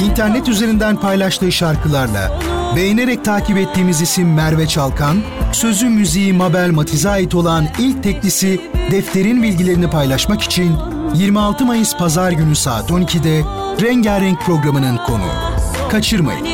İnternet üzerinden paylaştığı şarkılarla beğenerek takip ettiğimiz isim Merve Çalkan, sözü müziği Mabel Matiz'e ait olan ilk teklisi Defter'in bilgilerini paylaşmak için 26 Mayıs Pazar günü saat 12'de Rengarenk programının konuğu. Kaçırmayın.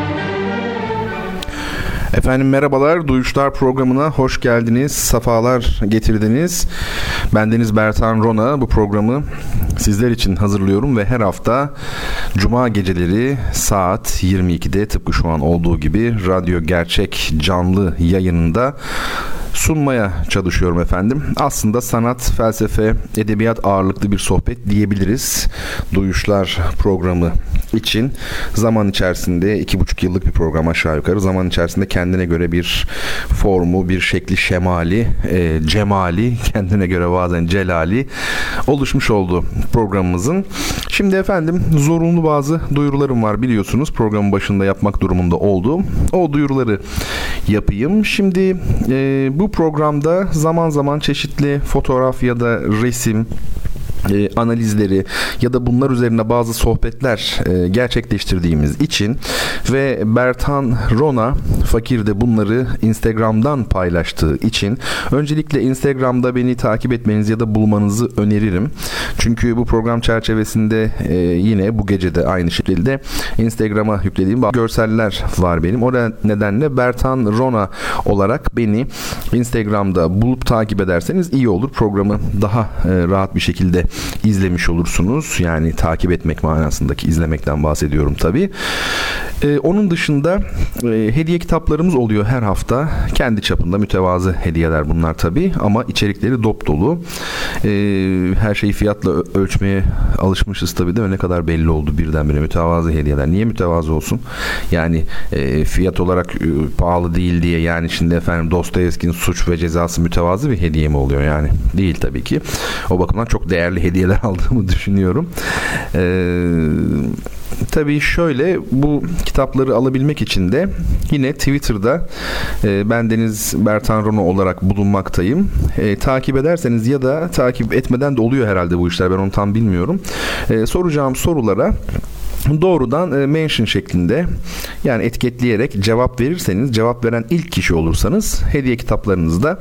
Efendim merhabalar, Duyuşlar programına hoş geldiniz, safalar getirdiniz. Bendeniz Bertan Rona bu programı sizler için hazırlıyorum ve her hafta Cuma geceleri saat 22'de tıpkı şu an olduğu gibi Radyo Gerçek canlı yayınında sunmaya çalışıyorum efendim. Aslında sanat, felsefe, edebiyat ağırlıklı bir sohbet diyebiliriz. Duyuşlar programı için zaman içerisinde iki buçuk yıllık bir program aşağı yukarı zaman içerisinde kendine göre bir formu, bir şekli, şemali, e, cemali, kendine göre bazen celali oluşmuş oldu programımızın. Şimdi efendim zorunlu bazı duyurularım var biliyorsunuz programın başında yapmak durumunda olduğum. O duyuruları yapayım. Şimdi e, bu programda zaman zaman çeşitli fotoğraf ya da resim e, analizleri ya da bunlar üzerine bazı sohbetler e, gerçekleştirdiğimiz için ve Bertan Rona Fakir de bunları Instagram'dan paylaştığı için öncelikle Instagram'da beni takip etmeniz ya da bulmanızı öneririm. Çünkü bu program çerçevesinde e, yine bu gece de aynı şekilde Instagram'a yüklediğim bazı görseller var benim. O nedenle Bertan Rona olarak beni Instagram'da bulup takip ederseniz iyi olur. Programı daha e, rahat bir şekilde izlemiş olursunuz. Yani takip etmek manasındaki izlemekten bahsediyorum tabii. Ee, onun dışında e, hediye kitaplarımız oluyor her hafta. Kendi çapında mütevazı hediyeler bunlar tabii ama içerikleri dop dolu. Ee, her şeyi fiyatla ölçmeye alışmışız tabii de ne kadar belli oldu birdenbire mütevazı hediyeler. Niye mütevazı olsun? Yani e, fiyat olarak e, pahalı değil diye yani şimdi efendim Dostoyevski'nin suç ve cezası mütevazı bir hediye mi oluyor yani? Değil tabii ki. O bakımdan çok değerli hediyeler aldığımı düşünüyorum. Ee, tabii şöyle bu kitapları alabilmek için de yine Twitter'da e, bendeniz Bertan Rono olarak bulunmaktayım. E, takip ederseniz ya da takip etmeden de oluyor herhalde bu işler ben onu tam bilmiyorum. E, soracağım sorulara doğrudan e, mention şeklinde yani etiketleyerek cevap verirseniz cevap veren ilk kişi olursanız hediye kitaplarınızı da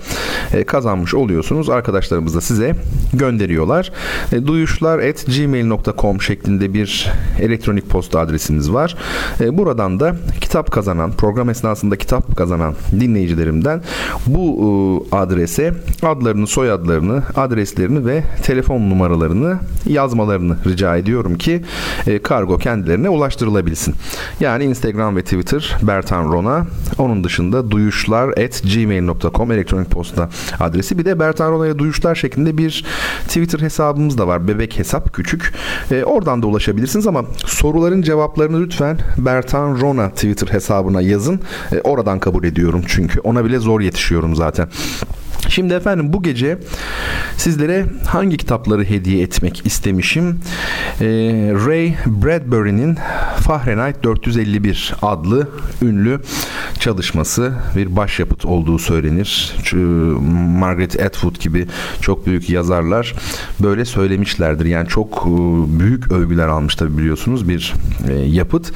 e, kazanmış oluyorsunuz. Arkadaşlarımız da size gönderiyorlar. E, duyuşlar@gmail.com şeklinde bir elektronik posta adresimiz var. Buradan da kitap kazanan, program esnasında kitap kazanan dinleyicilerimden bu adrese adlarını, soyadlarını, adreslerini ve telefon numaralarını yazmalarını rica ediyorum ki e, kargo kendilerine ulaştırılabilsin. Yani Instagram ve Twitter Bertan Rona. Onun dışında duyuşlar at gmail.com elektronik posta adresi. Bir de Bertan Rona'ya duyuşlar şeklinde bir Twitter hesabımız da var. Bebek hesap küçük. E, oradan da ulaşabilirsiniz ama soruların cevaplarını lütfen Bertan Rona Twitter hesabına yazın. E, oradan kabul ediyorum çünkü. Ona bile zor yetişiyorum zaten. Şimdi efendim bu gece sizlere hangi kitapları hediye etmek istemişim? Ee, Ray Bradbury'nin Fahrenheit 451 adlı ünlü çalışması bir başyapıt olduğu söylenir. Margaret Atwood gibi çok büyük yazarlar böyle söylemişlerdir. Yani çok e, büyük övgüler almış tabi biliyorsunuz bir e, yapıt.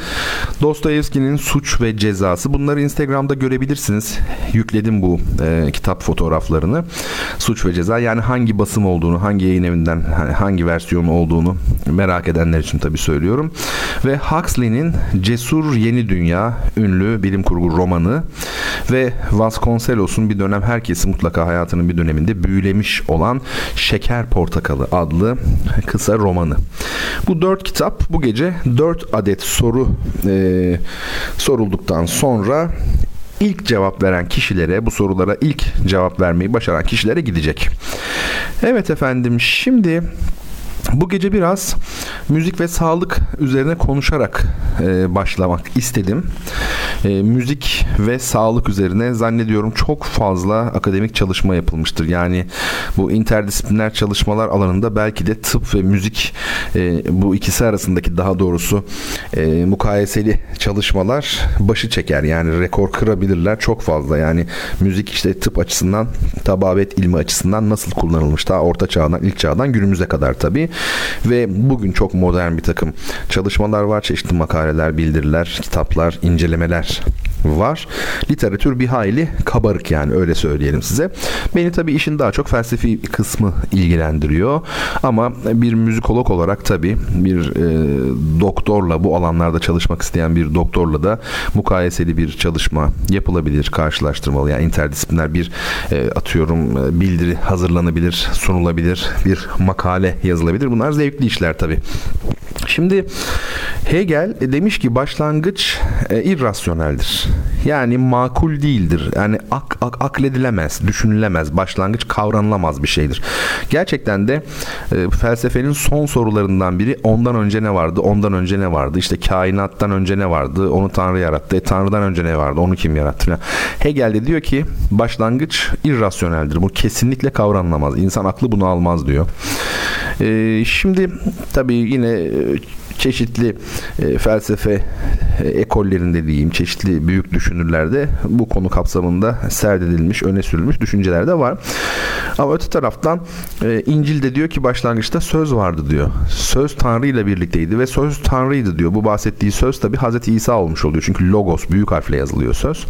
Dostoyevski'nin Suç ve Cezası. Bunları Instagram'da görebilirsiniz. Yükledim bu e, kitap fotoğraflarını. Suç ve Ceza yani hangi basım olduğunu, hangi yayın evinden hangi versiyon olduğunu merak edenler için tabi söylüyorum. Ve Huxley'nin Cesur Yeni Dünya ünlü bilim kurgu romanı ve Vasconcelos'un bir dönem herkesi mutlaka hayatının bir döneminde büyülemiş olan Şeker Portakalı adlı kısa romanı. Bu dört kitap bu gece dört adet soru e, sorulduktan sonra ilk cevap veren kişilere bu sorulara ilk cevap vermeyi başaran kişilere gidecek. Evet efendim şimdi bu gece biraz müzik ve sağlık üzerine konuşarak e, başlamak istedim. E, müzik ve sağlık üzerine zannediyorum çok fazla akademik çalışma yapılmıştır. Yani bu interdisipliner çalışmalar alanında belki de tıp ve müzik e, bu ikisi arasındaki daha doğrusu e, mukayeseli çalışmalar başı çeker. Yani rekor kırabilirler çok fazla. Yani müzik işte tıp açısından tababet ilmi açısından nasıl kullanılmış daha orta çağdan ilk çağdan günümüze kadar tabii. Ve bugün çok modern bir takım çalışmalar var. Çeşitli makaleler, bildiriler, kitaplar, incelemeler var. Literatür bir hayli kabarık yani öyle söyleyelim size. Beni tabii işin daha çok felsefi kısmı ilgilendiriyor. Ama bir müzikolog olarak tabii bir e, doktorla bu alanlarda çalışmak isteyen bir doktorla da mukayeseli bir çalışma yapılabilir, karşılaştırmalı. Yani interdisipliner bir e, atıyorum e, bildiri hazırlanabilir, sunulabilir, bir makale yazılabilir. Bunlar zevkli işler tabii. Şimdi Hegel demiş ki başlangıç e, irrasyoneldir. Yani makul değildir. Yani ak, ak, akledilemez, düşünülemez, başlangıç kavranılamaz bir şeydir. Gerçekten de e, felsefenin son sorularından biri ondan önce ne vardı, ondan önce ne vardı, işte kainattan önce ne vardı, onu Tanrı yarattı, e, Tanrı'dan önce ne vardı, onu kim yarattı. Hegel de diyor ki başlangıç irrasyoneldir. Bu kesinlikle kavranılamaz. İnsan aklı bunu almaz diyor. E, şimdi tabii yine e, çeşitli e, felsefe e, ekollerinde diyeyim, çeşitli büyük düşünürlerde bu konu kapsamında serdedilmiş, öne sürülmüş düşünceler de var. Ama öte taraftan İncil'de diyor ki başlangıçta söz vardı diyor. Söz Tanrı ile birlikteydi ve söz Tanrı'ydı diyor. Bu bahsettiği söz tabi Hazreti İsa olmuş oluyor. Çünkü logos büyük harfle yazılıyor söz.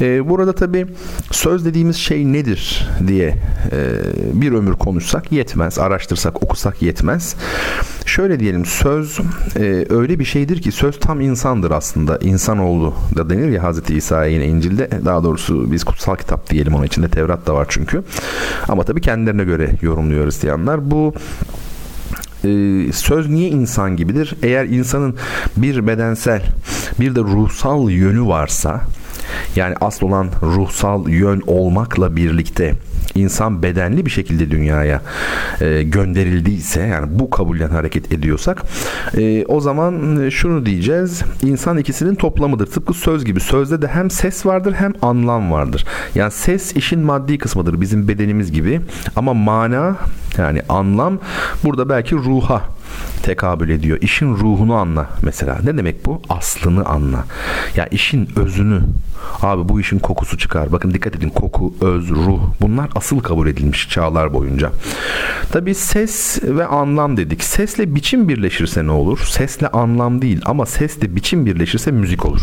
Burada tabi söz dediğimiz şey nedir diye e, bir ömür konuşsak yetmez. Araştırsak, okusak yetmez. Şöyle diyelim söz e, öyle bir şeydir ki söz tam insandır aslında. İnsanoğlu da denir ya Hazreti İsa'ya yine İncil'de. Daha doğrusu biz kutsal kitap diyelim onun içinde Tevrat da var çünkü. Ama tabii kendilerine göre yorumluyor Hristiyanlar. Bu e, söz niye insan gibidir? Eğer insanın bir bedensel bir de ruhsal yönü varsa yani asıl olan ruhsal yön olmakla birlikte insan bedenli bir şekilde dünyaya e, gönderildiyse yani bu kabulden hareket ediyorsak e, o zaman e, şunu diyeceğiz. İnsan ikisinin toplamıdır. Tıpkı söz gibi. Sözde de hem ses vardır hem anlam vardır. Yani ses işin maddi kısmıdır. Bizim bedenimiz gibi. Ama mana yani anlam burada belki ruha tekabül ediyor. İşin ruhunu anla mesela. Ne demek bu? Aslını anla. Ya işin özünü. Abi bu işin kokusu çıkar. Bakın dikkat edin koku, öz, ruh bunlar asıl kabul edilmiş çağlar boyunca. Tabi ses ve anlam dedik. Sesle biçim birleşirse ne olur? Sesle anlam değil ama sesle biçim birleşirse müzik olur.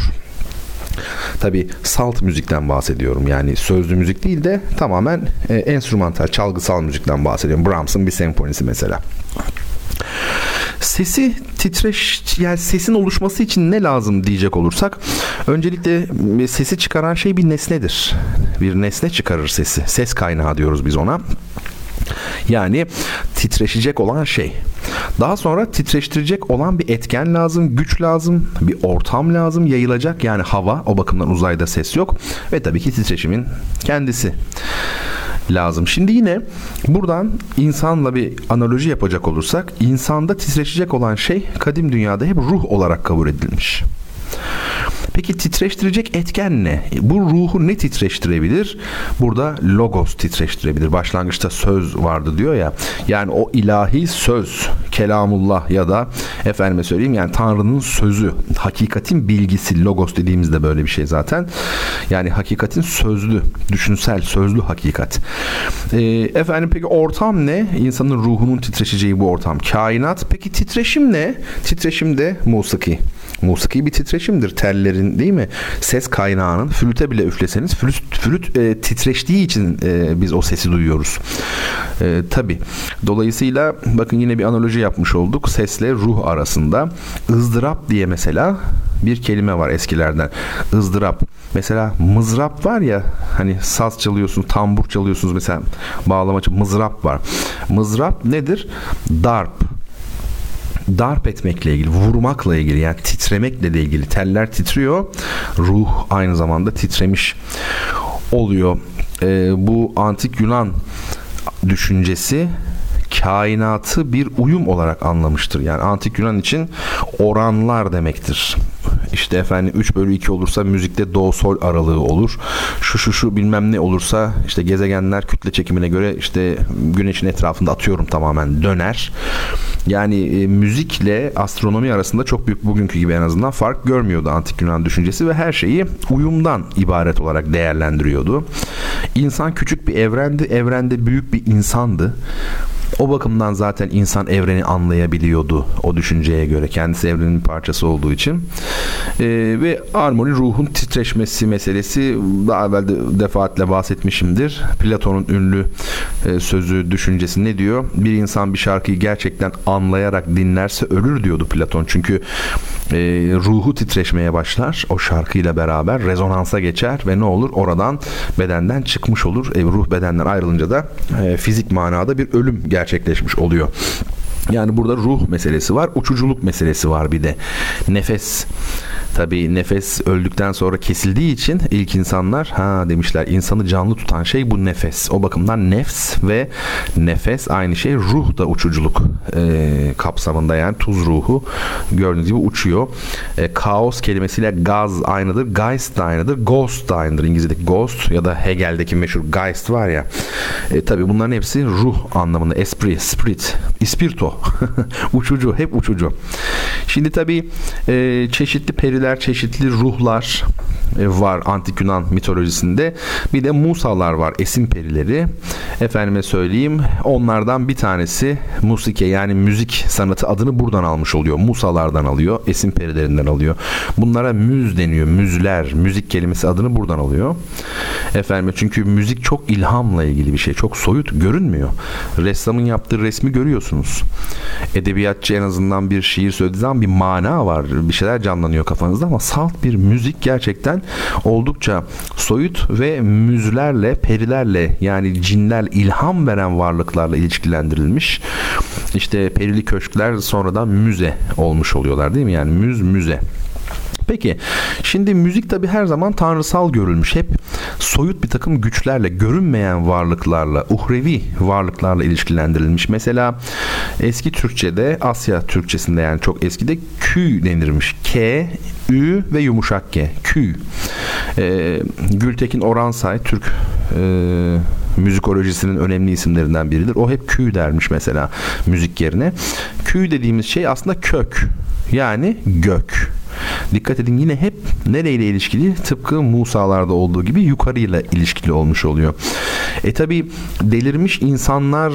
Tabi salt müzikten bahsediyorum. Yani sözlü müzik değil de tamamen e, enstrümantal, çalgısal müzikten bahsediyorum. Brahms'ın bir senfonisi mesela. Sesi titreş yani sesin oluşması için ne lazım diyecek olursak öncelikle sesi çıkaran şey bir nesnedir. Bir nesne çıkarır sesi. Ses kaynağı diyoruz biz ona. Yani titreşecek olan şey. Daha sonra titreştirecek olan bir etken lazım, güç lazım, bir ortam lazım, yayılacak yani hava. O bakımdan uzayda ses yok ve tabii ki titreşimin kendisi lazım. Şimdi yine buradan insanla bir analoji yapacak olursak insanda titreşecek olan şey kadim dünyada hep ruh olarak kabul edilmiş. Peki titreştirecek etken ne? Bu ruhu ne titreştirebilir? Burada logos titreştirebilir. Başlangıçta söz vardı diyor ya. Yani o ilahi söz, kelamullah ya da efendime söyleyeyim yani Tanrı'nın sözü, hakikatin bilgisi, logos dediğimizde böyle bir şey zaten. Yani hakikatin sözlü, düşünsel, sözlü hakikat. Ee, efendim peki ortam ne? İnsanın ruhunun titreşeceği bu ortam. Kainat. Peki titreşim ne? Titreşim de musiki. Musiki bir titreşimdir. Tellerin değil mi? Ses kaynağının flüte bile üfleseniz flüt, flüt e, titreştiği için e, biz o sesi duyuyoruz. E, Tabi. Dolayısıyla bakın yine bir analoji yapmış olduk. Sesle ruh arasında ızdırap diye mesela bir kelime var eskilerden. ızdırap. Mesela mızrap var ya hani saz çalıyorsunuz, tambur çalıyorsunuz mesela bağlama mızrap var. Mızrap nedir? Darp darp etmekle ilgili, vurmakla ilgili yani titremekle de ilgili. Teller titriyor. Ruh aynı zamanda titremiş oluyor. Ee, bu antik Yunan düşüncesi kainatı bir uyum olarak anlamıştır. Yani antik Yunan için oranlar demektir. İşte efendim 3 bölü 2 olursa müzikte do sol aralığı olur. Şu şu şu bilmem ne olursa işte gezegenler kütle çekimine göre işte güneşin etrafında atıyorum tamamen döner. Yani e, müzikle astronomi arasında çok büyük bugünkü gibi en azından fark görmüyordu antik Yunan düşüncesi ve her şeyi uyumdan ibaret olarak değerlendiriyordu. İnsan küçük bir evrendi, evrende büyük bir insandı. O bakımdan zaten insan evreni anlayabiliyordu o düşünceye göre. Kendisi evrenin parçası olduğu için. E, ve armoni ruhun titreşmesi meselesi daha evvel de defaatle bahsetmişimdir. Platon'un ünlü e, sözü, düşüncesi ne diyor? Bir insan bir şarkıyı gerçekten anlayarak dinlerse ölür diyordu Platon. Çünkü e, ruhu titreşmeye başlar. O şarkıyla beraber rezonansa geçer ve ne olur? Oradan bedenden çıkmış olur. E, ruh bedenden ayrılınca da e, fizik manada bir ölüm gerçekleşir gerçekleşmiş oluyor. Yani burada ruh meselesi var, uçuculuk meselesi var bir de. Nefes Tabii nefes öldükten sonra kesildiği için ilk insanlar ha demişler insanı canlı tutan şey bu nefes. O bakımdan nefs ve nefes aynı şey. Ruh da uçuculuk e, kapsamında yani tuz ruhu gördüğünüz gibi uçuyor. E, kaos kelimesiyle gaz aynıdır. Geist de aynıdır. Ghost da aynıdır. İngilizce'deki ghost ya da Hegel'deki meşhur Geist var ya. E, tabii bunların hepsi ruh anlamında. Esprit, spirit, ispirto. uçucu, hep uçucu. Şimdi tabii e, çeşitli periler çeşitli ruhlar e, var antik Yunan mitolojisinde. Bir de Musalar var, esin perileri. Efendime söyleyeyim onlardan bir tanesi musike yani müzik sanatı adını buradan almış oluyor. Musalardan alıyor, esin perilerinden alıyor. Bunlara müz deniyor, müzler, müzik kelimesi adını buradan alıyor. Efendim çünkü müzik çok ilhamla ilgili bir şey. Çok soyut görünmüyor. Ressamın yaptığı resmi görüyorsunuz. Edebiyatçı en azından bir şiir söylediği zaman bir mana var. Bir şeyler canlanıyor kafanızda ama salt bir müzik gerçekten oldukça soyut ve müzlerle, perilerle yani cinler ilham veren varlıklarla ilişkilendirilmiş. İşte perili köşkler sonradan müze olmuş oluyorlar değil mi? Yani müz müze. Peki şimdi müzik tabi her zaman tanrısal görülmüş. Hep soyut bir takım güçlerle, görünmeyen varlıklarla, uhrevi varlıklarla ilişkilendirilmiş. Mesela eski Türkçe'de, Asya Türkçesinde yani çok eskide kü denirmiş. K, Ü ve yumuşak G. Kü. Ee, Gültekin Oransay, Türk e, müzikolojisinin önemli isimlerinden biridir. O hep kü dermiş mesela müzik yerine. Kü dediğimiz şey aslında kök. Yani gök. Dikkat edin yine hep nereyle ilişkili? Tıpkı Musa'larda olduğu gibi yukarıyla ilişkili olmuş oluyor. E tabi delirmiş insanlar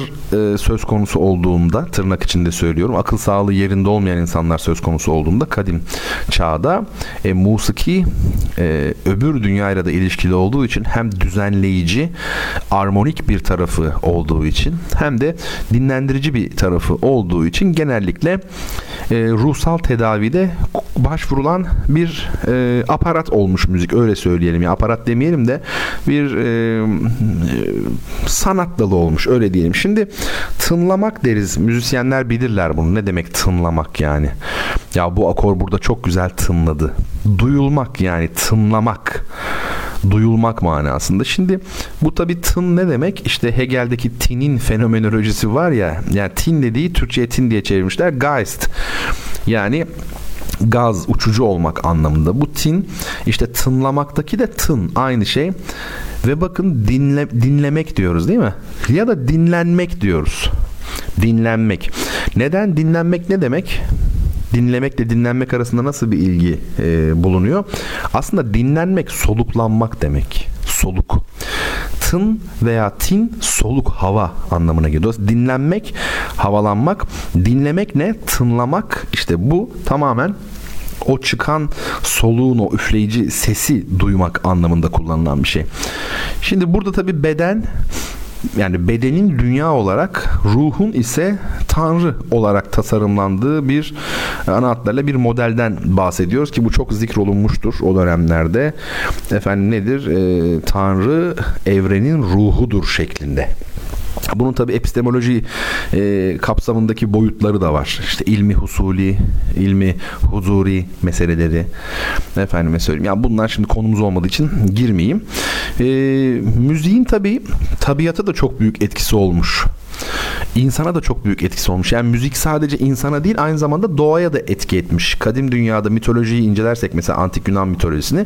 e, söz konusu olduğunda tırnak içinde söylüyorum akıl sağlığı yerinde olmayan insanlar söz konusu olduğunda kadim çağda e, musiki e, öbür dünyayla da ilişkili olduğu için hem düzenleyici armonik bir tarafı olduğu için hem de dinlendirici bir tarafı olduğu için genellikle e, ruhsal tedavide başvurulan bir e, aparat olmuş müzik öyle söyleyelim ya aparat demeyelim de bir e, sanat dalı olmuş öyle diyelim. Şimdi tınlamak deriz. Müzisyenler bilirler bunu. Ne demek tınlamak yani? Ya bu akor burada çok güzel tınladı. Duyulmak yani tınlamak duyulmak manasında. Şimdi bu tabi tın ne demek? İşte Hegel'deki tinin fenomenolojisi var ya yani tin dediği Türkçe'ye tin diye çevirmişler. Geist yani gaz uçucu olmak anlamında. Bu tin işte tınlamaktaki de tın aynı şey. Ve bakın dinle, dinlemek diyoruz değil mi? Ya da dinlenmek diyoruz. Dinlenmek. Neden dinlenmek ne demek? dinlemekle dinlenmek arasında nasıl bir ilgi e, bulunuyor? Aslında dinlenmek soluklanmak demek. Soluk. Tın veya tin soluk hava anlamına geliyor. Dinlenmek, havalanmak, dinlemek ne? Tınlamak işte bu tamamen o çıkan soluğun o üfleyici sesi duymak anlamında kullanılan bir şey. Şimdi burada tabi beden yani bedenin dünya olarak ruhun ise tanrı olarak tasarımlandığı bir ana hatlarla bir modelden bahsediyoruz ki bu çok zikrolunmuştur o dönemlerde. Efendim nedir? E, tanrı evrenin ruhudur şeklinde. Bunun tabi epistemoloji e, kapsamındaki boyutları da var. İşte ilmi husuli, ilmi huzuri meseleleri. Efendime söyleyeyim. Yani bunlar şimdi konumuz olmadığı için girmeyeyim. E, müziğin tabi tabiata da çok büyük etkisi olmuş insana da çok büyük etkisi olmuş. Yani müzik sadece insana değil aynı zamanda doğaya da etki etmiş. Kadim dünyada mitolojiyi incelersek mesela antik Yunan mitolojisini,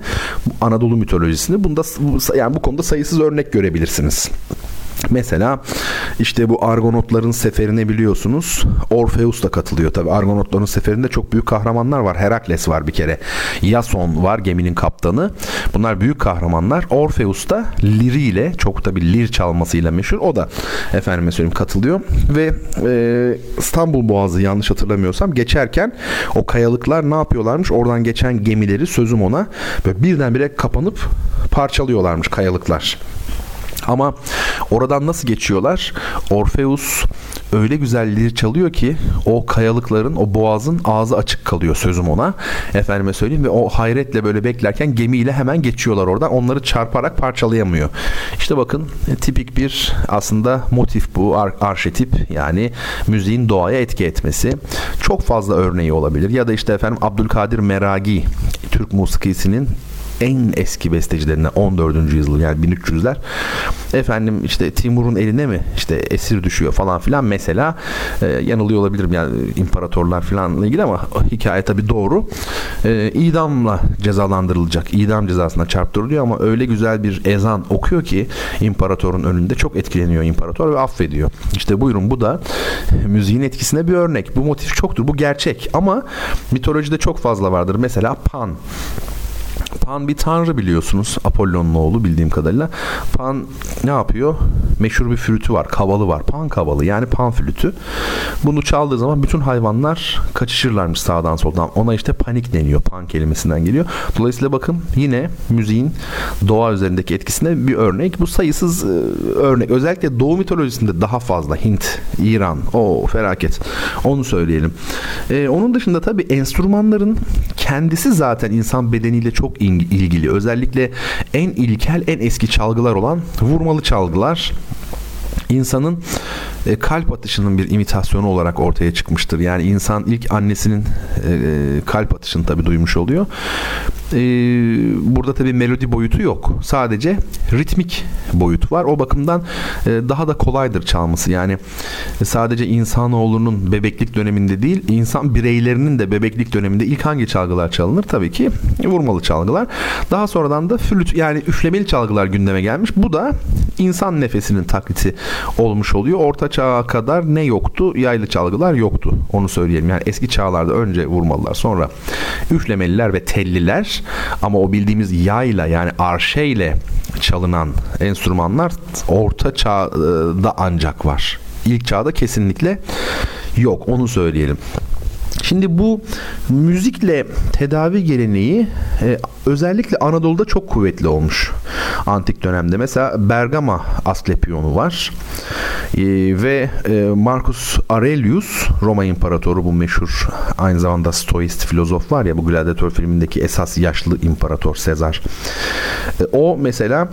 Anadolu mitolojisini bunda yani bu konuda sayısız örnek görebilirsiniz. Mesela işte bu Argonotların seferine biliyorsunuz Orpheus da katılıyor. Tabi Argonotların seferinde çok büyük kahramanlar var. Herakles var bir kere. Yason var geminin kaptanı. Bunlar büyük kahramanlar. Orpheus da liriyle çok tabi lir çalmasıyla meşhur. O da efendime söyleyeyim katılıyor. Ve e, İstanbul Boğazı yanlış hatırlamıyorsam geçerken o kayalıklar ne yapıyorlarmış? Oradan geçen gemileri sözüm ona böyle birdenbire kapanıp parçalıyorlarmış kayalıklar. Ama oradan nasıl geçiyorlar? Orpheus öyle güzelleri çalıyor ki o kayalıkların, o boğazın ağzı açık kalıyor sözüm ona. Efendime söyleyeyim ve o hayretle böyle beklerken gemiyle hemen geçiyorlar oradan. Onları çarparak parçalayamıyor. İşte bakın tipik bir aslında motif bu. Ar arşetip yani müziğin doğaya etki etmesi. Çok fazla örneği olabilir. Ya da işte efendim Abdülkadir Meragi Türk musikisinin en eski bestecilerinden 14. yüzyıl yani 1300'ler efendim işte Timur'un eline mi işte esir düşüyor falan filan? Mesela e, yanılıyor olabilirim yani imparatorlar filanla ilgili ama hikaye tabi doğru. E, idamla cezalandırılacak idam cezasına çarptırılıyor ama öyle güzel bir ezan okuyor ki imparatorun önünde çok etkileniyor imparator ve affediyor. İşte buyurun bu da müziğin etkisine bir örnek. Bu motif çoktur bu gerçek ama mitolojide çok fazla vardır. Mesela Pan Pan bir tanrı biliyorsunuz. Apollon'un oğlu bildiğim kadarıyla. Pan ne yapıyor? Meşhur bir flütü var. Kavalı var. Pan kavalı yani pan flütü. Bunu çaldığı zaman bütün hayvanlar kaçışırlarmış sağdan soldan. Ona işte panik deniyor. Pan kelimesinden geliyor. Dolayısıyla bakın yine müziğin doğa üzerindeki etkisine bir örnek. Bu sayısız e, örnek. Özellikle Doğu mitolojisinde daha fazla. Hint, İran. O felaket. Onu söyleyelim. Ee, onun dışında tabii enstrümanların kendisi zaten insan bedeniyle çok ilgili. Özellikle en ilkel, en eski çalgılar olan vurmalı çalgılar insanın e, kalp atışının bir imitasyonu olarak ortaya çıkmıştır. Yani insan ilk annesinin e, e kalp atışını tabi duymuş oluyor. E, burada tabi melodi boyutu yok. Sadece ritmik boyut var. O bakımdan e, daha da kolaydır çalması. Yani sadece insanoğlunun bebeklik döneminde değil, insan bireylerinin de bebeklik döneminde ilk hangi çalgılar çalınır? Tabii ki vurmalı çalgılar. Daha sonradan da flüt yani üflemeli çalgılar gündeme gelmiş. Bu da insan nefesinin taklidi olmuş oluyor. Orta çağa kadar ne yoktu? Yaylı çalgılar yoktu. Onu söyleyelim. Yani eski çağlarda önce vurmalılar sonra üflemeliler ve telliler ama o bildiğimiz yayla yani arşeyle çalınan enstrümanlar orta çağda ancak var. İlk çağda kesinlikle yok onu söyleyelim. Şimdi bu müzikle tedavi geleneği e, özellikle Anadolu'da çok kuvvetli olmuş antik dönemde. Mesela Bergama Asklepiyonu var e, ve e, Marcus Aurelius Roma İmparatoru bu meşhur aynı zamanda stoist filozof var ya bu Gladiator filmindeki esas yaşlı imparator Sezar. E, o mesela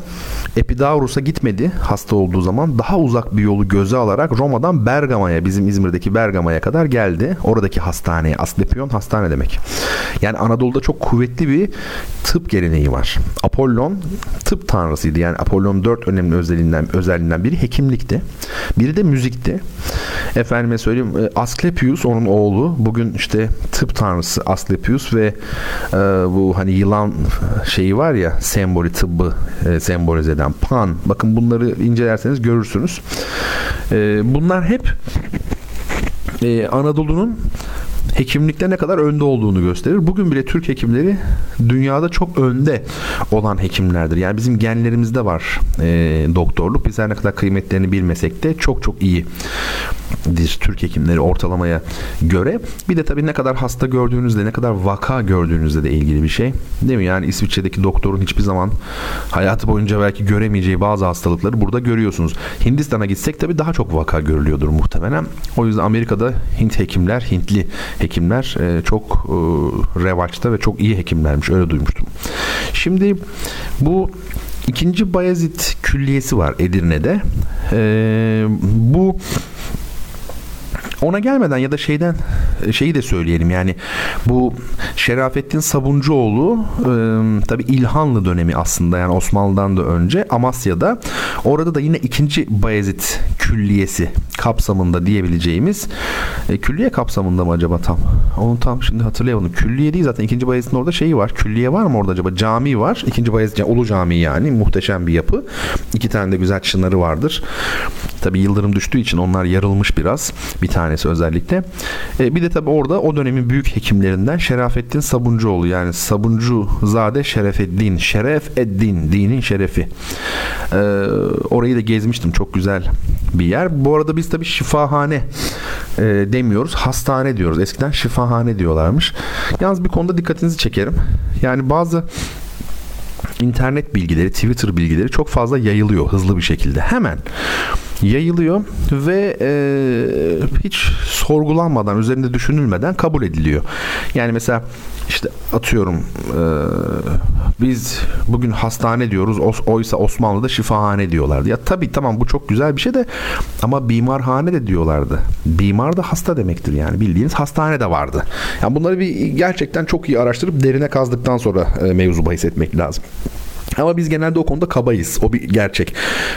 Epidaurus'a gitmedi hasta olduğu zaman daha uzak bir yolu göze alarak Roma'dan Bergama'ya bizim İzmir'deki Bergama'ya kadar geldi. Oradaki hastaneye Asklepion hastane demek. Yani Anadolu'da çok kuvvetli bir tıp geleneği var. Apollon tıp tanrısıydı. Yani Apollon dört önemli özelliğinden, özelliğinden biri hekimlikti. Biri de müzikti. Efendime söyleyeyim e, Asklepius onun oğlu. Bugün işte tıp tanrısı Asklepius ve e, bu hani yılan şeyi var ya sembolü tıbbı e, sembolize eden Pan. Bakın bunları incelerseniz görürsünüz. E, bunlar hep e, Anadolu'nun hekimlikte ne kadar önde olduğunu gösterir. Bugün bile Türk hekimleri dünyada çok önde olan hekimlerdir. Yani bizim genlerimizde var e, doktorluk. Biz her ne kadar kıymetlerini bilmesek de çok çok iyi Türk hekimleri ortalamaya göre. Bir de tabii ne kadar hasta gördüğünüzde, ne kadar vaka gördüğünüzde de ilgili bir şey. Değil mi? Yani İsviçre'deki doktorun hiçbir zaman hayatı boyunca belki göremeyeceği bazı hastalıkları burada görüyorsunuz. Hindistan'a gitsek tabii daha çok vaka görülüyordur muhtemelen. O yüzden Amerika'da Hint hekimler, Hintli hekimler e, çok e, revaçta ve çok iyi hekimlermiş. Öyle duymuştum. Şimdi bu ikinci Bayezid Külliyesi var Edirne'de. Ee, bu ona gelmeden ya da şeyden e, şeyi de söyleyelim yani bu Şerafettin Sabuncuoğlu e, tabi İlhanlı dönemi aslında yani Osmanlı'dan da önce Amasya'da orada da yine ikinci Bayezid külliyesi kapsamında diyebileceğimiz e, külliye kapsamında mı acaba tam? Onu tam şimdi hatırlayamadım. Külliye değil zaten ikinci Bayezid'in orada şeyi var. Külliye var mı orada acaba? Cami var. İkinci Bayezid yani Ulu Cami yani muhteşem bir yapı. İki tane de güzel çınarı vardır. Tabi yıldırım düştüğü için onlar yarılmış biraz. Bir tanesi özellikle. E, bir de tabi orada o dönemin büyük hekimlerinden Şerafettin Sabuncuoğlu yani Sabuncu Zade Şerefeddin. Şeref Eddin. Dinin şerefi. E, orayı da gezmiştim. Çok güzel bir yer. Bu arada biz tabi şifahane e, demiyoruz. Hastane diyoruz. Eskiden şifahane diyorlarmış. Yalnız bir konuda dikkatinizi çekerim. Yani bazı internet bilgileri, Twitter bilgileri çok fazla yayılıyor hızlı bir şekilde. Hemen yayılıyor ve e, hiç sorgulanmadan, üzerinde düşünülmeden kabul ediliyor. Yani mesela işte atıyorum e, biz bugün hastane diyoruz oysa Osmanlı'da şifahane diyorlardı. Ya tabii tamam bu çok güzel bir şey de ama bimarhane de diyorlardı. Bimar da hasta demektir yani bildiğiniz hastane de vardı. Yani bunları bir gerçekten çok iyi araştırıp derine kazdıktan sonra e, mevzu bahis etmek lazım. Ama biz genelde o konuda kabayız. O bir gerçek.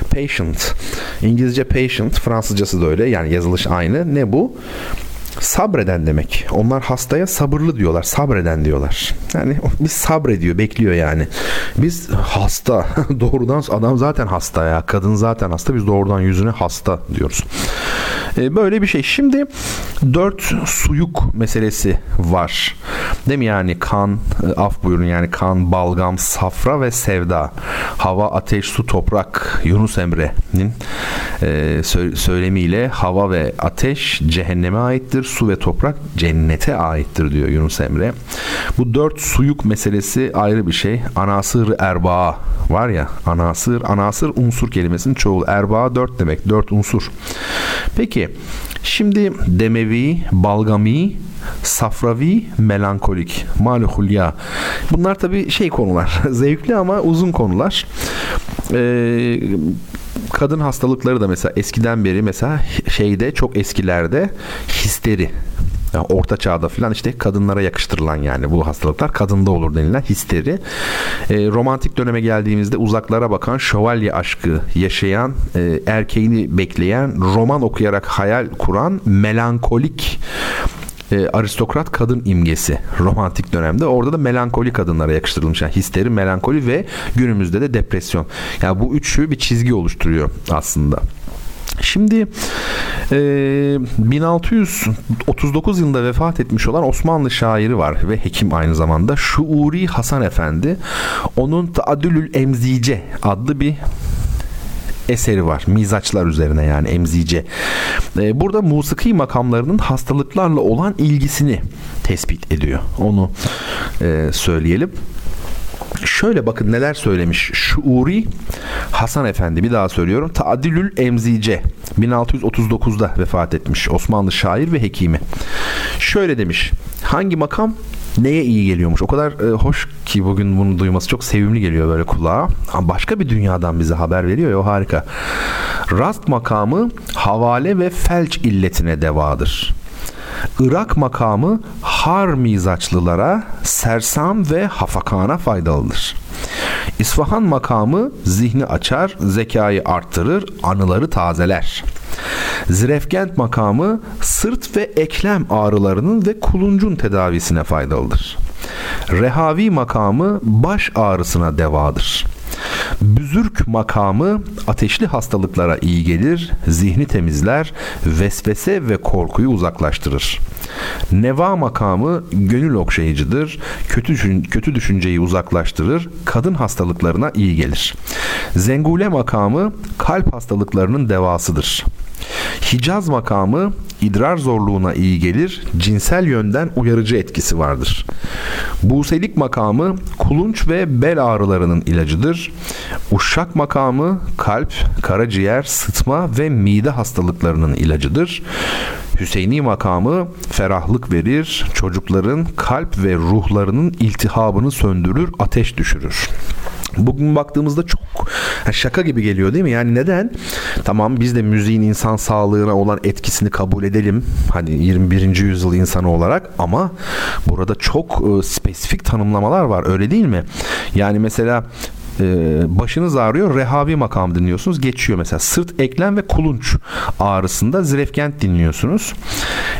Patient. İngilizce patient, Fransızcası da öyle. Yani yazılış aynı. Ne bu? Sabreden demek. Onlar hastaya sabırlı diyorlar. Sabreden diyorlar. Yani biz sabrediyor, bekliyor yani. Biz hasta. doğrudan adam zaten hasta ya. Kadın zaten hasta. Biz doğrudan yüzüne hasta diyoruz. Ee, böyle bir şey. Şimdi dört suyuk meselesi var. Değil mi yani kan, e, af buyurun yani kan, balgam, safra ve sevda. Hava, ateş, su, toprak. Yunus Emre'nin e, söylemiyle hava ve ateş cehenneme aittir su ve toprak cennete aittir diyor Yunus Emre. Bu dört suyuk meselesi ayrı bir şey. Anasır erbaa var ya anasır anasır unsur kelimesinin çoğul erbaa dört demek dört unsur. Peki şimdi demevi, balgami, safravi, melankolik, malihulya. Bunlar tabi şey konular. Zevkli ama uzun konular. Ee, kadın hastalıkları da mesela eskiden beri mesela şeyde çok eskilerde histeri yani orta çağda falan işte kadınlara yakıştırılan yani bu hastalıklar kadında olur denilen histeri. E, romantik döneme geldiğimizde uzaklara bakan şövalye aşkı yaşayan, e, erkeğini bekleyen, roman okuyarak hayal kuran, melankolik e, aristokrat kadın imgesi romantik dönemde. Orada da melankoli kadınlara yakıştırılmış. Yani histeri, melankoli ve günümüzde de depresyon. Yani bu üçü bir çizgi oluşturuyor aslında. Şimdi e, 1639 yılında vefat etmiş olan Osmanlı şairi var ve hekim aynı zamanda Şuuri Hasan Efendi. Onun Taadülül Emzice adlı bir eseri var. Mizaçlar üzerine yani emzice. Ee, burada musiki makamlarının hastalıklarla olan ilgisini tespit ediyor. Onu e, söyleyelim. Şöyle bakın neler söylemiş. Şuuri Hasan Efendi bir daha söylüyorum. Taadilül Emzice 1639'da vefat etmiş Osmanlı şair ve hekimi. Şöyle demiş. Hangi makam neye iyi geliyormuş. O kadar e, hoş ki bugün bunu duyması çok sevimli geliyor böyle kulağa. Ama başka bir dünyadan bize haber veriyor ya o harika. Rast makamı havale ve felç illetine devadır. Irak makamı har mizaçlılara sersam ve hafakana faydalıdır. İsfahan makamı zihni açar, zekayı arttırır, anıları tazeler. Zirefkent makamı sırt ve eklem ağrılarının ve kuluncun tedavisine faydalıdır. Rehavi makamı baş ağrısına devadır. Büzürk makamı ateşli hastalıklara iyi gelir, zihni temizler, vesvese ve korkuyu uzaklaştırır. Neva makamı gönül okşayıcıdır, kötü, düşün, kötü düşünceyi uzaklaştırır, kadın hastalıklarına iyi gelir. Zengule makamı kalp hastalıklarının devasıdır. Hicaz makamı idrar zorluğuna iyi gelir, cinsel yönden uyarıcı etkisi vardır. Buselik makamı kulunç ve bel ağrılarının ilacıdır. Uşak makamı kalp, karaciğer, sıtma ve mide hastalıklarının ilacıdır. Hüseyini makamı ferahlık verir, çocukların kalp ve ruhlarının iltihabını söndürür, ateş düşürür. Bugün baktığımızda çok şaka gibi geliyor değil mi? Yani neden? Tamam biz de müziğin insan sağlığına olan etkisini kabul edelim. Hani 21. yüzyıl insanı olarak ama burada çok e, spesifik tanımlamalar var öyle değil mi? Yani mesela e, başınız ağrıyor rehavi makam dinliyorsunuz geçiyor mesela. Sırt eklem ve kulunç ağrısında zirefkent dinliyorsunuz.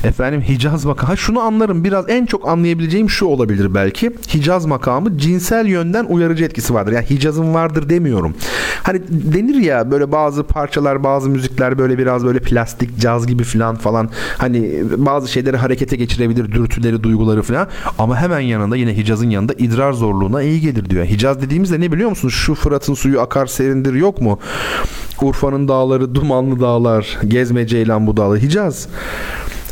Efendim Hicaz makamı. Şunu anlarım biraz en çok anlayabileceğim şu olabilir belki. Hicaz makamı cinsel yönden uyarıcı etkisi vardır. Yani Hicaz'ın vardır demiyorum. Hani denir ya böyle bazı parçalar bazı müzikler böyle biraz böyle plastik caz gibi falan falan. Hani bazı şeyleri harekete geçirebilir dürtüleri duyguları falan ama hemen yanında yine Hicaz'ın yanında idrar zorluğuna iyi gelir diyor. Hicaz dediğimizde ne biliyor musunuz musunuz? Şu Fırat'ın suyu akar serindir yok mu? Urfa'nın dağları dumanlı dağlar. Gezme Ceylan bu dağlar. Hicaz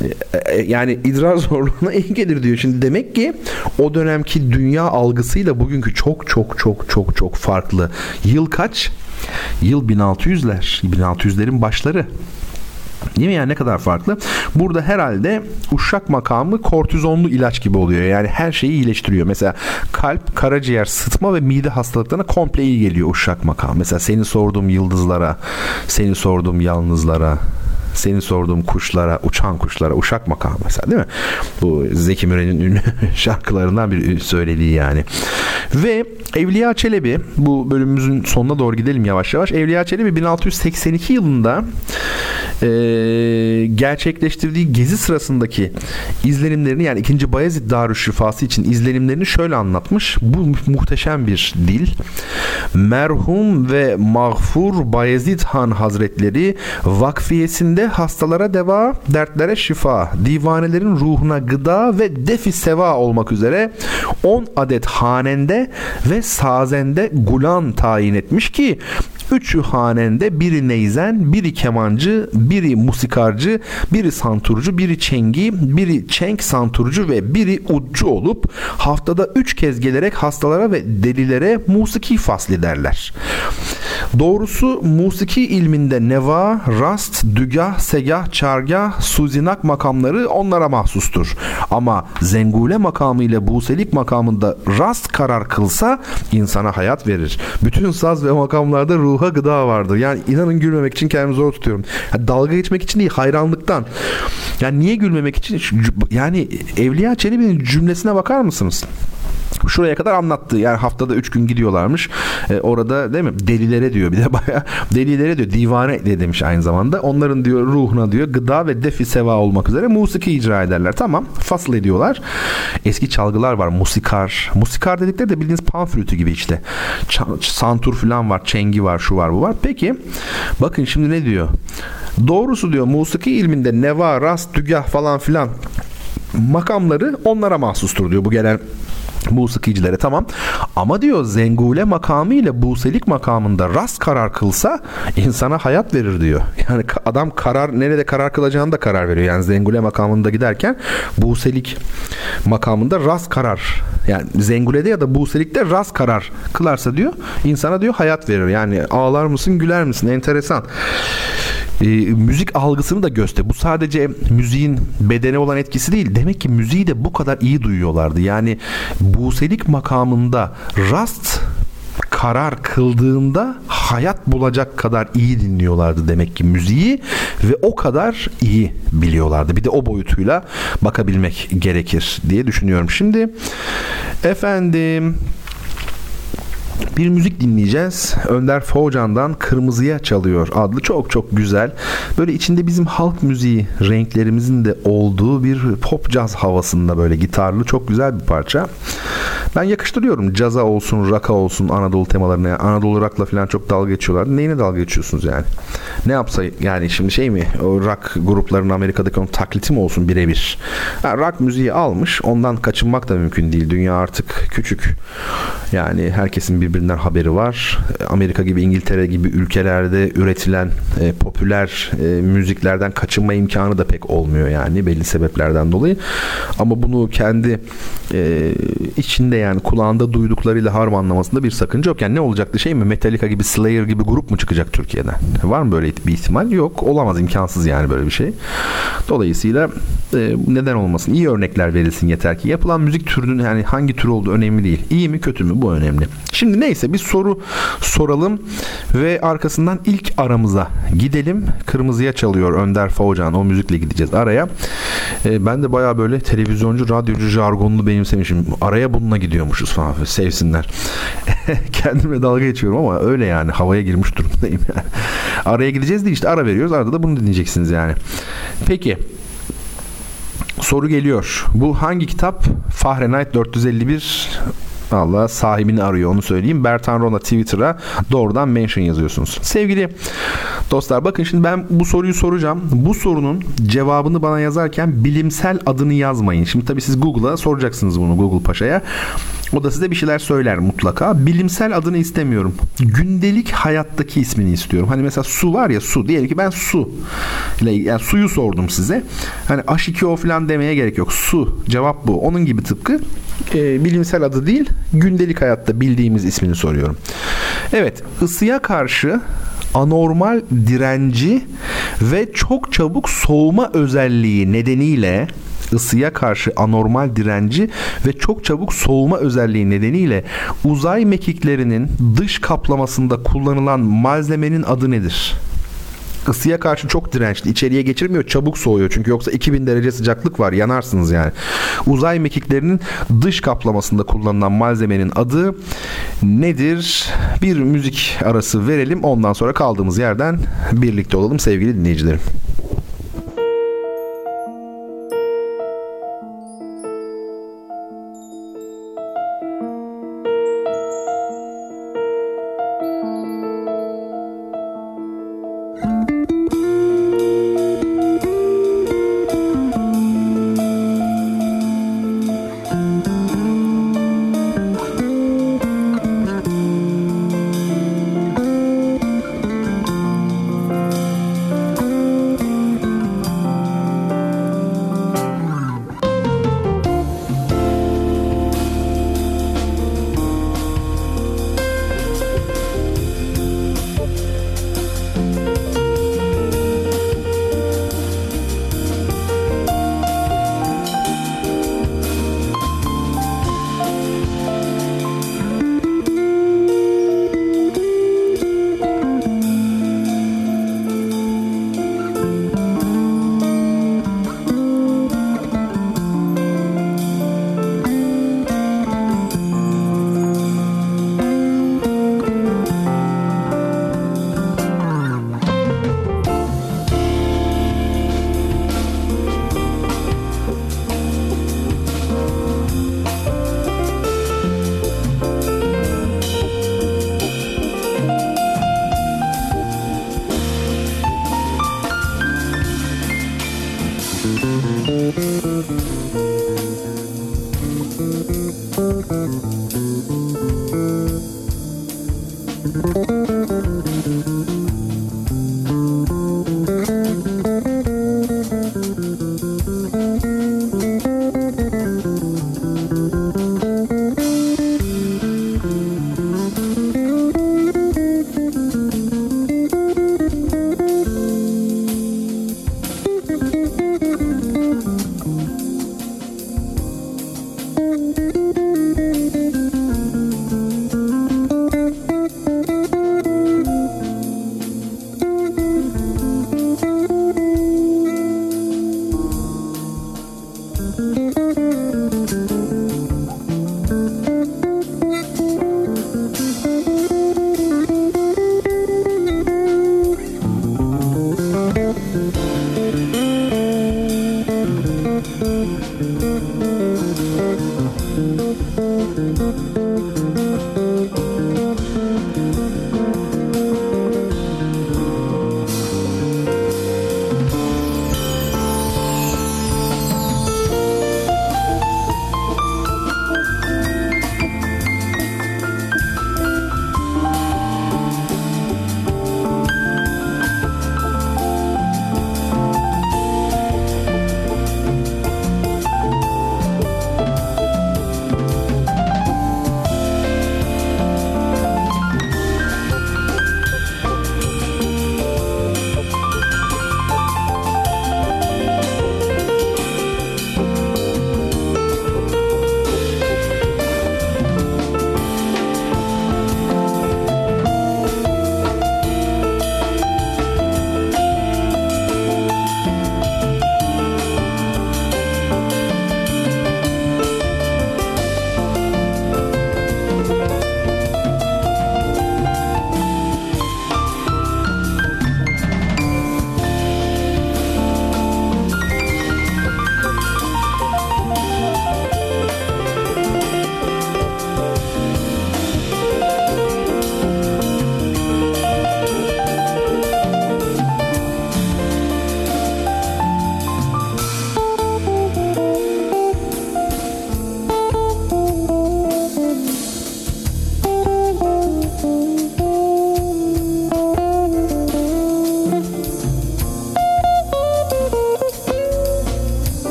e, e, yani idrar zorluğuna iyi gelir diyor. Şimdi demek ki o dönemki dünya algısıyla bugünkü çok çok çok çok çok farklı. Yıl kaç? Yıl 1600'ler. 1600'lerin başları. Değil mi yani ne kadar farklı? Burada herhalde uşak makamı kortizonlu ilaç gibi oluyor. Yani her şeyi iyileştiriyor. Mesela kalp, karaciğer, sıtma ve mide hastalıklarına komple iyi geliyor uşak makamı. Mesela seni sorduğum yıldızlara, seni sorduğum yalnızlara, seni sorduğum kuşlara, uçan kuşlara, uşak makamı mesela değil mi? Bu Zeki Müren'in ünlü şarkılarından bir söylediği yani. Ve Evliya Çelebi bu bölümümüzün sonuna doğru gidelim yavaş yavaş. Evliya Çelebi 1682 yılında e, gerçekleştirdiği gezi sırasındaki izlenimlerini yani 2. Bayezid Darüşşifası için izlenimlerini şöyle anlatmış. Bu muhteşem bir dil. Merhum ve mağfur Bayezid Han Hazretleri vakfiyesinde hastalara deva, dertlere şifa, divanelerin ruhuna gıda ve defi seva olmak üzere 10 adet hanende ve sazende gulan tayin etmiş ki Üçü hanende biri neyzen, biri kemancı, biri musikarcı, biri santurcu, biri çengi, biri çenk santurcu ve biri udcu olup haftada üç kez gelerek hastalara ve delilere musiki fasli derler. Doğrusu musiki ilminde neva, rast, dügah, segah, çargah, suzinak makamları onlara mahsustur. Ama zengule makamı ile buselik makamında rast karar kılsa insana hayat verir. Bütün saz ve makamlarda ruha gıda vardır. Yani inanın gülmemek için kendimi zor tutuyorum. Yani dalga geçmek için değil hayranlıktan. Yani niye gülmemek için? Yani Evliya Çelebi'nin cümlesine bakar mısınız? Şuraya kadar anlattı. Yani haftada 3 gün gidiyorlarmış. E, orada değil mi? Delilere diyor bir de baya delilere diyor. Divane de demiş aynı zamanda. Onların diyor ruhuna diyor gıda ve defi seva olmak üzere musiki icra ederler. Tamam. Fasıl ediyorlar. Eski çalgılar var. Musikar. Musikar dedikleri de bildiğiniz pan flütü gibi işte. Ç- santur falan var. Çengi var. Şu var bu var. Peki bakın şimdi ne diyor? Doğrusu diyor musiki ilminde neva, rast, dügah falan filan makamları onlara mahsustur diyor bu gelen musikicilere tamam. Ama diyor zengule makamı ile buselik makamında rast karar kılsa insana hayat verir diyor. Yani adam karar nerede karar kılacağını da karar veriyor. Yani zengule makamında giderken buselik makamında rast karar yani zengulede ya da buselikte rast karar kılarsa diyor insana diyor hayat verir. Yani ağlar mısın güler misin enteresan e, müzik algısını da göster. Bu sadece müziğin bedene olan etkisi değil. Demek ki müziği de bu kadar iyi duyuyorlardı. Yani buselik makamında rast karar kıldığında hayat bulacak kadar iyi dinliyorlardı demek ki müziği ve o kadar iyi biliyorlardı. Bir de o boyutuyla bakabilmek gerekir diye düşünüyorum. Şimdi efendim bir müzik dinleyeceğiz. Önder Focan'dan Kırmızıya Çalıyor adlı çok çok güzel. Böyle içinde bizim halk müziği renklerimizin de olduğu bir pop caz havasında böyle gitarlı çok güzel bir parça. Ben yakıştırıyorum. Caza olsun, rock'a olsun, Anadolu temalarına. Yani Anadolu rock'la falan çok dalga geçiyorlar. Neyine dalga geçiyorsunuz yani? Ne yapsa yani şimdi şey mi? O rock gruplarının Amerika'daki onun takliti mi olsun birebir? Yani rock müziği almış. Ondan kaçınmak da mümkün değil. Dünya artık küçük. Yani herkesin birbirinden haberi var. Amerika gibi İngiltere gibi ülkelerde üretilen e, popüler e, müziklerden kaçınma imkanı da pek olmuyor yani belli sebeplerden dolayı. Ama bunu kendi e, içinde yani kulağında duyduklarıyla harmanlamasında bir sakınca yok. Yani ne olacaktı şey mi? Metallica gibi Slayer gibi grup mu çıkacak Türkiye'den? Var mı böyle bir ihtimal? Yok. Olamaz. imkansız yani böyle bir şey. Dolayısıyla e, neden olmasın? İyi örnekler verilsin yeter ki. Yapılan müzik türünün yani hangi tür olduğu önemli değil. İyi mi kötü mü bu önemli. Şimdi neyse bir soru soralım ve arkasından ilk aramıza gidelim. Kırmızıya çalıyor Önder Faucan. O müzikle gideceğiz araya. E, ben de baya böyle televizyoncu, radyocu jargonunu benimsemişim. Araya bununla gidiyormuşuz falan. Sevsinler. Kendime dalga geçiyorum ama öyle yani. Havaya girmiş durumdayım yani. Araya gideceğiz değil işte ara veriyoruz. Arada da bunu dinleyeceksiniz yani. Peki soru geliyor. Bu hangi kitap? Fahrenheit 451 Allah sahibini arıyor onu söyleyeyim. Bertan Rona Twitter'a doğrudan mention yazıyorsunuz. Sevgili dostlar bakın şimdi ben bu soruyu soracağım. Bu sorunun cevabını bana yazarken bilimsel adını yazmayın. Şimdi tabii siz Google'a soracaksınız bunu Google Paşa'ya. O da size bir şeyler söyler mutlaka. Bilimsel adını istemiyorum. Gündelik hayattaki ismini istiyorum. Hani mesela su var ya su. Diyelim ki ben su. Yani suyu sordum size. Hani H2O falan demeye gerek yok. Su. Cevap bu. Onun gibi tıpkı e, bilimsel adı değil gündelik hayatta bildiğimiz ismini soruyorum. Evet ısıya karşı anormal direnci ve çok çabuk soğuma özelliği nedeniyle ısıya karşı anormal direnci ve çok çabuk soğuma özelliği nedeniyle uzay mekiklerinin dış kaplamasında kullanılan malzemenin adı nedir? Isıya karşı çok dirençli. İçeriye geçirmiyor. Çabuk soğuyor. Çünkü yoksa 2000 derece sıcaklık var. Yanarsınız yani. Uzay mekiklerinin dış kaplamasında kullanılan malzemenin adı nedir? Bir müzik arası verelim. Ondan sonra kaldığımız yerden birlikte olalım sevgili dinleyicilerim.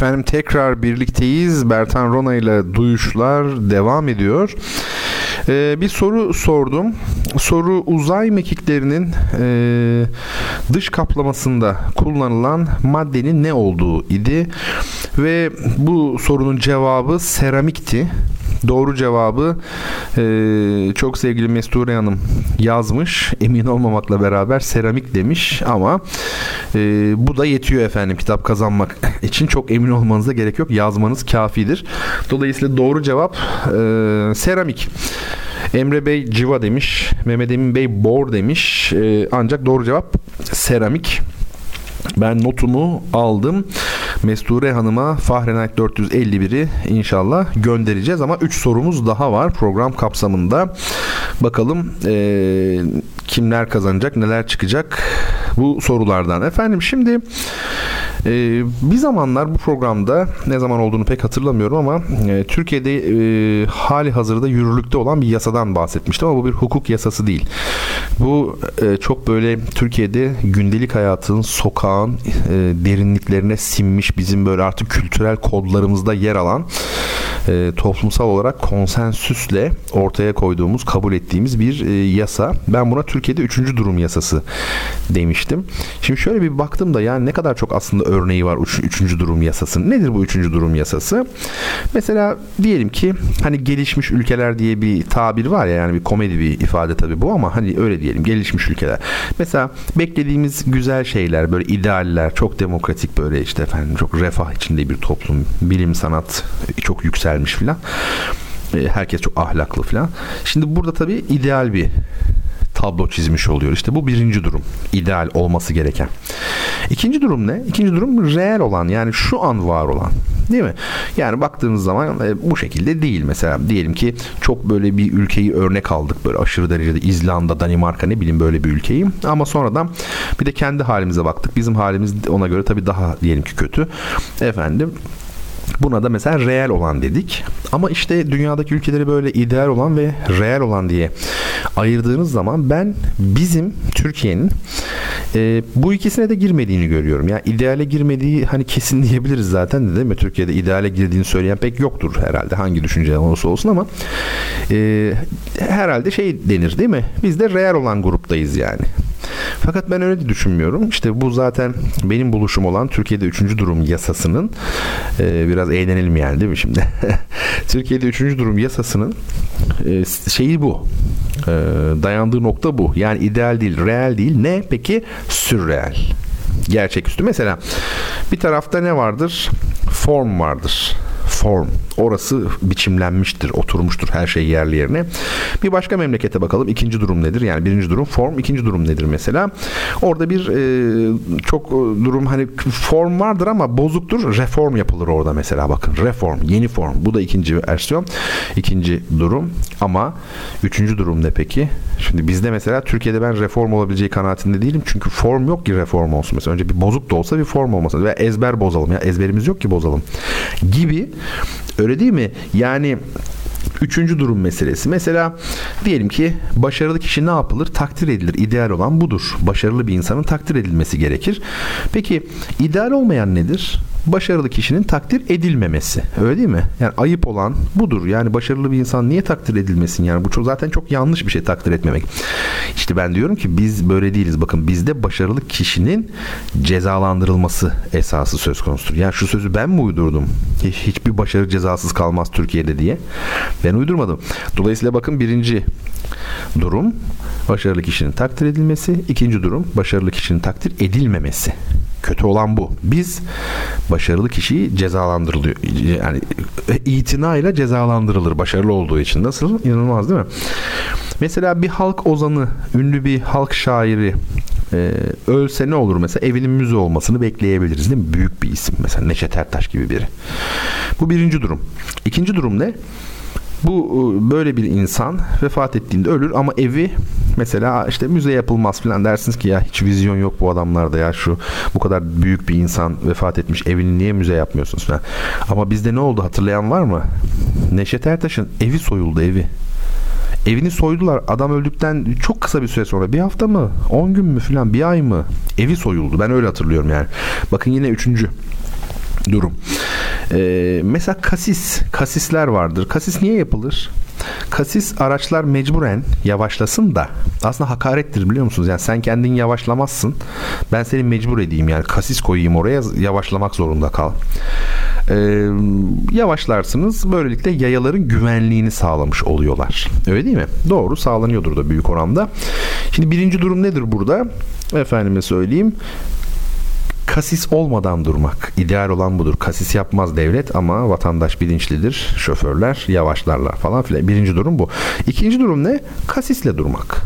Efendim tekrar birlikteyiz. Bertan Rona ile duyuşlar devam ediyor. Ee, bir soru sordum. Soru uzay mekiklerinin e, dış kaplamasında kullanılan maddenin ne olduğu idi. Ve bu sorunun cevabı seramikti. Doğru cevabı e, çok sevgili Mesture Hanım yazmış. Emin olmamakla beraber seramik demiş ama e, bu da yetiyor efendim kitap kazanmak için. Çok emin olmanıza gerek yok. Yazmanız kafidir. Dolayısıyla doğru cevap e, seramik. Emre Bey civa demiş. Mehmet Emin Bey bor demiş. E, ancak doğru cevap seramik. Ben notumu aldım. Mesture Hanım'a Fahrenheit 451'i inşallah göndereceğiz ama 3 sorumuz daha var program kapsamında. Bakalım e, kimler kazanacak, neler çıkacak bu sorulardan. Efendim şimdi Ee, bir zamanlar bu programda ne zaman olduğunu pek hatırlamıyorum ama e, Türkiye'de e, hali hazırda yürürlükte olan bir yasadan bahsetmiştim ama bu bir hukuk yasası değil. Bu e, çok böyle Türkiye'de gündelik hayatın, sokağın e, derinliklerine sinmiş bizim böyle artık kültürel kodlarımızda yer alan e, toplumsal olarak konsensüsle ortaya koyduğumuz, kabul ettiğimiz bir e, yasa. Ben buna Türkiye'de üçüncü durum yasası demiştim. Şimdi şöyle bir baktım da yani ne kadar çok aslında örneği var üç, üçüncü durum yasası. Nedir bu üçüncü durum yasası? Mesela diyelim ki hani gelişmiş ülkeler diye bir tabir var ya yani bir komedi bir ifade tabii bu ama hani öyle diyelim gelişmiş ülkeler. Mesela beklediğimiz güzel şeyler böyle idealler çok demokratik böyle işte efendim çok refah içinde bir toplum bilim sanat çok yükselmiş filan e, herkes çok ahlaklı filan. Şimdi burada tabii ideal bir tablo çizmiş oluyor. İşte bu birinci durum. ideal olması gereken. İkinci durum ne? İkinci durum reel olan yani şu an var olan. Değil mi? Yani baktığınız zaman e, bu şekilde değil. Mesela diyelim ki çok böyle bir ülkeyi örnek aldık. Böyle aşırı derecede İzlanda, Danimarka ne bileyim böyle bir ülkeyi. Ama sonradan bir de kendi halimize baktık. Bizim halimiz ona göre tabii daha diyelim ki kötü. Efendim Buna da mesela reel olan dedik. Ama işte dünyadaki ülkeleri böyle ideal olan ve reel olan diye ayırdığınız zaman ben bizim Türkiye'nin e, bu ikisine de girmediğini görüyorum. Yani ideale girmediği hani kesin diyebiliriz zaten de değil mi? Türkiye'de ideale girdiğini söyleyen pek yoktur herhalde hangi düşünce olursa olsun ama e, herhalde şey denir değil mi? Biz de reel olan gruptayız yani. Fakat ben öyle de düşünmüyorum. İşte bu zaten benim buluşum olan Türkiye'de 3. durum yasasının e, biraz eğlenelim yani değil mi şimdi? Türkiye'de 3. durum yasasının e, şeyi bu. E, dayandığı nokta bu. Yani ideal değil, real değil. Ne peki? Sürreal gerçeküstü. Mesela bir tarafta ne vardır? Form vardır form. Orası biçimlenmiştir, oturmuştur her şey yerli yerine. Bir başka memlekete bakalım. İkinci durum nedir? Yani birinci durum form, ikinci durum nedir mesela? Orada bir e, çok e, durum hani form vardır ama bozuktur. Reform yapılır orada mesela bakın. Reform, yeni form. Bu da ikinci versiyon. ikinci durum. Ama üçüncü durum ne peki? Şimdi bizde mesela Türkiye'de ben reform olabileceği kanaatinde değilim. Çünkü form yok ki reform olsun. Mesela önce bir bozuk da olsa bir form olmasın. Veya ezber bozalım ya. Ezberimiz yok ki bozalım. Gibi Öyle değil mi? Yani Üçüncü durum meselesi. Mesela diyelim ki başarılı kişi ne yapılır? Takdir edilir. İdeal olan budur. Başarılı bir insanın takdir edilmesi gerekir. Peki ideal olmayan nedir? Başarılı kişinin takdir edilmemesi. Öyle değil mi? Yani ayıp olan budur. Yani başarılı bir insan niye takdir edilmesin? Yani bu çok zaten çok yanlış bir şey takdir etmemek. İşte ben diyorum ki biz böyle değiliz. Bakın bizde başarılı kişinin cezalandırılması esası söz konusudur. Yani şu sözü ben mi uydurdum? Hiçbir başarı cezasız kalmaz Türkiye'de diye. Ben uydurmadım. Dolayısıyla bakın birinci durum başarılı kişinin takdir edilmesi. ikinci durum başarılı kişinin takdir edilmemesi. Kötü olan bu. Biz başarılı kişiyi cezalandırılıyor. Yani itinayla cezalandırılır başarılı olduğu için. Nasıl? İnanılmaz değil mi? Mesela bir halk ozanı, ünlü bir halk şairi e, ölse ne olur mesela evinin müze olmasını bekleyebiliriz değil mi? Büyük bir isim mesela Neşet Ertaş gibi biri. Bu birinci durum. İkinci durum ne? Bu e, böyle bir insan vefat ettiğinde ölür ama evi mesela işte müze yapılmaz falan dersiniz ki ya hiç vizyon yok bu adamlarda ya şu bu kadar büyük bir insan vefat etmiş evini niye müze yapmıyorsunuz falan. Ama bizde ne oldu hatırlayan var mı? Neşet Ertaş'ın evi soyuldu evi. Evini soydular. Adam öldükten çok kısa bir süre sonra bir hafta mı? 10 gün mü falan bir ay mı? Evi soyuldu. Ben öyle hatırlıyorum yani. Bakın yine üçüncü durum. Ee, mesela kasis, kasisler vardır. Kasis niye yapılır? Kasis araçlar mecburen yavaşlasın da aslında hakarettir biliyor musunuz? Yani sen kendin yavaşlamazsın. Ben seni mecbur edeyim yani kasis koyayım oraya yavaşlamak zorunda kal. Ee, yavaşlarsınız. Böylelikle yayaların güvenliğini sağlamış oluyorlar. Öyle değil mi? Doğru sağlanıyordur da büyük oranda. Şimdi birinci durum nedir burada? Efendime söyleyeyim kasis olmadan durmak. İdeal olan budur. Kasis yapmaz devlet ama vatandaş bilinçlidir. Şoförler yavaşlarlar falan filan. Birinci durum bu. İkinci durum ne? Kasisle durmak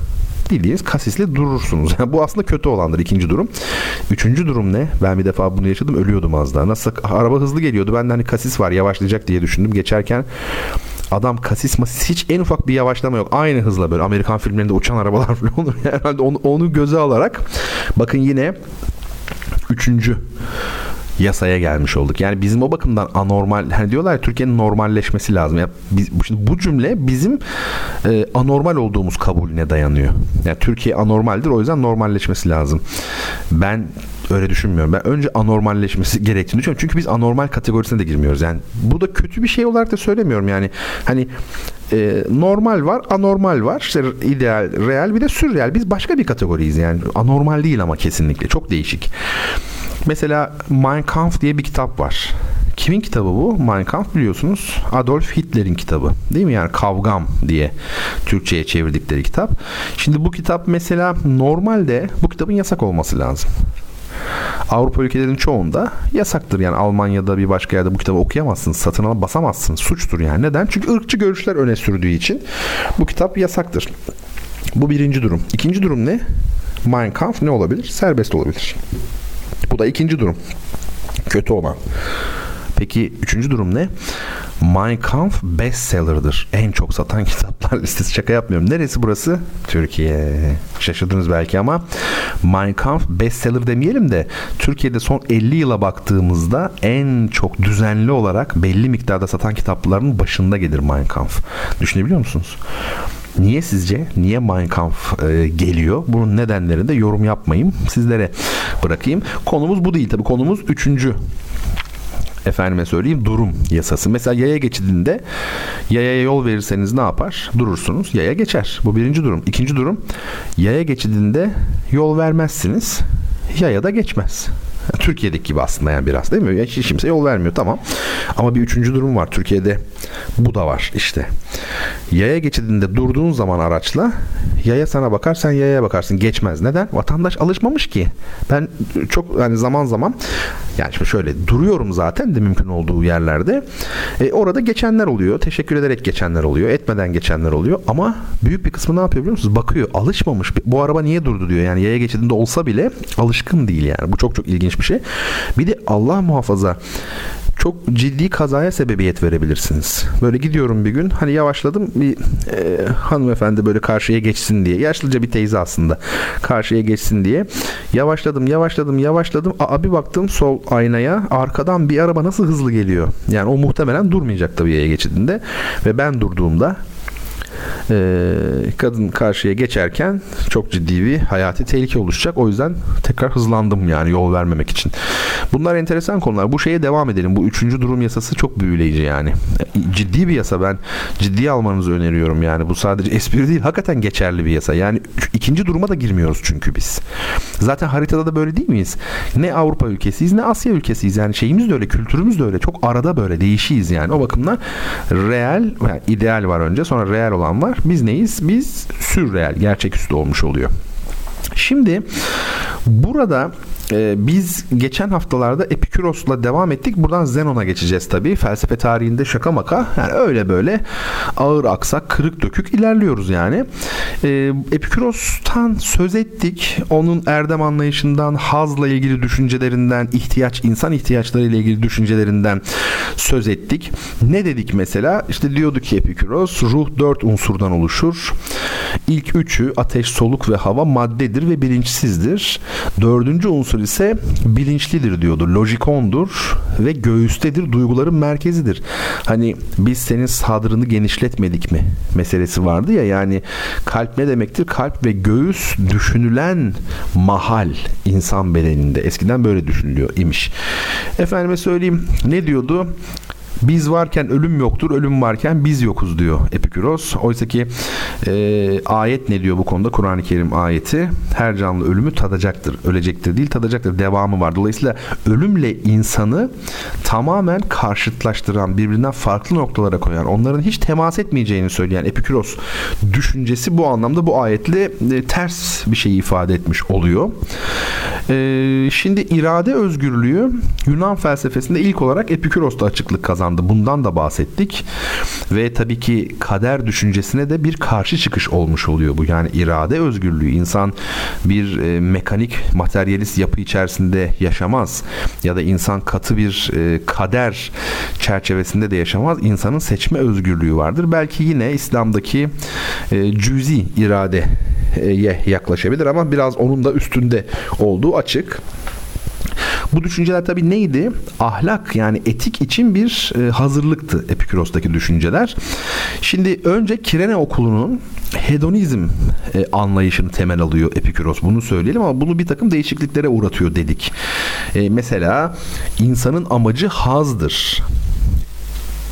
bildiğiniz kasisle durursunuz. Yani bu aslında kötü olandır ikinci durum. Üçüncü durum ne? Ben bir defa bunu yaşadım ölüyordum az daha. Nasıl araba hızlı geliyordu. Ben de hani kasis var yavaşlayacak diye düşündüm. Geçerken adam kasis masis hiç en ufak bir yavaşlama yok. Aynı hızla böyle Amerikan filmlerinde uçan arabalar falan olur. Herhalde onu, onu göze alarak bakın yine Üçüncü yasaya gelmiş olduk. Yani bizim o bakımdan anormal hani diyorlar ya Türkiye'nin normalleşmesi lazım. Ya biz, şimdi bu cümle bizim e, anormal olduğumuz kabulüne dayanıyor. Yani Türkiye anormaldir o yüzden normalleşmesi lazım. Ben öyle düşünmüyorum. Ben önce anormalleşmesi gerektiğini düşünüyorum. Çünkü biz anormal kategorisine de girmiyoruz. Yani bu da kötü bir şey olarak da söylemiyorum. Yani hani e, normal var, anormal var. İşte ideal, real bir de sürreal. Biz başka bir kategoriyiz yani. Anormal değil ama kesinlikle. Çok değişik. Mesela Mein Kampf diye bir kitap var. Kimin kitabı bu? Mein Kampf biliyorsunuz. Adolf Hitler'in kitabı. Değil mi? Yani Kavgam diye Türkçe'ye çevirdikleri kitap. Şimdi bu kitap mesela normalde bu kitabın yasak olması lazım. Avrupa ülkelerinin çoğunda yasaktır. Yani Almanya'da bir başka yerde bu kitabı okuyamazsınız. Satın alıp basamazsınız. Suçtur yani. Neden? Çünkü ırkçı görüşler öne sürdüğü için bu kitap yasaktır. Bu birinci durum. İkinci durum ne? Mein Kampf ne olabilir? Serbest olabilir. Bu da ikinci durum. Kötü olan. Peki üçüncü durum ne? Mein Kampf bestseller'dır. En çok satan kitaplar listesi. Şaka yapmıyorum. Neresi burası? Türkiye. Şaşırdınız belki ama Mein Kampf bestseller demeyelim de Türkiye'de son 50 yıla baktığımızda en çok düzenli olarak belli miktarda satan kitapların başında gelir Mein Kampf. Düşünebiliyor musunuz? Niye sizce? Niye Mein Kampf e, geliyor? Bunun nedenlerini de yorum yapmayayım. Sizlere bırakayım. Konumuz bu değil tabii. Konumuz üçüncü efendime söyleyeyim durum yasası. Mesela yaya geçidinde yayaya yol verirseniz ne yapar? Durursunuz. Yaya geçer. Bu birinci durum. İkinci durum yaya geçidinde yol vermezsiniz. Yaya da geçmez. Türkiye'deki gibi aslında yani biraz değil mi? Hiç kimse yol vermiyor tamam. Ama bir üçüncü durum var. Türkiye'de bu da var işte. Yaya geçidinde durduğun zaman araçla yaya sana bakar sen yayaya bakarsın. Geçmez. Neden? Vatandaş alışmamış ki. Ben çok yani zaman zaman yani şimdi şöyle duruyorum zaten de mümkün olduğu yerlerde. E, orada geçenler oluyor. Teşekkür ederek geçenler oluyor. Etmeden geçenler oluyor. Ama büyük bir kısmı ne yapıyor biliyor musunuz? Bakıyor. Alışmamış. Bu araba niye durdu diyor. Yani yaya geçidinde olsa bile alışkın değil yani. Bu çok çok ilginç bir şey. Bir de Allah muhafaza çok ciddi kazaya sebebiyet verebilirsiniz. Böyle gidiyorum bir gün hani yavaşladım bir e, hanımefendi böyle karşıya geçsin diye. Yaşlıca bir teyze aslında karşıya geçsin diye. Yavaşladım yavaşladım yavaşladım. Aa, bir baktım sol aynaya arkadan bir araba nasıl hızlı geliyor. Yani o muhtemelen durmayacak tabii yaya geçidinde. Ve ben durduğumda e, kadın karşıya geçerken çok ciddi bir hayati tehlike oluşacak. O yüzden tekrar hızlandım yani yol vermemek için. Bunlar enteresan konular. Bu şeye devam edelim. Bu üçüncü durum yasası çok büyüleyici yani. Ciddi bir yasa ben ciddiye almanızı öneriyorum yani. Bu sadece espri değil. Hakikaten geçerli bir yasa. Yani ikinci duruma da girmiyoruz çünkü biz. Zaten haritada da böyle değil miyiz? Ne Avrupa ülkesiyiz ne Asya ülkesiyiz. Yani şeyimiz de öyle, kültürümüz de öyle. Çok arada böyle değişiyiz yani. O bakımdan real, yani ideal var önce sonra real olan var. Biz neyiz? Biz sürreal, gerçeküstü olmuş oluyor. Şimdi burada ee, biz geçen haftalarda Epikuros'la devam ettik. Buradan Zenon'a geçeceğiz tabii. Felsefe tarihinde şaka maka. Yani öyle böyle ağır aksak, kırık dökük ilerliyoruz yani. Ee, Epikuros'tan söz ettik. Onun erdem anlayışından, hazla ilgili düşüncelerinden, ihtiyaç, insan ihtiyaçları ile ilgili düşüncelerinden söz ettik. Ne dedik mesela? İşte diyordu ki Epikuros, ruh dört unsurdan oluşur. İlk üçü ateş, soluk ve hava maddedir ve bilinçsizdir. Dördüncü unsur ise bilinçlidir diyordu. Lojikondur ve göğüstedir, duyguların merkezidir. Hani biz senin sadrını genişletmedik mi meselesi vardı ya yani kalp ne demektir? Kalp ve göğüs düşünülen mahal insan bedeninde. Eskiden böyle düşünülüyor imiş. Efendime söyleyeyim ne diyordu? Biz varken ölüm yoktur, ölüm varken biz yokuz diyor Epikuros. Oysa ki e, ayet ne diyor bu konuda? Kur'an-ı Kerim ayeti her canlı ölümü tadacaktır. Ölecektir değil, tadacaktır. Devamı var. Dolayısıyla ölümle insanı tamamen karşıtlaştıran, birbirinden farklı noktalara koyan, onların hiç temas etmeyeceğini söyleyen Epikuros düşüncesi bu anlamda bu ayetle e, ters bir şey ifade etmiş oluyor. E, şimdi irade özgürlüğü Yunan felsefesinde ilk olarak Epikuros'ta açıklık kazandı kazandı. Bundan da bahsettik. Ve tabii ki kader düşüncesine de bir karşı çıkış olmuş oluyor bu. Yani irade özgürlüğü. insan bir e, mekanik, materyalist yapı içerisinde yaşamaz. Ya da insan katı bir e, kader çerçevesinde de yaşamaz. İnsanın seçme özgürlüğü vardır. Belki yine İslam'daki e, cüzi iradeye yaklaşabilir ama biraz onun da üstünde olduğu açık. Bu düşünceler tabii neydi? Ahlak yani etik için bir e, hazırlıktı Epikuros'taki düşünceler. Şimdi önce Kirene okulunun hedonizm e, anlayışını temel alıyor Epikuros. Bunu söyleyelim ama bunu bir takım değişikliklere uğratıyor dedik. E, mesela insanın amacı hazdır.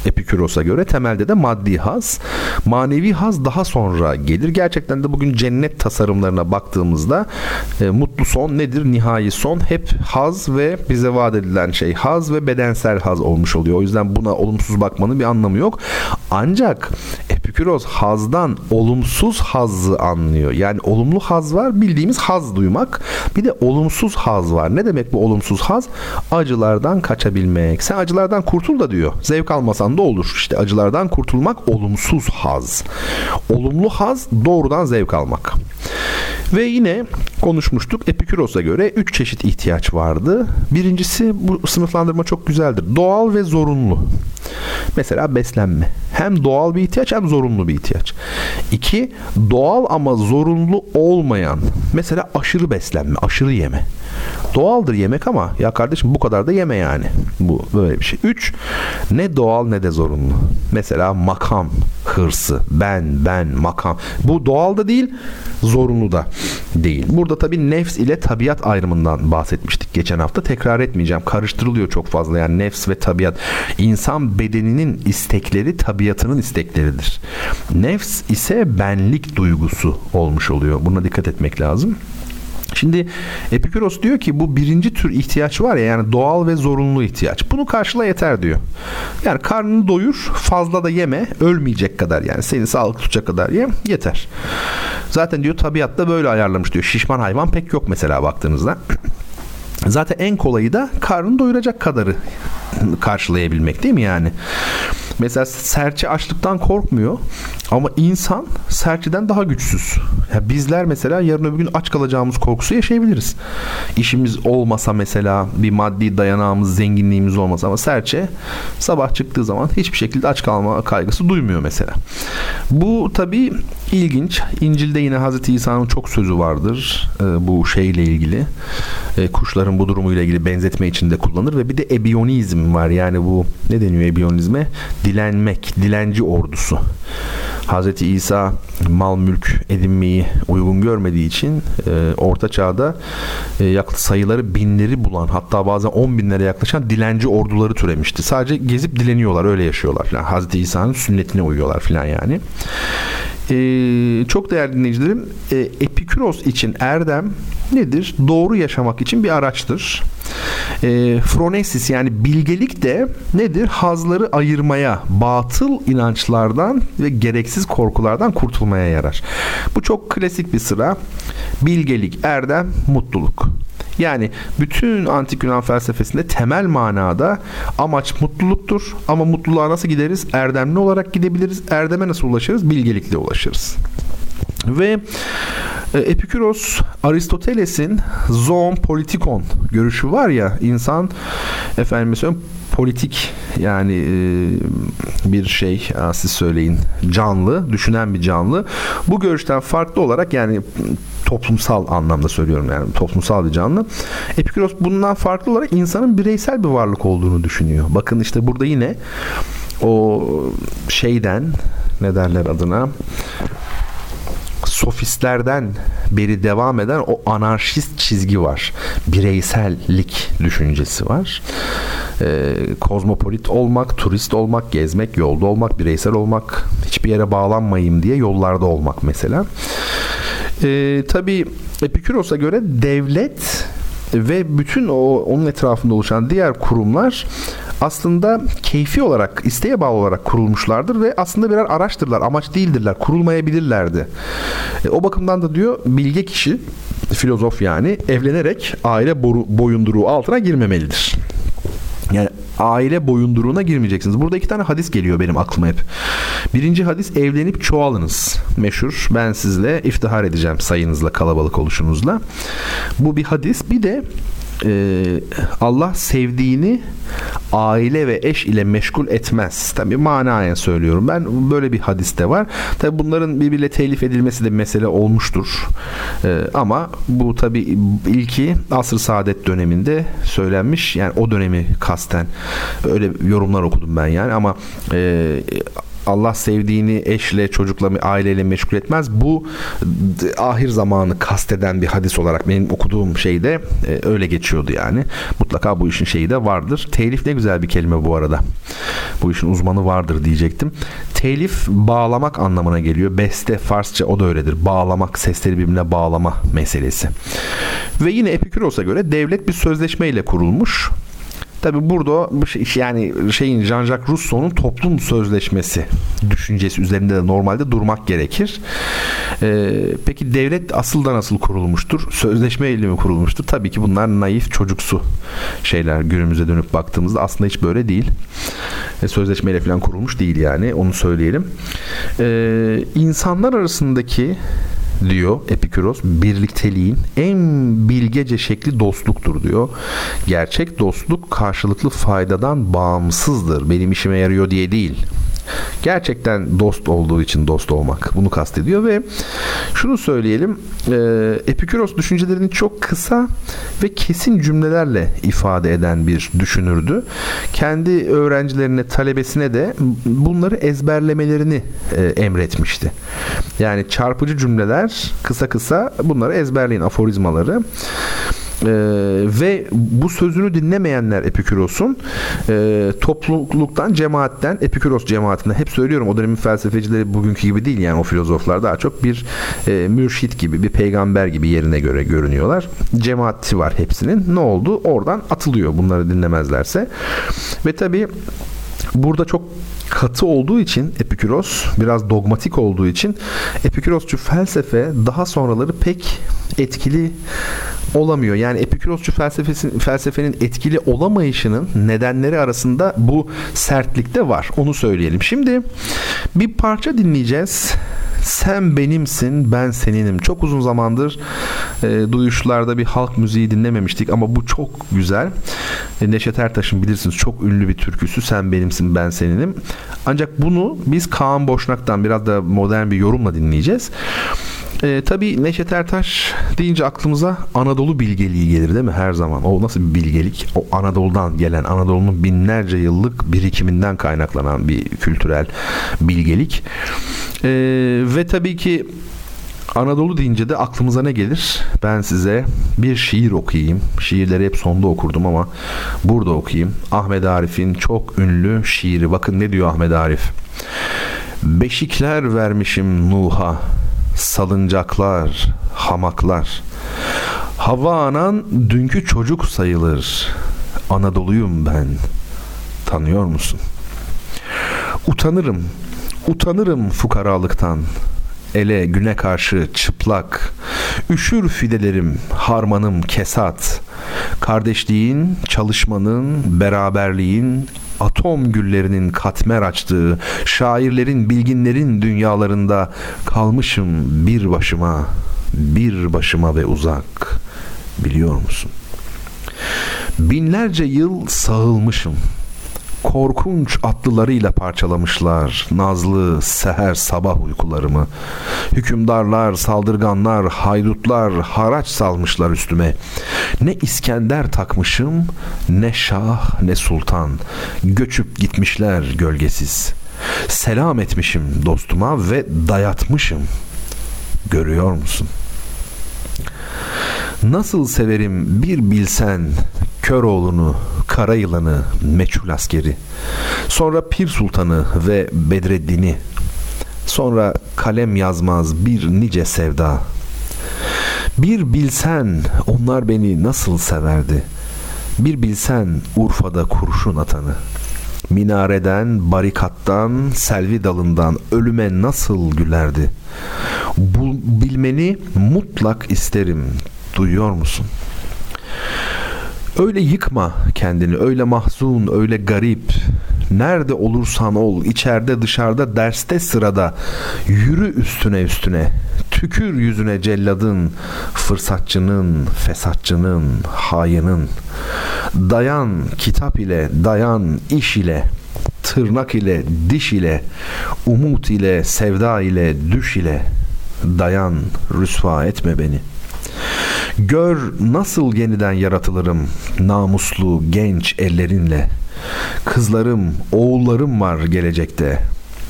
Epiküros'a göre temelde de maddi haz. Manevi haz daha sonra gelir. Gerçekten de bugün cennet tasarımlarına baktığımızda e, mutlu son nedir? Nihai son hep haz ve bize vaat edilen şey haz ve bedensel haz olmuş oluyor. O yüzden buna olumsuz bakmanın bir anlamı yok. Ancak Epikuros hazdan olumsuz hazzı anlıyor. Yani olumlu haz var bildiğimiz haz duymak. Bir de olumsuz haz var. Ne demek bu olumsuz haz? Acılardan kaçabilmek. Sen acılardan kurtul da diyor. Zevk almasan da olur. İşte acılardan kurtulmak olumsuz haz. Olumlu haz doğrudan zevk almak. Ve yine konuşmuştuk Epikuros'a göre 3 çeşit ihtiyaç vardı. Birincisi bu sınıflandırma çok güzeldir. Doğal ve zorunlu. Mesela beslenme. Hem doğal bir ihtiyaç hem zorunlu bir ihtiyaç. İki, doğal ama zorunlu olmayan. Mesela aşırı beslenme, aşırı yeme. Doğaldır yemek ama ya kardeşim bu kadar da yeme yani. Bu böyle bir şey. Üç, ne doğal ne de zorunlu. Mesela makam hırsı, ben, ben, makam. Bu doğal da değil, zorunlu da değil. Burada tabii nefs ile tabiat ayrımından bahsetmiştik geçen hafta. Tekrar etmeyeceğim. Karıştırılıyor çok fazla yani nefs ve tabiat. İnsan bedeninin istekleri tabiatının istekleridir. Nefs ise benlik duygusu olmuş oluyor. Buna dikkat etmek lazım. Şimdi Epikuros diyor ki bu birinci tür ihtiyaç var ya yani doğal ve zorunlu ihtiyaç. Bunu karşıla yeter diyor. Yani karnını doyur fazla da yeme ölmeyecek kadar yani seni sağlıklı tutacak kadar ye yeter. Zaten diyor tabiatta böyle ayarlamış diyor. Şişman hayvan pek yok mesela baktığınızda. Zaten en kolayı da karnını doyuracak kadarı karşılayabilmek değil mi yani? Mesela serçe açlıktan korkmuyor ama insan serçeden daha güçsüz. Ya bizler mesela yarın öbür gün aç kalacağımız korkusu yaşayabiliriz. İşimiz olmasa mesela bir maddi dayanağımız, zenginliğimiz olmasa ama serçe sabah çıktığı zaman hiçbir şekilde aç kalma kaygısı duymuyor mesela. Bu tabii ilginç. İncil'de yine Hazreti İsa'nın çok sözü vardır e, bu şeyle ilgili. E, kuşların bu durumuyla ilgili benzetme içinde kullanır ve bir de ebiyonizm var. Yani bu ne deniyor ebiyonizme? Dilenmek, dilenci ordusu. Hazreti İsa mal mülk edinmeyi uygun görmediği için e, orta çağda e, yaklaşık sayıları binleri bulan hatta bazen on binlere yaklaşan dilenci orduları türemişti. Sadece gezip dileniyorlar öyle yaşıyorlar falan. Hazreti İsa'nın sünnetine uyuyorlar falan yani. Ee, çok değerli dinleyicilerim e, Epikuros için erdem nedir? Doğru yaşamak için bir araçtır. E, phronesis yani bilgelik de nedir? Hazları ayırmaya, batıl inançlardan ve gereksiz korkulardan kurtulmaya yarar. Bu çok klasik bir sıra. Bilgelik, erdem, mutluluk. Yani bütün antik Yunan felsefesinde temel manada amaç mutluluktur. Ama mutluluğa nasıl gideriz? Erdemli olarak gidebiliriz. Erdeme nasıl ulaşırız? Bilgelikle ulaşırız. Ve e, Epikuros Aristoteles'in zoon politikon görüşü var ya insan efendim söyleyeyim politik yani e, bir şey siz söyleyin canlı düşünen bir canlı bu görüşten farklı olarak yani toplumsal anlamda söylüyorum yani toplumsal bir canlı. Epikuros bundan farklı olarak insanın bireysel bir varlık olduğunu düşünüyor. Bakın işte burada yine o şeyden ne derler adına sofistlerden beri devam eden o anarşist çizgi var. Bireysellik düşüncesi var. Ee, kozmopolit olmak, turist olmak, gezmek, yolda olmak, bireysel olmak, hiçbir yere bağlanmayayım diye yollarda olmak mesela. Ee, tabii Epikuros'a göre devlet ve bütün o onun etrafında oluşan diğer kurumlar aslında keyfi olarak, isteğe bağlı olarak kurulmuşlardır ve aslında birer araçtırlar, amaç değildirler, kurulmayabilirlerdi. E, o bakımdan da diyor bilge kişi, filozof yani evlenerek aile boyunduruğu altına girmemelidir. Yani aile boyunduruğuna girmeyeceksiniz. Burada iki tane hadis geliyor benim aklıma hep. Birinci hadis evlenip çoğalınız. Meşhur. Ben sizle iftihar edeceğim sayınızla, kalabalık oluşunuzla. Bu bir hadis. Bir de e, Allah sevdiğini aile ve eş ile meşgul etmez. Tabi manayen söylüyorum ben. Böyle bir hadiste var. Tabi bunların birbiriyle telif edilmesi de mesele olmuştur. E, ama bu tabi ilki asr saadet döneminde söylenmiş. Yani o dönemi kasten öyle yorumlar okudum ben yani ama e, Allah sevdiğini eşle, çocukla, aileyle meşgul etmez. Bu ahir zamanı kasteden bir hadis olarak benim okuduğum şeyde e, öyle geçiyordu yani. Mutlaka bu işin şeyi de vardır. Telif ne güzel bir kelime bu arada. Bu işin uzmanı vardır diyecektim. Telif bağlamak anlamına geliyor. Beste Farsça o da öyledir. Bağlamak, sesleri birbirine bağlama meselesi. Ve yine Epikuros'a göre devlet bir sözleşme ile kurulmuş. Tabi burada şey, yani şeyin Jean-Jacques Rousseau'nun toplum sözleşmesi düşüncesi üzerinde de normalde durmak gerekir. Ee, peki devlet asıldan nasıl kurulmuştur? Sözleşme ile mi kurulmuştur? Tabii ki bunlar naif çocuksu şeyler günümüze dönüp baktığımızda aslında hiç böyle değil. E, sözleşmeyle falan kurulmuş değil yani onu söyleyelim. Ee, insanlar arasındaki diyor Epikuros birlikteliğin en bilgece şekli dostluktur diyor. Gerçek dostluk karşılıklı faydadan bağımsızdır. Benim işime yarıyor diye değil gerçekten dost olduğu için dost olmak bunu kastediyor ve şunu söyleyelim e, Epikuros düşüncelerini çok kısa ve kesin cümlelerle ifade eden bir düşünürdü. Kendi öğrencilerine, talebesine de bunları ezberlemelerini e, emretmişti. Yani çarpıcı cümleler kısa kısa bunları ezberleyin aforizmaları. Ee, ve bu sözünü dinlemeyenler Epikuros'un e, topluluktan, cemaatten, Epikuros cemaatinde hep söylüyorum o dönemin felsefecileri bugünkü gibi değil yani o filozoflar daha çok bir e, mürşit gibi, bir peygamber gibi yerine göre görünüyorlar. Cemaati var hepsinin. Ne oldu? Oradan atılıyor bunları dinlemezlerse. Ve tabii burada çok katı olduğu için Epikuros biraz dogmatik olduğu için Epikurosçu felsefe daha sonraları pek etkili olamıyor. Yani Epikurosçu felsefesi, felsefenin etkili olamayışının nedenleri arasında bu sertlik de var. Onu söyleyelim. Şimdi bir parça dinleyeceğiz. Sen benimsin, ben seninim. Çok uzun zamandır e, duyuşlarda bir halk müziği dinlememiştik ama bu çok güzel. E, Neşet Ertaş'ın bilirsiniz çok ünlü bir türküsü. Sen benimsin, ben seninim. Ancak bunu biz Kaan Boşnak'tan biraz da modern bir yorumla dinleyeceğiz. E, tabii Neşet Ertaş deyince aklımıza Anadolu bilgeliği gelir değil mi her zaman? O nasıl bir bilgelik? O Anadolu'dan gelen, Anadolu'nun binlerce yıllık birikiminden kaynaklanan bir kültürel bilgelik. E, ve tabii ki Anadolu deyince de aklımıza ne gelir? Ben size bir şiir okuyayım. Şiirleri hep sonda okurdum ama burada okuyayım. Ahmet Arif'in çok ünlü şiiri. Bakın ne diyor Ahmet Arif. Beşikler vermişim Nuh'a salıncaklar, hamaklar. Hava anan dünkü çocuk sayılır. Anadolu'yum ben. Tanıyor musun? Utanırım, utanırım fukaralıktan. Ele güne karşı çıplak. Üşür fidelerim, harmanım kesat. Kardeşliğin, çalışmanın, beraberliğin, atom güllerinin katmer açtığı, şairlerin, bilginlerin dünyalarında kalmışım bir başıma, bir başıma ve uzak. Biliyor musun? Binlerce yıl sağılmışım. Korkunç atlılarıyla parçalamışlar nazlı seher sabah uykularımı. Hükümdarlar, saldırganlar, haydutlar haraç salmışlar üstüme. Ne İskender takmışım, ne şah, ne sultan. Göçüp gitmişler gölgesiz. Selam etmişim dostuma ve dayatmışım. Görüyor musun? Nasıl severim bir bilsen Köroğlu'nu, Kara Yılan'ı, Meçhul askeri. Sonra Pir Sultan'ı ve Bedreddin'i. Sonra kalem yazmaz bir nice sevda. Bir bilsen onlar beni nasıl severdi. Bir bilsen Urfa'da kurşun atanı. Minareden, barikattan, selvi dalından ölüme nasıl gülerdi. Bu bilmeni mutlak isterim. Duyuyor musun? Öyle yıkma kendini, öyle mahzun, öyle garip. Nerede olursan ol, içeride dışarıda, derste sırada. Yürü üstüne üstüne. Tükür yüzüne celladın, fırsatçının, fesatçının, hayının. Dayan kitap ile, dayan iş ile, tırnak ile, diş ile, umut ile, sevda ile, düş ile. Dayan, rüsva etme beni. Gör nasıl yeniden yaratılırım namuslu genç ellerinle. Kızlarım, oğullarım var gelecekte.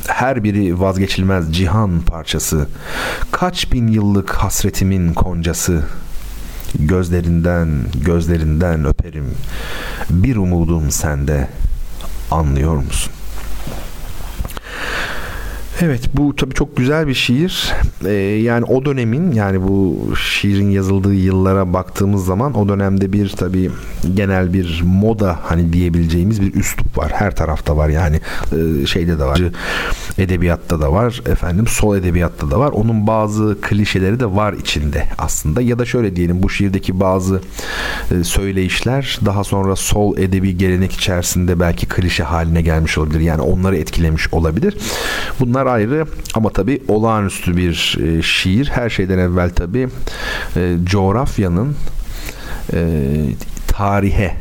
Her biri vazgeçilmez cihan parçası. Kaç bin yıllık hasretimin koncası. Gözlerinden, gözlerinden öperim. Bir umudum sende. Anlıyor musun? Evet bu tabii çok güzel bir şiir. Ee, yani o dönemin yani bu şiirin yazıldığı yıllara baktığımız zaman o dönemde bir tabii genel bir moda hani diyebileceğimiz bir üslup var. Her tarafta var yani e, şeyde de var. Edebiyatta da var. Efendim sol edebiyatta da var. Onun bazı klişeleri de var içinde aslında. Ya da şöyle diyelim bu şiirdeki bazı e, söyleyişler daha sonra sol edebi gelenek içerisinde belki klişe haline gelmiş olabilir. Yani onları etkilemiş olabilir. Bunlar ayrı ama tabii olağanüstü bir e, şiir. Her şeyden evvel tabii e, coğrafyanın e, tarihe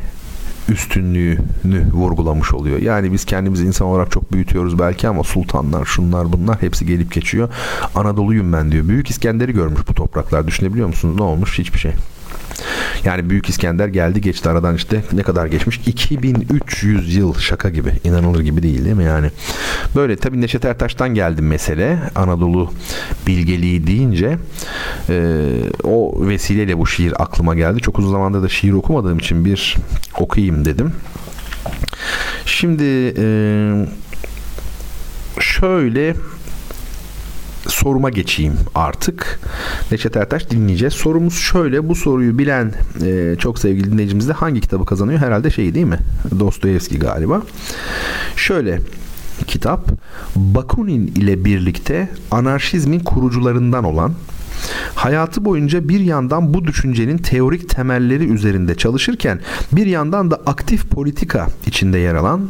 üstünlüğünü vurgulamış oluyor. Yani biz kendimizi insan olarak çok büyütüyoruz belki ama sultanlar, şunlar bunlar hepsi gelip geçiyor. Anadolu'yum ben diyor. Büyük İskender'i görmüş bu topraklar. Düşünebiliyor musunuz? Ne olmuş? Hiçbir şey. Yani Büyük İskender geldi geçti aradan işte ne kadar geçmiş? 2300 yıl şaka gibi. inanılır gibi değil değil mi yani? Böyle tabii Neşet Ertaş'tan geldi mesele. Anadolu bilgeliği deyince e, o vesileyle bu şiir aklıma geldi. Çok uzun zamandır da şiir okumadığım için bir okuyayım dedim. Şimdi e, şöyle soruma geçeyim artık. Neşet Ertaş dinleyeceğiz. Sorumuz şöyle. Bu soruyu bilen e, çok sevgili dinleyicimiz de hangi kitabı kazanıyor? Herhalde şey değil mi? Dostoyevski galiba. Şöyle kitap Bakunin ile birlikte anarşizmin kurucularından olan Hayatı boyunca bir yandan bu düşüncenin teorik temelleri üzerinde çalışırken bir yandan da aktif politika içinde yer alan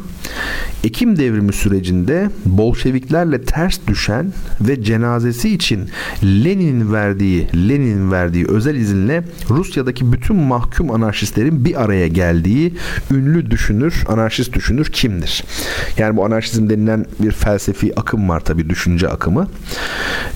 Ekim devrimi sürecinde Bolşeviklerle ters düşen ve cenazesi için Lenin'in verdiği Lenin'in verdiği özel izinle Rusya'daki bütün mahkum anarşistlerin bir araya geldiği ünlü düşünür, anarşist düşünür kimdir? Yani bu anarşizm denilen bir felsefi akım var tabii düşünce akımı.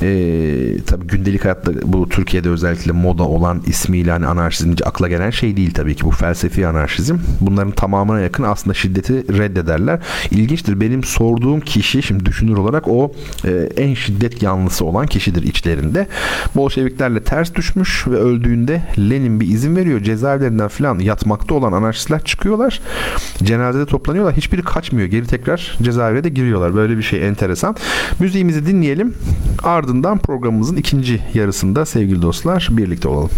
Ee, tabii gündelik hayatta bu Türkiye'de özellikle moda olan ismiyle hani anarşizmci akla gelen şey değil tabii ki bu felsefi anarşizm. Bunların tamamına yakın aslında şiddeti reddederler. İlginçtir benim sorduğum kişi şimdi düşünür olarak o e, en şiddet yanlısı olan kişidir içlerinde. Bolşeviklerle ters düşmüş ve öldüğünde Lenin bir izin veriyor. Cezaevlerinden falan yatmakta olan anarşistler çıkıyorlar. Cenazede toplanıyorlar. Hiçbiri kaçmıyor. Geri tekrar cezaevine de giriyorlar. Böyle bir şey enteresan. Müziğimizi dinleyelim. Ardından programımızın ikinci yarısında sevgili dostlar birlikte olalım.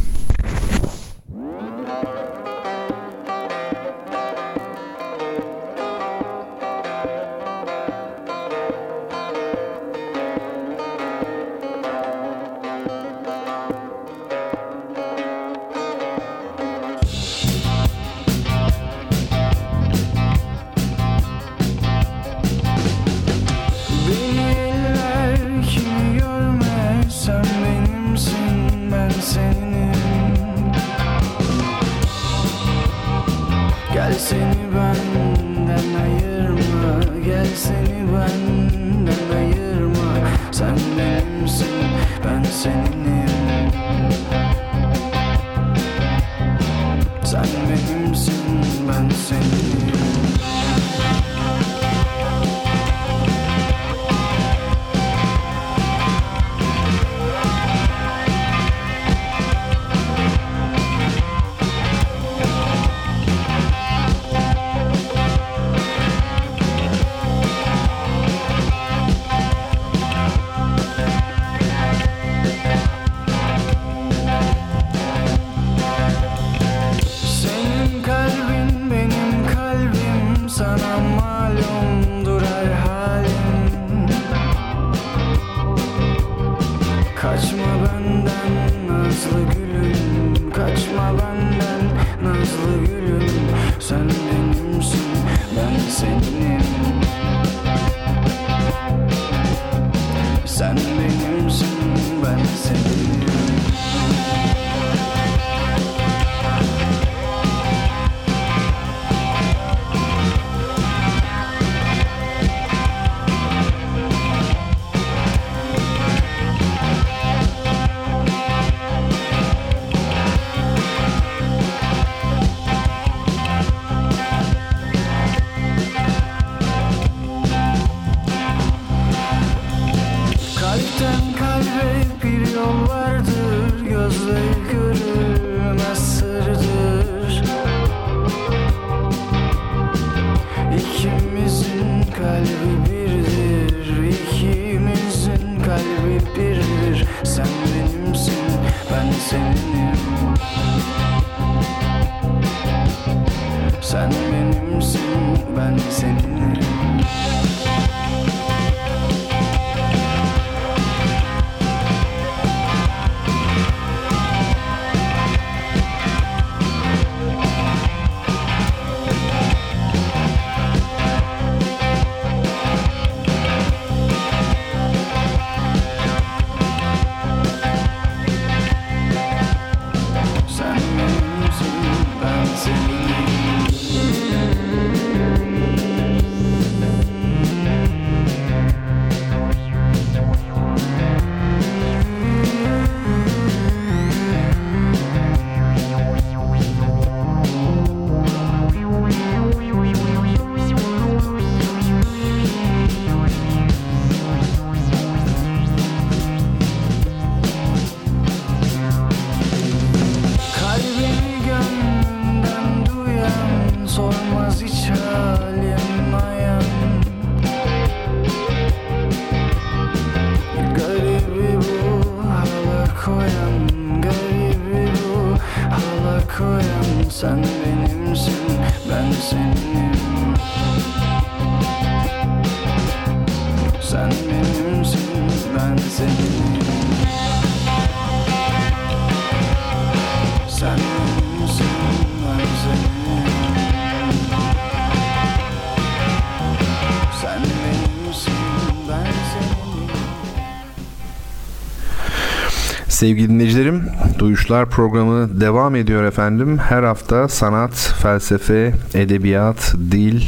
Sevgili dinleyicilerim, Duyuşlar programı devam ediyor efendim. Her hafta sanat, felsefe, edebiyat, dil,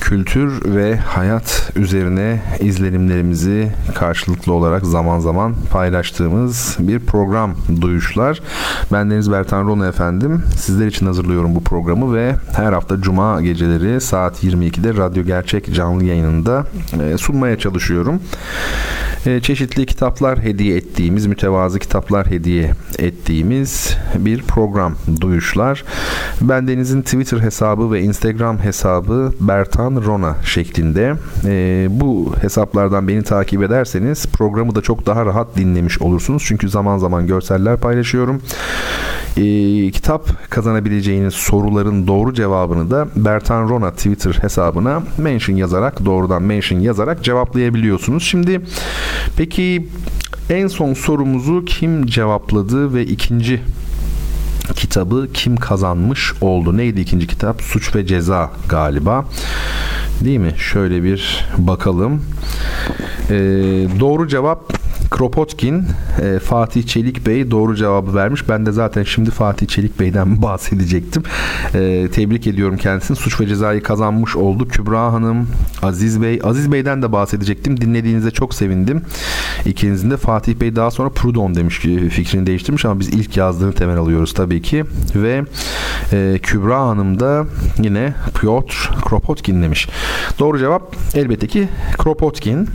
kültür ve hayat üzerine izlenimlerimizi karşılıklı olarak zaman zaman paylaştığımız bir program Duyuşlar. Ben Deniz Bertan Rona efendim. Sizler için hazırlıyorum bu programı ve her hafta Cuma geceleri saat 22'de Radyo Gerçek canlı yayınında e, sunmaya çalışıyorum. E, çeşitli kitaplar hediye ettiğimiz, mütevazı kitaplar hediye ettiğimiz bir program Duyuşlar. Ben Deniz'in Twitter hesabı ve Instagram hesabı Bertan Rona şeklinde. E, bu hesaplardan beni takip ederseniz programı da çok daha rahat dinlemiş olursunuz. Çünkü zaman zaman görseller paylaşıyorum. E, kitap kazanabileceğiniz soruların doğru cevabını da Bertan Rona Twitter hesabına mention yazarak doğrudan mention yazarak cevaplayabiliyorsunuz. Şimdi peki en son sorumuzu kim cevapladı ve ikinci kitabı kim kazanmış oldu? Neydi ikinci kitap? Suç ve Ceza galiba. Değil mi? Şöyle bir bakalım. Ee, doğru cevap Kropotkin, e, Fatih Çelik Bey doğru cevabı vermiş. Ben de zaten şimdi Fatih Çelik Bey'den bahsedecektim. E, tebrik ediyorum kendisini. Suç ve Ceza'yı kazanmış oldu. Kübra Hanım, Aziz Bey. Aziz Bey'den de bahsedecektim. Dinlediğinize çok sevindim. İkinizin de Fatih Bey daha sonra Prudon demiş ki fikrini değiştirmiş ama biz ilk yazdığını temel alıyoruz tabii ki. Ve e, Kübra Hanım da yine Piotr Kropotkin demiş. Doğru cevap elbette ki Kropotkin.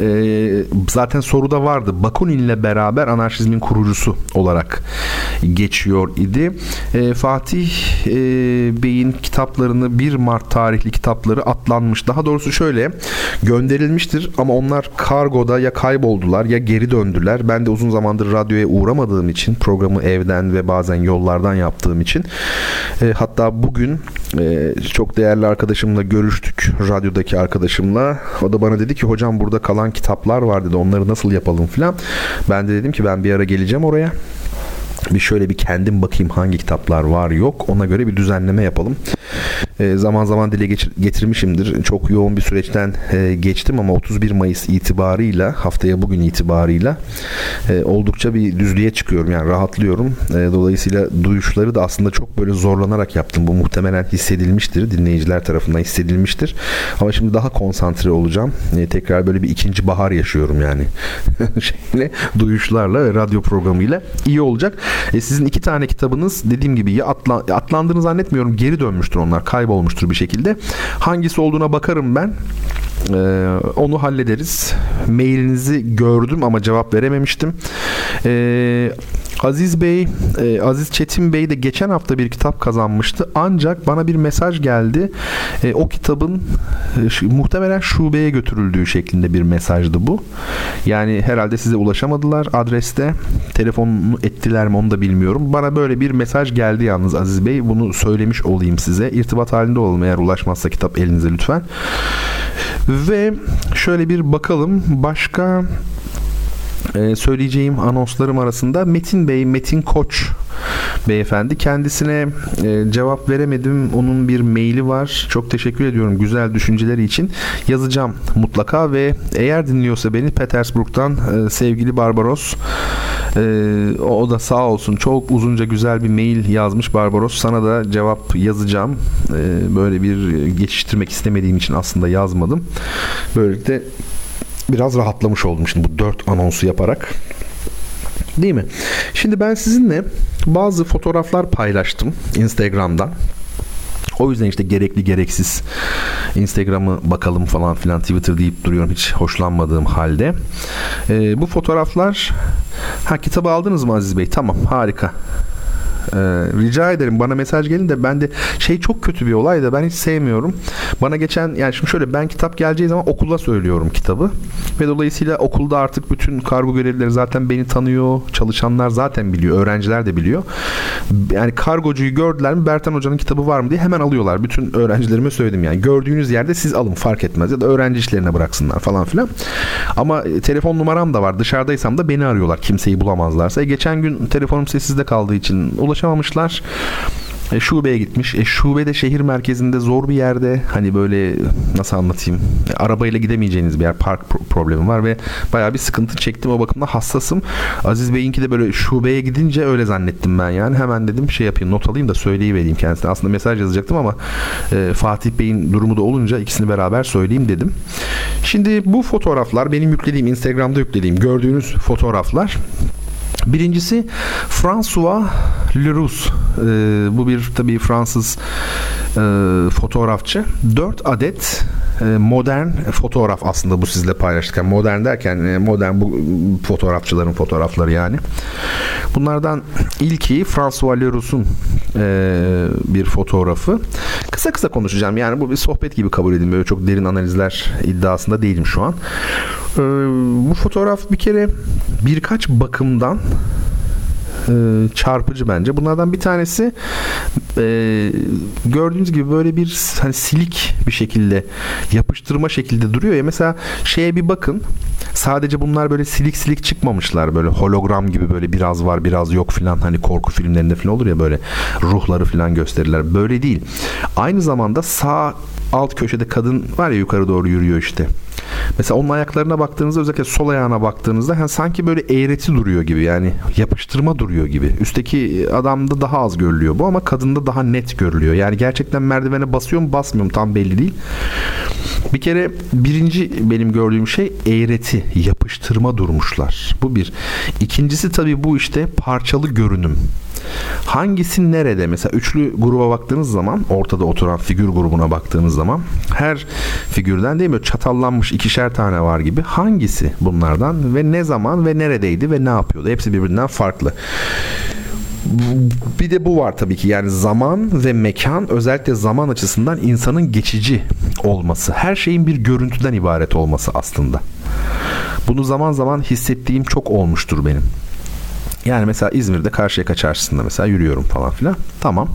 E, zaten soruda vardı. Bakunin'le beraber anarşizmin kurucusu olarak geçiyor idi. E, Fatih e, Bey'in kitaplarını 1 Mart tarihli kitapları atlanmış. Daha doğrusu şöyle gönderilmiştir ama onlar kargoda ya kayboldular ya geri döndüler. Ben de uzun zamandır radyoya uğramadığım için programı evden ve bazen yollardan yaptığım için e, hatta bugün e, çok değerli arkadaşımla görüştük radyodaki arkadaşımla. O da bana dedi ki hocam burada kalan kitaplar var dedi. Onları nasıl yapalım filan. Ben de dedim ki ben bir ara geleceğim oraya bir şöyle bir kendim bakayım hangi kitaplar var yok ona göre bir düzenleme yapalım. E, zaman zaman dile getirmişimdir. Çok yoğun bir süreçten e, geçtim ama 31 Mayıs itibarıyla haftaya bugün itibarıyla e, oldukça bir düzlüğe çıkıyorum. Yani rahatlıyorum. E, dolayısıyla duyuşları da aslında çok böyle zorlanarak yaptım. Bu muhtemelen hissedilmiştir. Dinleyiciler tarafından hissedilmiştir. Ama şimdi daha konsantre olacağım. Tekrar böyle bir ikinci bahar yaşıyorum yani. Şeyle, duyuşlarla, radyo programıyla iyi olacak. Sizin iki tane kitabınız dediğim gibi ya atla, atlandığını zannetmiyorum. Geri dönmüştür onlar. Kaybolmuştur bir şekilde. Hangisi olduğuna bakarım ben. Ee, onu hallederiz. Mailinizi gördüm ama cevap verememiştim. Ee, Aziz Bey, e, Aziz Çetin Bey de geçen hafta bir kitap kazanmıştı. Ancak bana bir mesaj geldi. E, o kitabın e, muhtemelen şubeye götürüldüğü şeklinde bir mesajdı bu. Yani herhalde size ulaşamadılar adreste. Telefonunu ettiler mi onu da bilmiyorum. Bana böyle bir mesaj geldi yalnız Aziz Bey. Bunu söylemiş olayım size. İrtibat halinde olalım eğer ulaşmazsa kitap elinize lütfen. Ve şöyle bir bakalım. Başka ee, söyleyeceğim anonslarım arasında Metin Bey, Metin Koç beyefendi. Kendisine e, cevap veremedim. Onun bir maili var. Çok teşekkür ediyorum güzel düşünceleri için. Yazacağım mutlaka ve eğer dinliyorsa beni Petersburg'dan e, sevgili Barbaros e, o da sağ olsun çok uzunca güzel bir mail yazmış Barbaros. Sana da cevap yazacağım. Böyle bir geçiştirmek istemediğim için aslında yazmadım. Böylelikle biraz rahatlamış oldum şimdi bu dört anonsu yaparak. Değil mi? Şimdi ben sizinle bazı fotoğraflar paylaştım Instagram'dan. O yüzden işte gerekli gereksiz Instagram'ı bakalım falan filan Twitter deyip duruyorum hiç hoşlanmadığım halde. Ee, bu fotoğraflar ha kitabı aldınız mı Aziz Bey? Tamam harika. Ee, rica ederim bana mesaj gelin de ben de şey çok kötü bir olay da ben hiç sevmiyorum. Bana geçen yani şimdi şöyle ben kitap geleceği zaman okula söylüyorum kitabı ve dolayısıyla okulda artık bütün kargo görevlileri zaten beni tanıyor. Çalışanlar zaten biliyor. Öğrenciler de biliyor. Yani kargocuyu gördüler mi Bertan Hoca'nın kitabı var mı diye hemen alıyorlar. Bütün öğrencilerime söyledim yani. Gördüğünüz yerde siz alın fark etmez ya da öğrenci işlerine bıraksınlar falan filan. Ama e, telefon numaram da var. Dışarıdaysam da beni arıyorlar. Kimseyi bulamazlarsa. E, geçen gün telefonum sessizde kaldığı için ulaşamamışlar. E, şubeye gitmiş. E, şubede şehir merkezinde zor bir yerde hani böyle nasıl anlatayım e, arabayla gidemeyeceğiniz bir yer park pro- problemi var ve bayağı bir sıkıntı çektim o bakımdan hassasım. Aziz Bey'inki de böyle şubeye gidince öyle zannettim ben yani hemen dedim şey yapayım not alayım da söyleyivereyim kendisine. Aslında mesaj yazacaktım ama e, Fatih Bey'in durumu da olunca ikisini beraber söyleyeyim dedim. Şimdi bu fotoğraflar benim yüklediğim Instagram'da yüklediğim gördüğünüz fotoğraflar Birincisi François Leroux. Ee, bu bir tabii Fransız e, fotoğrafçı. 4 adet e, modern fotoğraf aslında bu sizle paylaştık. Yani modern derken e, modern bu fotoğrafçıların fotoğrafları yani. Bunlardan ilki François Leroux'un e, bir fotoğrafı. Kısa kısa konuşacağım. Yani bu bir sohbet gibi kabul edin. Böyle çok derin analizler iddiasında değilim şu an. E, bu fotoğraf bir kere birkaç bakımdan e, çarpıcı bence. Bunlardan bir tanesi e, gördüğünüz gibi böyle bir hani silik bir şekilde yapıştırma şekilde duruyor ya. Mesela şeye bir bakın. Sadece bunlar böyle silik silik çıkmamışlar. Böyle hologram gibi böyle biraz var biraz yok filan. Hani korku filmlerinde filan olur ya böyle ruhları filan gösterirler. Böyle değil. Aynı zamanda sağ alt köşede kadın var ya yukarı doğru yürüyor işte. Mesela onun ayaklarına baktığınızda özellikle sol ayağına baktığınızda yani sanki böyle eğreti duruyor gibi yani yapıştırma duruyor gibi. Üstteki adamda daha az görülüyor bu ama kadında daha net görülüyor. Yani gerçekten merdivene basıyor mu basmıyor mu tam belli değil. Bir kere birinci benim gördüğüm şey eğreti, yapıştırma durmuşlar. Bu bir. İkincisi tabii bu işte parçalı görünüm. Hangisi nerede? Mesela üçlü gruba baktığınız zaman ortada oturan figür grubuna baktığınız zaman her figürden değil mi çatallanmış ikişer tane var gibi hangisi bunlardan ve ne zaman ve neredeydi ve ne yapıyordu? Hepsi birbirinden farklı. Bir de bu var tabii ki yani zaman ve mekan özellikle zaman açısından insanın geçici olması. Her şeyin bir görüntüden ibaret olması aslında. Bunu zaman zaman hissettiğim çok olmuştur benim. Yani mesela İzmir'de Karşıyaka Çarşısı'nda mesela yürüyorum falan filan. Tamam.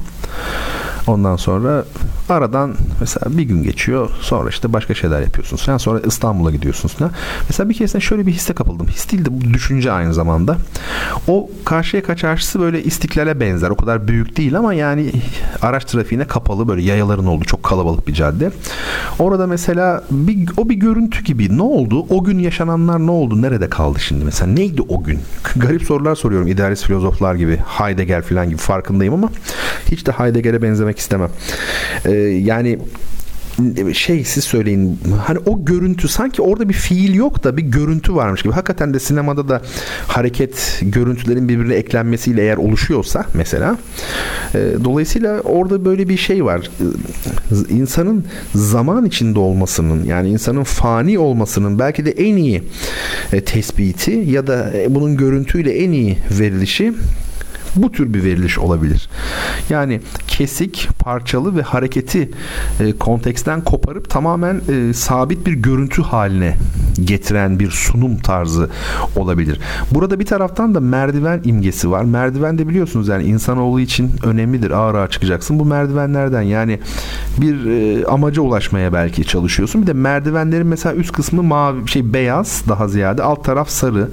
Ondan sonra aradan mesela bir gün geçiyor. Sonra işte başka şeyler yapıyorsunuz. Yani sonra İstanbul'a gidiyorsunuz. Falan. Mesela bir keresinde şöyle bir hisse kapıldım. His değil de bu düşünce aynı zamanda. O Karşıyaka Çarşısı böyle istiklale benzer. O kadar büyük değil ama yani araç trafiğine kapalı böyle yayaların olduğu çok kalabalık bir cadde. Orada mesela bir, o bir görüntü gibi. Ne oldu? O gün yaşananlar ne oldu? Nerede kaldı şimdi? Mesela neydi o gün? Garip sorular soruyorum. idealist filozoflar gibi. Heidegger falan gibi farkındayım ama hiç de Heidegger'e benzemek istemem. Ee, yani şey siz söyleyin hani o görüntü sanki orada bir fiil yok da bir görüntü varmış gibi. Hakikaten de sinemada da hareket görüntülerin birbirine eklenmesiyle eğer oluşuyorsa mesela e, dolayısıyla orada böyle bir şey var. E, insanın zaman içinde olmasının yani insanın fani olmasının belki de en iyi e, tespiti ya da e, bunun görüntüyle en iyi verilişi bu tür bir veriliş olabilir. Yani kesik, parçalı ve hareketi e, konteksten koparıp tamamen e, sabit bir görüntü haline getiren bir sunum tarzı olabilir. Burada bir taraftan da merdiven imgesi var. Merdiven de biliyorsunuz yani insanoğlu için önemlidir. Ağır ağır çıkacaksın. Bu merdivenlerden yani bir e, amaca ulaşmaya belki çalışıyorsun. Bir de merdivenlerin mesela üst kısmı mavi şey beyaz daha ziyade alt taraf sarı.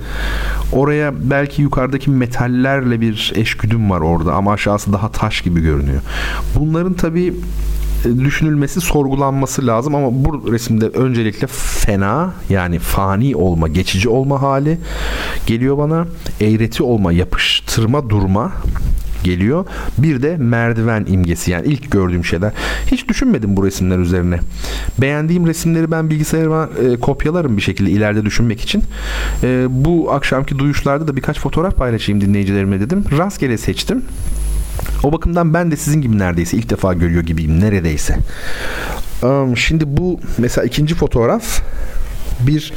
Oraya belki yukarıdaki metallerle bir eşgüdüm var orada ama aşağısı daha taş gibi görünüyor. Bunların tabii e, düşünülmesi, sorgulanması lazım ama bu resimde öncelikle fena yani fani olma, geçici olma hali geliyor bana. Eğreti olma, yapıştırma, durma geliyor. Bir de merdiven imgesi yani ilk gördüğüm şeyler. Hiç düşünmedim bu resimler üzerine. Beğendiğim resimleri ben bilgisayarıma e, kopyalarım bir şekilde ileride düşünmek için. E, bu akşamki duyuşlarda da birkaç fotoğraf paylaşayım dinleyicilerime dedim. Rastgele seçtim. O bakımdan ben de sizin gibi neredeyse ilk defa görüyor gibiyim neredeyse. Şimdi bu mesela ikinci fotoğraf bir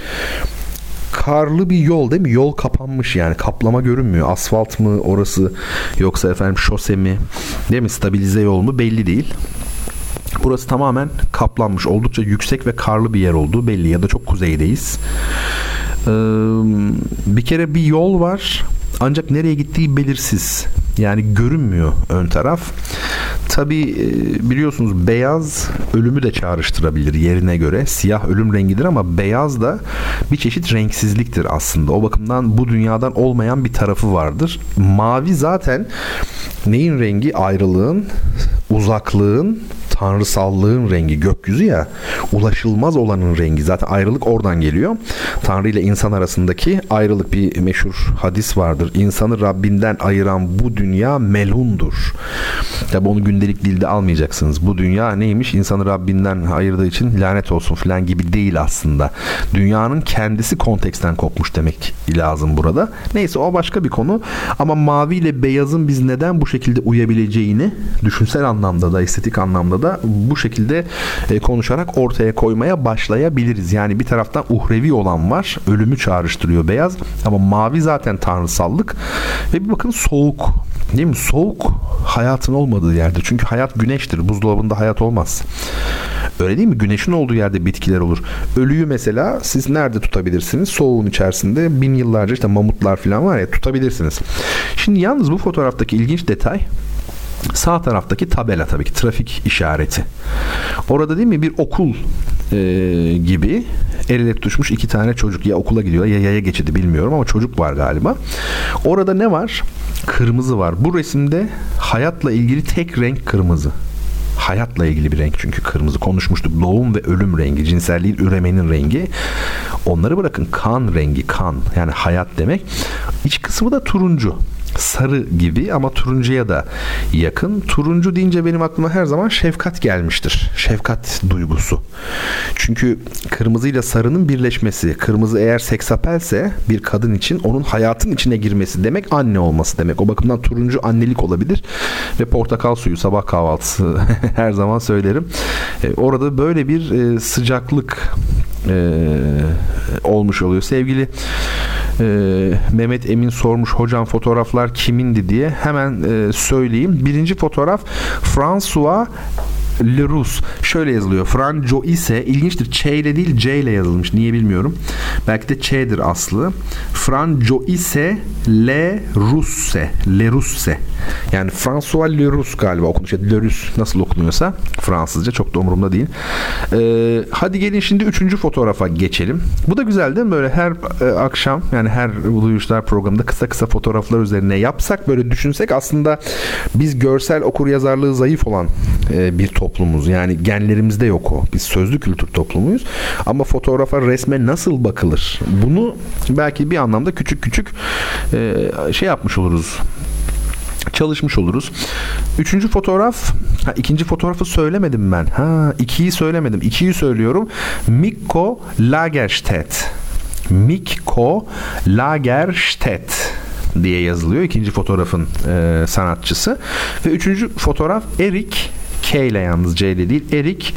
karlı bir yol değil mi? Yol kapanmış yani kaplama görünmüyor. Asfalt mı orası yoksa efendim şose mi değil mi? Stabilize yol mu belli değil. Burası tamamen kaplanmış. Oldukça yüksek ve karlı bir yer olduğu belli ya da çok kuzeydeyiz. Ee, bir kere bir yol var ancak nereye gittiği belirsiz. Yani görünmüyor ön taraf. Tabi biliyorsunuz beyaz ölümü de çağrıştırabilir yerine göre. Siyah ölüm rengidir ama beyaz da bir çeşit renksizliktir aslında. O bakımdan bu dünyadan olmayan bir tarafı vardır. Mavi zaten neyin rengi? Ayrılığın, uzaklığın, tanrısallığın rengi gökyüzü ya ulaşılmaz olanın rengi zaten ayrılık oradan geliyor. Tanrı ile insan arasındaki ayrılık bir meşhur hadis vardır. İnsanı Rabbinden ayıran bu dünya melundur. Tabi onu gündelik dilde almayacaksınız. Bu dünya neymiş? İnsanı Rabbinden ayırdığı için lanet olsun falan gibi değil aslında. Dünyanın kendisi konteksten kopmuş demek lazım burada. Neyse o başka bir konu. Ama mavi ile beyazın biz neden bu şekilde uyabileceğini düşünsel anlamda da estetik anlamda da bu şekilde e, konuşarak ortaya koymaya başlayabiliriz. Yani bir taraftan uhrevi olan var. Ölümü çağrıştırıyor beyaz. Ama mavi zaten tanrısallık. Ve bir bakın soğuk. Değil mi? Soğuk hayatın olmadığı yerde. Çünkü hayat güneştir. Buzdolabında hayat olmaz. Öyle değil mi? Güneşin olduğu yerde bitkiler olur. Ölüyü mesela siz nerede tutabilirsiniz? Soğuğun içerisinde bin yıllarca işte mamutlar falan var ya tutabilirsiniz. Şimdi yalnız bu fotoğraftaki ilginç detay Sağ taraftaki tabela tabii ki trafik işareti. Orada değil mi bir okul e, gibi el ele tutuşmuş iki tane çocuk. Ya okula gidiyor ya yaya geçidi bilmiyorum ama çocuk var galiba. Orada ne var? Kırmızı var. Bu resimde hayatla ilgili tek renk kırmızı. Hayatla ilgili bir renk çünkü kırmızı. Konuşmuştuk. Doğum ve ölüm rengi cinselliğin üremenin rengi. Onları bırakın. Kan rengi kan. Yani hayat demek. İç kısmı da turuncu sarı gibi ama turuncuya da yakın. Turuncu deyince benim aklıma her zaman şefkat gelmiştir. Şefkat duygusu. Çünkü kırmızıyla sarının birleşmesi. Kırmızı eğer seksapelse bir kadın için onun hayatın içine girmesi demek anne olması demek. O bakımdan turuncu annelik olabilir. Ve portakal suyu sabah kahvaltısı her zaman söylerim. E, orada böyle bir e, sıcaklık e, olmuş oluyor. Sevgili e, Mehmet Emin sormuş hocam fotoğraflar kimindi diye hemen e, söyleyeyim. Birinci fotoğraf François Lerus şöyle yazılıyor. Franco ise ilginçtir. Ç ile değil C ile yazılmış. Niye bilmiyorum. Belki de Ç'dir aslı. Franco ise Le Russe. Le Russe. Yani François Lerus galiba okunuş. Lerus nasıl okunuyorsa Fransızca çok da umurumda değil. Ee, hadi gelin şimdi üçüncü fotoğrafa geçelim. Bu da güzel değil mi? Böyle her e, akşam yani her duyuşlar programında kısa kısa fotoğraflar üzerine yapsak böyle düşünsek aslında biz görsel okur yazarlığı zayıf olan e, bir toplumuz. Yani genlerimizde yok o. Biz sözlü kültür toplumuyuz. Ama fotoğrafa resme nasıl bakılır? Bunu belki bir anlamda küçük küçük e, şey yapmış oluruz çalışmış oluruz. Üçüncü fotoğraf Ha, ikinci fotoğrafı söylemedim ben. Ha, ikiyi söylemedim. İkiyi söylüyorum. Mikko Lagerstedt. Mikko Lagerstedt diye yazılıyor. ikinci fotoğrafın e, sanatçısı. Ve üçüncü fotoğraf Erik K ile yalnız C ile değil. Erik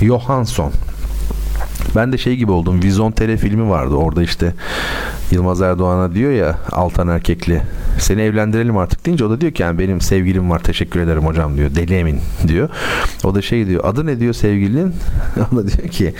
Johansson. Ben de şey gibi oldum. Vizon Tele filmi vardı. Orada işte Yılmaz Erdoğan'a diyor ya Altan Erkekli seni evlendirelim artık deyince o da diyor ki yani benim sevgilim var teşekkür ederim hocam diyor. Deli Emin diyor. O da şey diyor adı ne diyor sevgilinin? o da diyor ki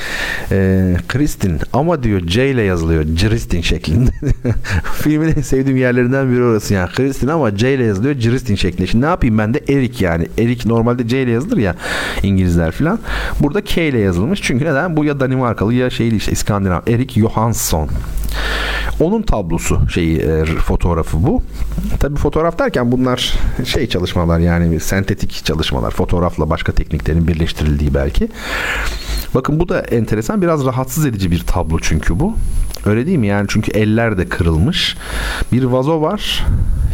e, Kristin ama diyor C ile yazılıyor. Cristin şeklinde. Filmin en sevdiğim yerlerinden biri orası yani. Kristin ama C ile yazılıyor. Cristin şeklinde. Şimdi ne yapayım ben de Erik yani. Erik normalde C ile yazılır ya İngilizler filan. Burada K ile yazılmış. Çünkü neden? Bu ya Danimarkalı ya şeyli işte İskandinav. Erik Johansson. Onun tablosu şeyi e, fotoğrafı bu. Tabii fotoğraf derken bunlar şey çalışmalar yani sentetik çalışmalar. Fotoğrafla başka tekniklerin birleştirildiği belki. Bakın bu da enteresan. Biraz rahatsız edici bir tablo çünkü bu. Öyle değil mi? Yani çünkü eller de kırılmış. Bir vazo var.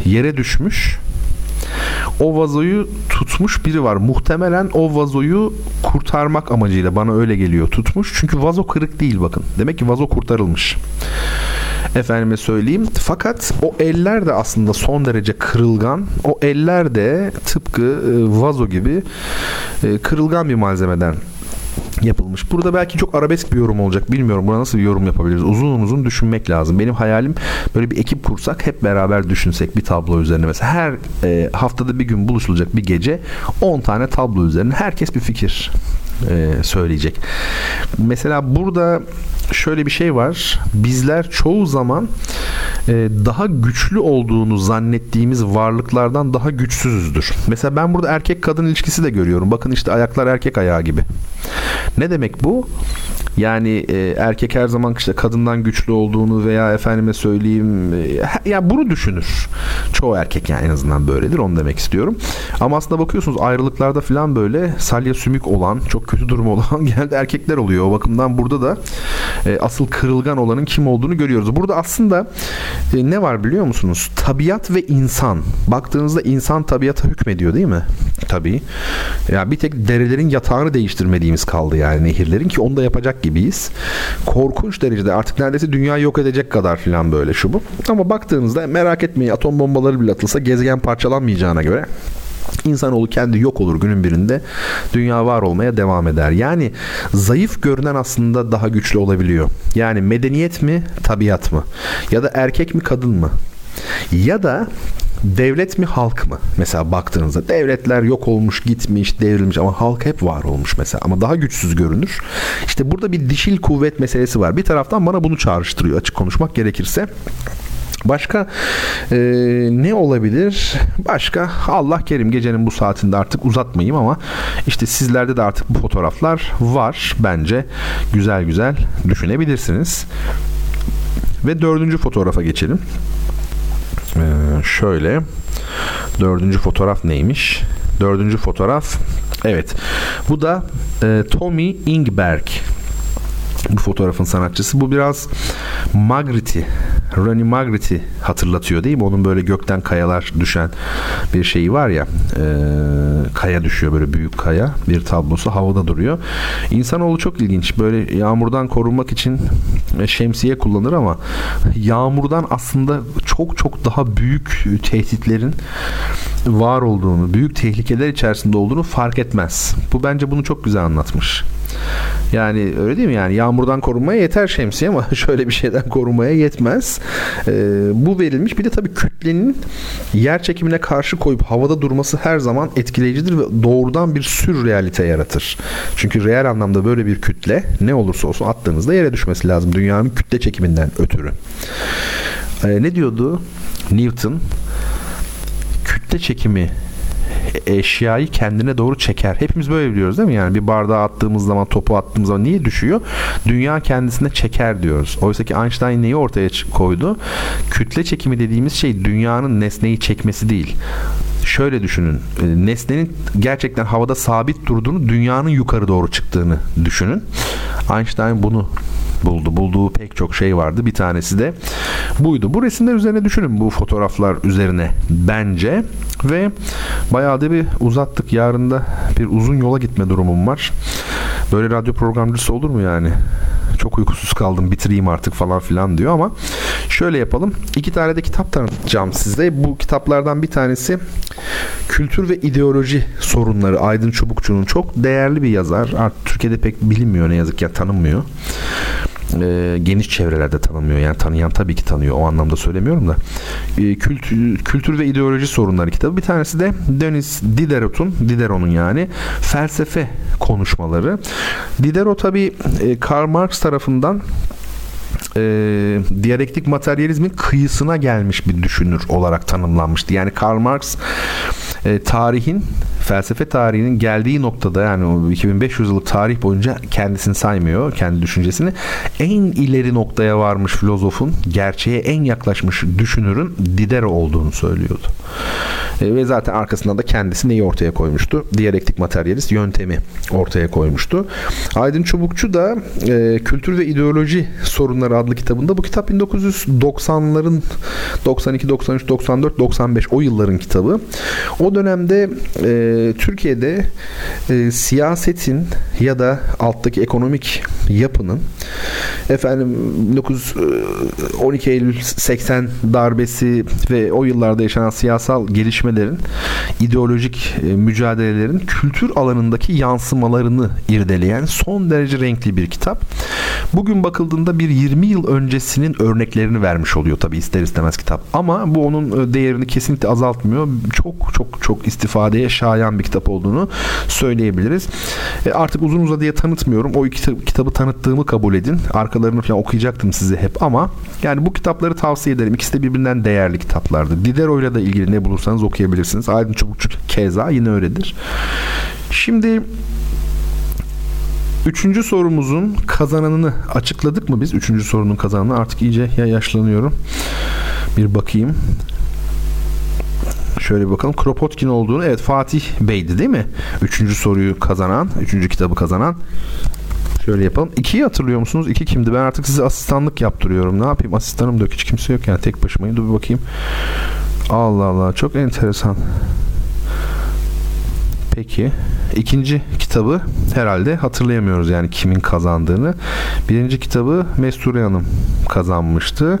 Yere düşmüş. O vazoyu tutmuş biri var. Muhtemelen o vazoyu kurtarmak amacıyla bana öyle geliyor tutmuş. Çünkü vazo kırık değil bakın. Demek ki vazo kurtarılmış. Efendime söyleyeyim. Fakat o eller de aslında son derece kırılgan. O eller de tıpkı e, vazo gibi e, kırılgan bir malzemeden yapılmış. Burada belki çok arabesk bir yorum olacak. Bilmiyorum buna nasıl bir yorum yapabiliriz. Uzun uzun düşünmek lazım. Benim hayalim böyle bir ekip kursak hep beraber düşünsek bir tablo üzerine. Mesela her e, haftada bir gün buluşulacak bir gece 10 tane tablo üzerine herkes bir fikir e, söyleyecek. Mesela burada şöyle bir şey var. Bizler çoğu zaman e, daha güçlü olduğunu zannettiğimiz varlıklardan daha güçsüzüzdür. Mesela ben burada erkek kadın ilişkisi de görüyorum. Bakın işte ayaklar erkek ayağı gibi. Ne demek bu? Yani e, erkek her zaman işte kadından güçlü olduğunu veya efendime söyleyeyim e, ya bunu düşünür. Çoğu erkek yani en azından böyledir onu demek istiyorum. Ama aslında bakıyorsunuz ayrılıklarda falan böyle salya sümük olan çok kötü durum olan genelde erkekler oluyor. O bakımdan burada da e, asıl kırılgan olanın kim olduğunu görüyoruz. Burada aslında e, ne var biliyor musunuz? Tabiat ve insan. Baktığınızda insan tabiata hükmediyor değil mi? Tabii. Ya bir tek derelerin yatağını değiştirmediğimiz kaldı yani nehirlerin ki onu da yapacak gibiyiz. Korkunç derecede artık neredeyse dünyayı yok edecek kadar filan böyle şu bu. Ama baktığınızda merak etmeyin atom bombaları bile atılsa gezegen parçalanmayacağına göre İnsanoğlu kendi yok olur günün birinde. Dünya var olmaya devam eder. Yani zayıf görünen aslında daha güçlü olabiliyor. Yani medeniyet mi, tabiat mı? Ya da erkek mi, kadın mı? Ya da devlet mi halk mı? Mesela baktığınızda devletler yok olmuş, gitmiş, devrilmiş ama halk hep var olmuş mesela ama daha güçsüz görünür. İşte burada bir dişil kuvvet meselesi var. Bir taraftan bana bunu çağrıştırıyor açık konuşmak gerekirse. Başka e, ne olabilir? Başka Allah kerim gecenin bu saatinde artık uzatmayayım ama işte sizlerde de artık bu fotoğraflar var. Bence güzel güzel düşünebilirsiniz. Ve dördüncü fotoğrafa geçelim. Ee, şöyle dördüncü fotoğraf neymiş? Dördüncü fotoğraf evet bu da e, Tommy Ingberg bu fotoğrafın sanatçısı. Bu biraz Magritte'i, Ronnie Magritte'i hatırlatıyor değil mi? Onun böyle gökten kayalar düşen bir şeyi var ya. E, kaya düşüyor böyle büyük kaya. Bir tablosu havada duruyor. İnsanoğlu çok ilginç. Böyle yağmurdan korunmak için şemsiye kullanır ama yağmurdan aslında çok çok daha büyük tehditlerin var olduğunu, büyük tehlikeler içerisinde olduğunu fark etmez. Bu bence bunu çok güzel anlatmış. Yani öyle değil mi? Yani yağmurdan korunmaya yeter şemsiye ama şöyle bir şeyden korunmaya yetmez. Ee, bu verilmiş. Bir de tabii kütlenin yer çekimine karşı koyup havada durması her zaman etkileyicidir ve doğrudan bir sürrealite yaratır. Çünkü reel anlamda böyle bir kütle ne olursa olsun attığınızda yere düşmesi lazım. Dünyanın kütle çekiminden ötürü. Ee, ne diyordu Newton? Kütle çekimi eşyayı kendine doğru çeker. Hepimiz böyle biliyoruz değil mi? Yani bir bardağı attığımız zaman, topu attığımız zaman niye düşüyor? Dünya kendisine çeker diyoruz. Oysa ki Einstein neyi ortaya koydu? Kütle çekimi dediğimiz şey dünyanın nesneyi çekmesi değil şöyle düşünün. E, nesnenin gerçekten havada sabit durduğunu, dünyanın yukarı doğru çıktığını düşünün. Einstein bunu buldu. Bulduğu pek çok şey vardı. Bir tanesi de buydu. Bu resimler üzerine düşünün bu fotoğraflar üzerine bence Ve bayağı da bir uzattık. Yarın da bir uzun yola gitme durumum var. Böyle radyo programcısı olur mu yani? Çok uykusuz kaldım bitireyim artık falan filan diyor ama şöyle yapalım. İki tane de kitap tanıtacağım size. Bu kitaplardan bir tanesi Kültür ve İdeoloji Sorunları Aydın Çubukçu'nun çok değerli bir yazar. Artık Türkiye'de pek bilinmiyor ne yazık ya tanınmıyor e, geniş çevrelerde tanınmıyor. Yani tanıyan tabii ki tanıyor. O anlamda söylemiyorum da. E, kültür, kültür ve ideoloji sorunları kitabı. Bir tanesi de Denis Diderot'un, Diderot'un yani felsefe konuşmaları. Diderot tabii e, Karl Marx tarafından e, diyalektik materyalizmin kıyısına gelmiş bir düşünür olarak tanımlanmıştı. Yani Karl Marx e, tarihin felsefe tarihinin geldiği noktada yani o 2500 yıllık tarih boyunca kendisini saymıyor, kendi düşüncesini. En ileri noktaya varmış filozofun, gerçeğe en yaklaşmış düşünürün Diderot olduğunu söylüyordu. E, ve zaten arkasından da kendisi neyi ortaya koymuştu? Diyalektik materyalist yöntemi ortaya koymuştu. Aydın Çubukçu da e, Kültür ve İdeoloji Sorunları adlı kitabında bu kitap 1990'ların 92, 93, 94, 95 o yılların kitabı. O dönemde e, Türkiye'de e, siyasetin ya da alttaki ekonomik yapının efendim 19 12 Eylül 80 darbesi ve o yıllarda yaşanan siyasal gelişmelerin ideolojik e, mücadelelerin kültür alanındaki yansımalarını irdeleyen son derece renkli bir kitap. Bugün bakıldığında bir 20 yıl öncesinin örneklerini vermiş oluyor tabi ister istemez kitap. Ama bu onun e, değerini kesinlikle azaltmıyor. Çok çok çok istifadeye şayan bir kitap olduğunu söyleyebiliriz. E artık uzun uzadıya tanıtmıyorum. O iki kitabı tanıttığımı kabul edin. Arkalarını falan okuyacaktım size hep ama yani bu kitapları tavsiye ederim. İkisi de birbirinden değerli kitaplardı. Diderot ile de ilgili ne bulursanız okuyabilirsiniz. Aydın Çubukçu keza yine öyledir. Şimdi Üçüncü sorumuzun kazananını açıkladık mı biz? Üçüncü sorunun kazananı artık iyice ya yaşlanıyorum. Bir bakayım. Şöyle bir bakalım. Kropotkin olduğunu evet Fatih Bey'di değil mi? Üçüncü soruyu kazanan, üçüncü kitabı kazanan. Şöyle yapalım. İkiyi hatırlıyor musunuz? İki kimdi? Ben artık size asistanlık yaptırıyorum. Ne yapayım? Asistanım yok. Hiç kimse yok yani. Tek başımayım. Dur bir bakayım. Allah Allah. Çok enteresan. Peki. İkinci kitabı herhalde hatırlayamıyoruz yani kimin kazandığını. Birinci kitabı Mesture Hanım kazanmıştı.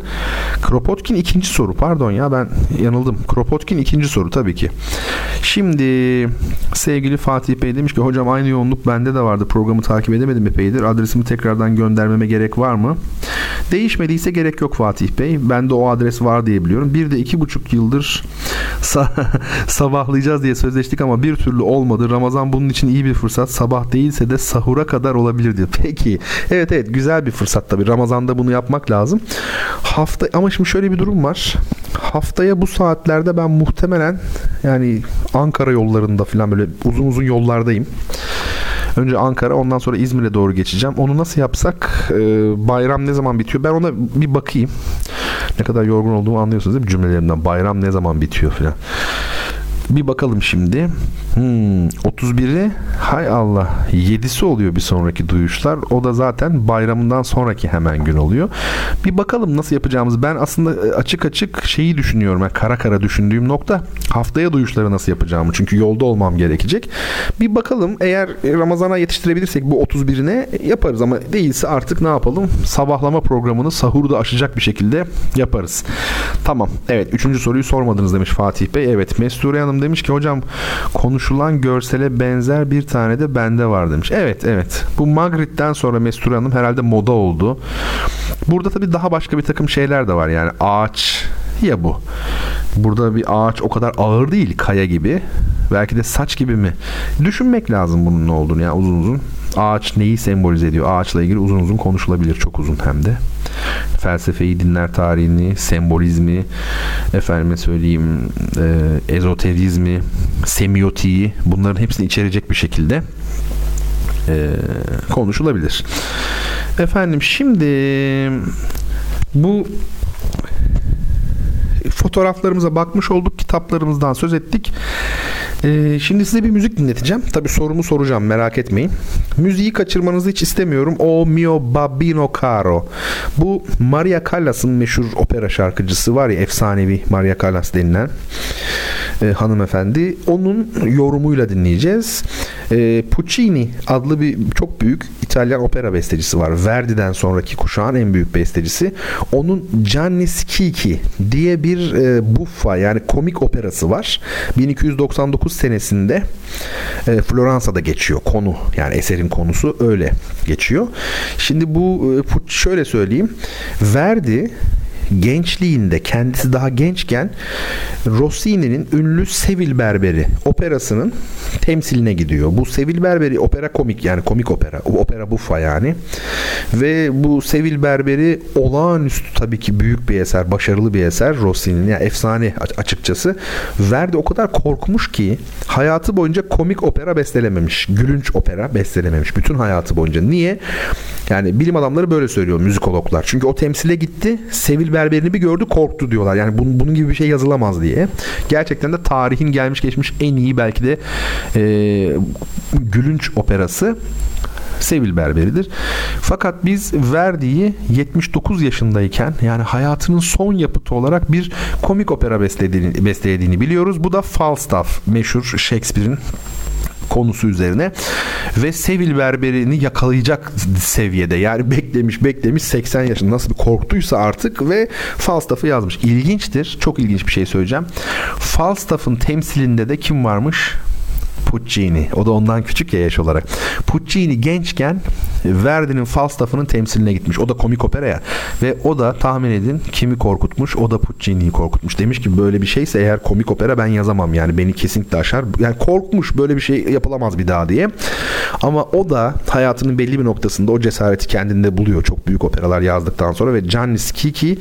Kropotkin ikinci soru. Pardon ya ben yanıldım. Kropotkin ikinci soru tabii ki. Şimdi sevgili Fatih Bey demiş ki hocam aynı yoğunluk bende de vardı. Programı takip edemedim epeydir. Adresimi tekrardan göndermeme gerek var mı? Değişmediyse gerek yok Fatih Bey. Bende o adres var diye biliyorum. Bir de iki buçuk yıldır sabahlayacağız diye sözleştik ama bir türlü olmadı. Ramazan bunun için iyi bir fırsat. Sabah değilse de sahura kadar olabilir diyor. Peki. Evet evet güzel bir fırsat tabii. Ramazan'da bunu yapmak lazım. Hafta ama şimdi şöyle bir durum var. Haftaya bu saatlerde ben muhtemelen yani Ankara yollarında falan böyle uzun uzun yollardayım. Önce Ankara ondan sonra İzmir'e doğru geçeceğim. Onu nasıl yapsak e, bayram ne zaman bitiyor? Ben ona bir bakayım. Ne kadar yorgun olduğumu anlıyorsunuz değil mi cümlelerimden? Bayram ne zaman bitiyor falan. Bir bakalım şimdi. Hmm, 31'i hay Allah 7'si oluyor bir sonraki duyuşlar. O da zaten bayramından sonraki hemen gün oluyor. Bir bakalım nasıl yapacağımız. Ben aslında e, açık açık şeyi düşünüyorum. Yani kara kara düşündüğüm nokta haftaya duyuşları nasıl yapacağımı. Çünkü yolda olmam gerekecek. Bir bakalım eğer Ramazan'a yetiştirebilirsek bu 31'ine yaparız ama değilse artık ne yapalım? Sabahlama programını sahurda aşacak bir şekilde yaparız. Tamam. Evet. Üçüncü soruyu sormadınız demiş Fatih Bey. Evet. Mesture Hanım demiş ki hocam konuşulan görsele benzer bir tane de bende var demiş. Evet evet. Bu Magritte'den sonra Mesture Hanım herhalde moda oldu. Burada tabii daha başka bir takım şeyler de var. Yani ağaç ya bu. Burada bir ağaç o kadar ağır değil kaya gibi. Belki de saç gibi mi? Düşünmek lazım bunun ne olduğunu yani uzun uzun. Ağaç neyi sembolize ediyor? Ağaçla ilgili uzun uzun konuşulabilir. Çok uzun hem de. Felsefeyi, dinler tarihini, sembolizmi, efendime söyleyeyim e, ezoterizmi, semiotiği bunların hepsini içerecek bir şekilde e, konuşulabilir. Efendim şimdi bu fotoğraflarımıza bakmış olduk. Kitaplarımızdan söz ettik. Ee, şimdi size bir müzik dinleteceğim. Tabi sorumu soracağım merak etmeyin. Müziği kaçırmanızı hiç istemiyorum. O mio babino caro. Bu Maria Callas'ın meşhur opera şarkıcısı var ya efsanevi Maria Callas denilen. e, hanımefendi. Onun yorumuyla dinleyeceğiz. E, Puccini adlı bir çok büyük İtalyan opera bestecisi var. Verdi'den sonraki kuşağın en büyük bestecisi. Onun Gianni Schicchi diye bir e, buffa yani komik operası var. 1299 senesinde e, Floransa'da geçiyor konu yani eserin konusu öyle geçiyor. Şimdi bu e, şöyle söyleyeyim. Verdi gençliğinde kendisi daha gençken Rossini'nin ünlü Sevil Berberi operasının temsiline gidiyor. Bu Sevil Berberi opera komik yani komik opera. Opera buffa yani. Ve bu Sevil Berberi olağanüstü tabii ki büyük bir eser, başarılı bir eser Rossini'nin. Yani efsane açıkçası. Verdi o kadar korkmuş ki hayatı boyunca komik opera bestelememiş. Gülünç opera bestelememiş. Bütün hayatı boyunca. Niye? Yani bilim adamları böyle söylüyor müzikologlar. Çünkü o temsile gitti. Sevil berberini bir gördü korktu diyorlar. Yani bunun, bunun gibi bir şey yazılamaz diye. Gerçekten de tarihin gelmiş geçmiş en iyi belki de e, gülünç operası Sevil Berberi'dir. Fakat biz Verdi'yi 79 yaşındayken yani hayatının son yapıtı olarak bir komik opera beslediğini, beslediğini biliyoruz. Bu da Falstaff meşhur Shakespeare'in konusu üzerine ve Sevil Berberi'ni yakalayacak seviyede yani beklemiş beklemiş 80 yaşında nasıl bir korktuysa artık ve Falstaff'ı yazmış. İlginçtir. Çok ilginç bir şey söyleyeceğim. Falstaff'ın temsilinde de kim varmış? Puccini. O da ondan küçük ya yaş olarak. Puccini gençken Verdi'nin Falstaff'ının temsiline gitmiş. O da komik opera ya. Ve o da tahmin edin kimi korkutmuş? O da Puccini'yi korkutmuş. Demiş ki böyle bir şeyse eğer komik opera ben yazamam. Yani beni kesinlikle aşar. Yani korkmuş böyle bir şey yapılamaz bir daha diye. Ama o da hayatının belli bir noktasında o cesareti kendinde buluyor. Çok büyük operalar yazdıktan sonra ve Gianni Schicchi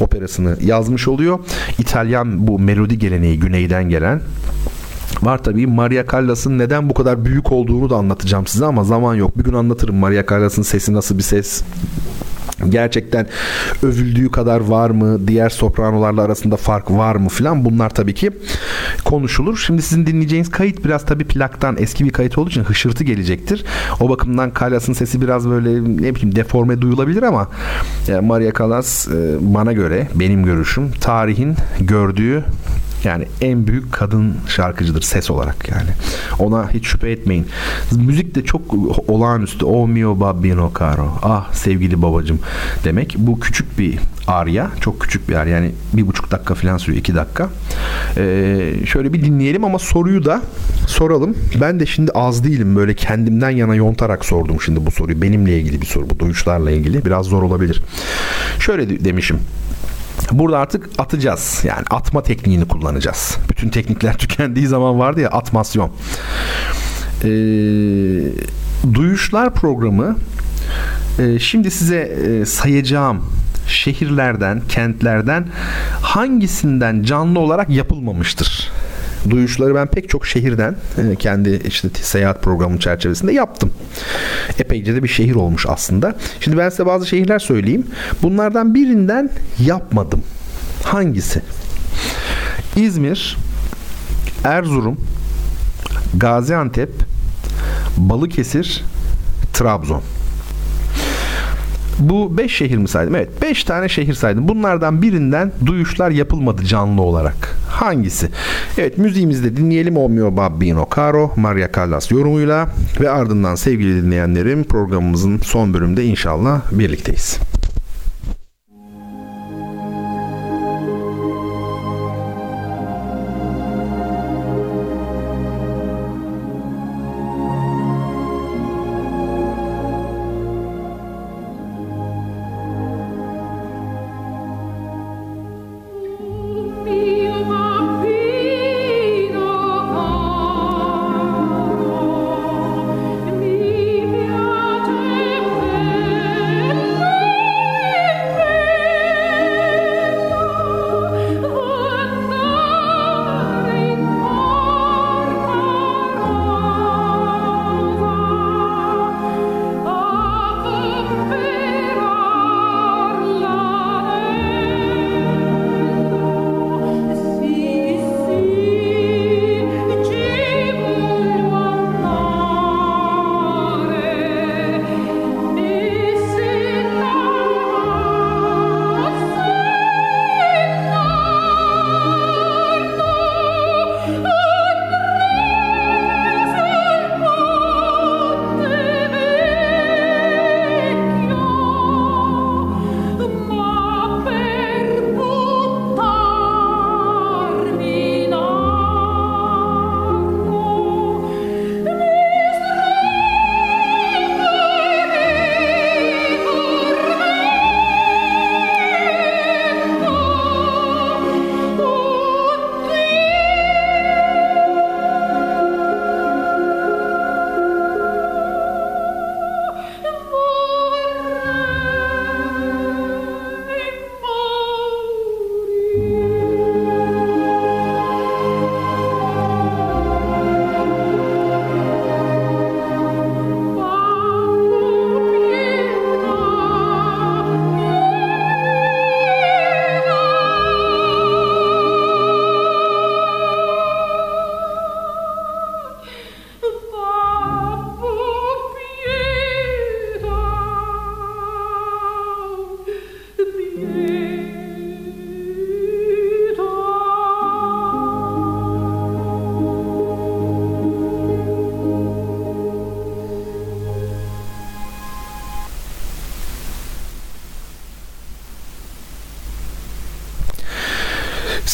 operasını yazmış oluyor. İtalyan bu melodi geleneği güneyden gelen Var tabii Maria Callas'ın neden bu kadar büyük olduğunu da anlatacağım size ama zaman yok. Bir gün anlatırım Maria Callas'ın sesi nasıl bir ses gerçekten övüldüğü kadar var mı diğer sopranolarla arasında fark var mı filan bunlar tabii ki konuşulur. Şimdi sizin dinleyeceğiniz kayıt biraz tabii plaktan eski bir kayıt olduğu için hışırtı gelecektir. O bakımdan Callas'ın sesi biraz böyle ne bileyim deforme duyulabilir ama yani Maria Callas e, bana göre benim görüşüm tarihin gördüğü yani en büyük kadın şarkıcıdır ses olarak yani. Ona hiç şüphe etmeyin. Müzik de çok olağanüstü. O mio babbino caro. Ah sevgili babacım demek. Bu küçük bir arya. Çok küçük bir arya. Yani bir buçuk dakika falan sürüyor. iki dakika. Ee, şöyle bir dinleyelim ama soruyu da soralım. Ben de şimdi az değilim. Böyle kendimden yana yontarak sordum şimdi bu soruyu. Benimle ilgili bir soru. Bu duyuşlarla ilgili. Biraz zor olabilir. Şöyle demişim. Burada artık atacağız. Yani atma tekniğini kullanacağız. Bütün teknikler tükendiği zaman vardı ya atmasyon. Ee, duyuşlar programı e, şimdi size e, sayacağım şehirlerden, kentlerden hangisinden canlı olarak yapılmamıştır? Duyuşları ben pek çok şehirden e, kendi işte seyahat programı çerçevesinde yaptım. Epeyce de bir şehir olmuş aslında. Şimdi ben size bazı şehirler söyleyeyim. Bunlardan birinden yapmadım. Hangisi? İzmir, Erzurum, Gaziantep, Balıkesir, Trabzon. Bu 5 şehir mi saydım? Evet 5 tane şehir saydım. Bunlardan birinden duyuşlar yapılmadı canlı olarak. Hangisi? Evet müziğimizde dinleyelim O mio babbino caro Maria Callas yorumuyla ve ardından sevgili dinleyenlerim programımızın son bölümde inşallah birlikteyiz.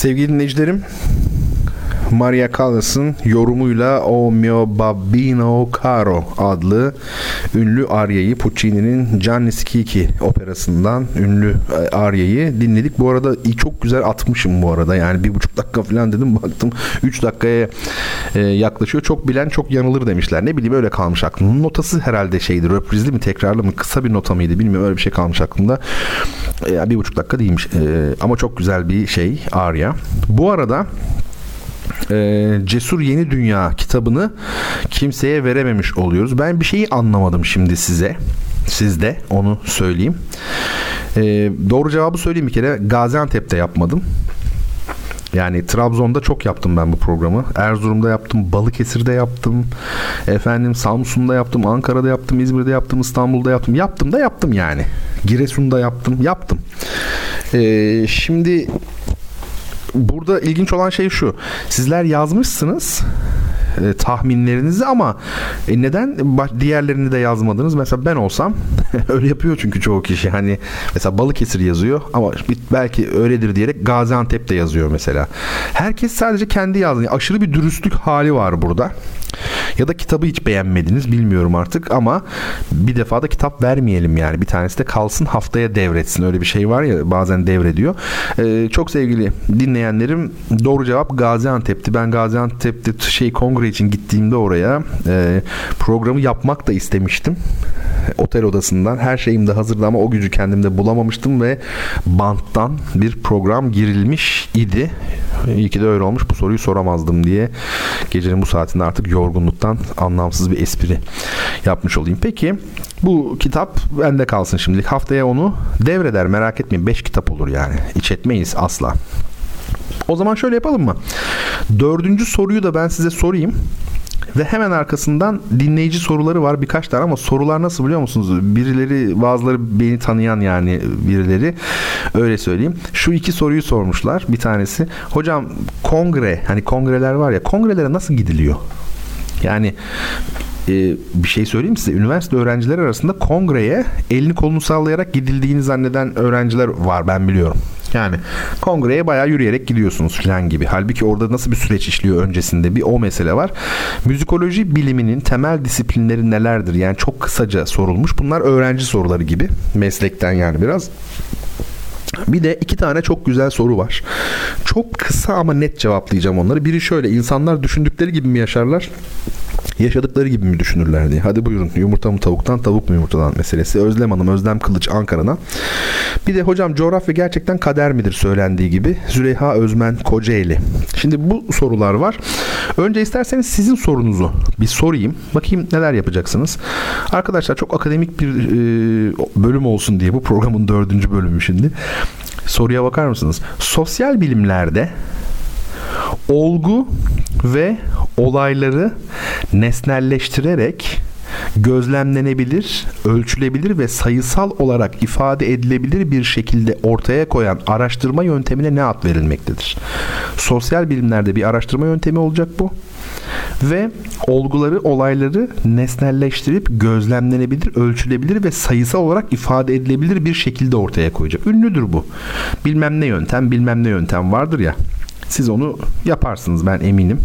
Sevgili dinleyicilerim, Maria Callas'ın yorumuyla O mio babbino caro adlı ünlü aryayı Puccini'nin Gianni Schicchi operasından ünlü e, aryayı dinledik. Bu arada çok güzel atmışım bu arada yani bir buçuk dakika falan dedim baktım 3 dakikaya e, yaklaşıyor. Çok bilen çok yanılır demişler. Ne bileyim öyle kalmış aklımda. Notası herhalde şeydi röprizli mi tekrarlı mı kısa bir nota mıydı bilmiyorum öyle bir şey kalmış aklımda. E, bir buçuk dakika değilmiş E, ama çok güzel bir şey arya. Bu arada e, Cesur Yeni Dünya kitabını kimseye verememiş oluyoruz. Ben bir şeyi anlamadım şimdi size. Sizde onu söyleyeyim. E, doğru cevabı söyleyeyim bir kere. Gaziantep'te yapmadım. Yani Trabzon'da çok yaptım ben bu programı. Erzurum'da yaptım, Balıkesir'de yaptım. Efendim Samsun'da yaptım, Ankara'da yaptım, İzmir'de yaptım, İstanbul'da yaptım. Yaptım da yaptım yani. Giresun'da yaptım, yaptım. E, şimdi burada ilginç olan şey şu. Sizler yazmışsınız e, tahminlerinizi ama e, neden diğerlerini de yazmadınız? Mesela ben olsam öyle yapıyor çünkü çoğu kişi. Hani mesela Balıkesir yazıyor ama belki öyledir diyerek Gaziantep de yazıyor mesela. Herkes sadece kendi yazdı. Aşırı bir dürüstlük hali var burada. Ya da kitabı hiç beğenmediniz bilmiyorum artık ama bir defa da kitap vermeyelim yani. Bir tanesi de kalsın haftaya devretsin. Öyle bir şey var ya bazen devrediyor. Ee, çok sevgili dinleyenlerim doğru cevap Gaziantep'ti. Ben Gaziantep'te şey kongre için gittiğimde oraya e, programı yapmak da istemiştim. Otel odasından her şeyim de hazırdı ama o gücü kendimde bulamamıştım ve banttan bir program girilmiş idi. İyi ki de öyle olmuş. Bu soruyu soramazdım diye gecenin bu saatinde artık yorgunluktan anlamsız bir espri yapmış olayım. Peki bu kitap bende kalsın şimdilik. Haftaya onu devreder merak etmeyin. 5 kitap olur yani. İç etmeyiz asla. O zaman şöyle yapalım mı? Dördüncü soruyu da ben size sorayım. Ve hemen arkasından dinleyici soruları var birkaç tane ama sorular nasıl biliyor musunuz? Birileri bazıları beni tanıyan yani birileri öyle söyleyeyim. Şu iki soruyu sormuşlar. Bir tanesi hocam kongre hani kongreler var ya kongrelere nasıl gidiliyor? Yani e, bir şey söyleyeyim size. Üniversite öğrencileri arasında kongreye elini kolunu sallayarak gidildiğini zanneden öğrenciler var ben biliyorum. Yani kongreye bayağı yürüyerek gidiyorsunuz falan gibi. Halbuki orada nasıl bir süreç işliyor öncesinde bir o mesele var. Müzikoloji biliminin temel disiplinleri nelerdir? Yani çok kısaca sorulmuş. Bunlar öğrenci soruları gibi. Meslekten yani biraz. Bir de iki tane çok güzel soru var. Çok kısa ama net cevaplayacağım onları. Biri şöyle insanlar düşündükleri gibi mi yaşarlar? Yaşadıkları gibi mi düşünürler diye. Hadi buyurun yumurta mı tavuktan tavuk mu yumurtadan meselesi. Özlem Hanım Özlem Kılıç Ankara'dan. Bir de hocam coğrafya gerçekten kader midir söylendiği gibi. Züleyha Özmen Kocaeli. Şimdi bu sorular var. Önce isterseniz sizin sorunuzu bir sorayım. Bakayım neler yapacaksınız. Arkadaşlar çok akademik bir e, bölüm olsun diye bu programın dördüncü bölümü şimdi. Soruya bakar mısınız? Sosyal bilimlerde olgu ve olayları nesnelleştirerek gözlemlenebilir, ölçülebilir ve sayısal olarak ifade edilebilir bir şekilde ortaya koyan araştırma yöntemine ne ad verilmektedir? Sosyal bilimlerde bir araştırma yöntemi olacak bu. Ve olguları, olayları nesnelleştirip gözlemlenebilir, ölçülebilir ve sayısal olarak ifade edilebilir bir şekilde ortaya koyacak. Ünlüdür bu. Bilmem ne yöntem, bilmem ne yöntem vardır ya. Siz onu yaparsınız ben eminim.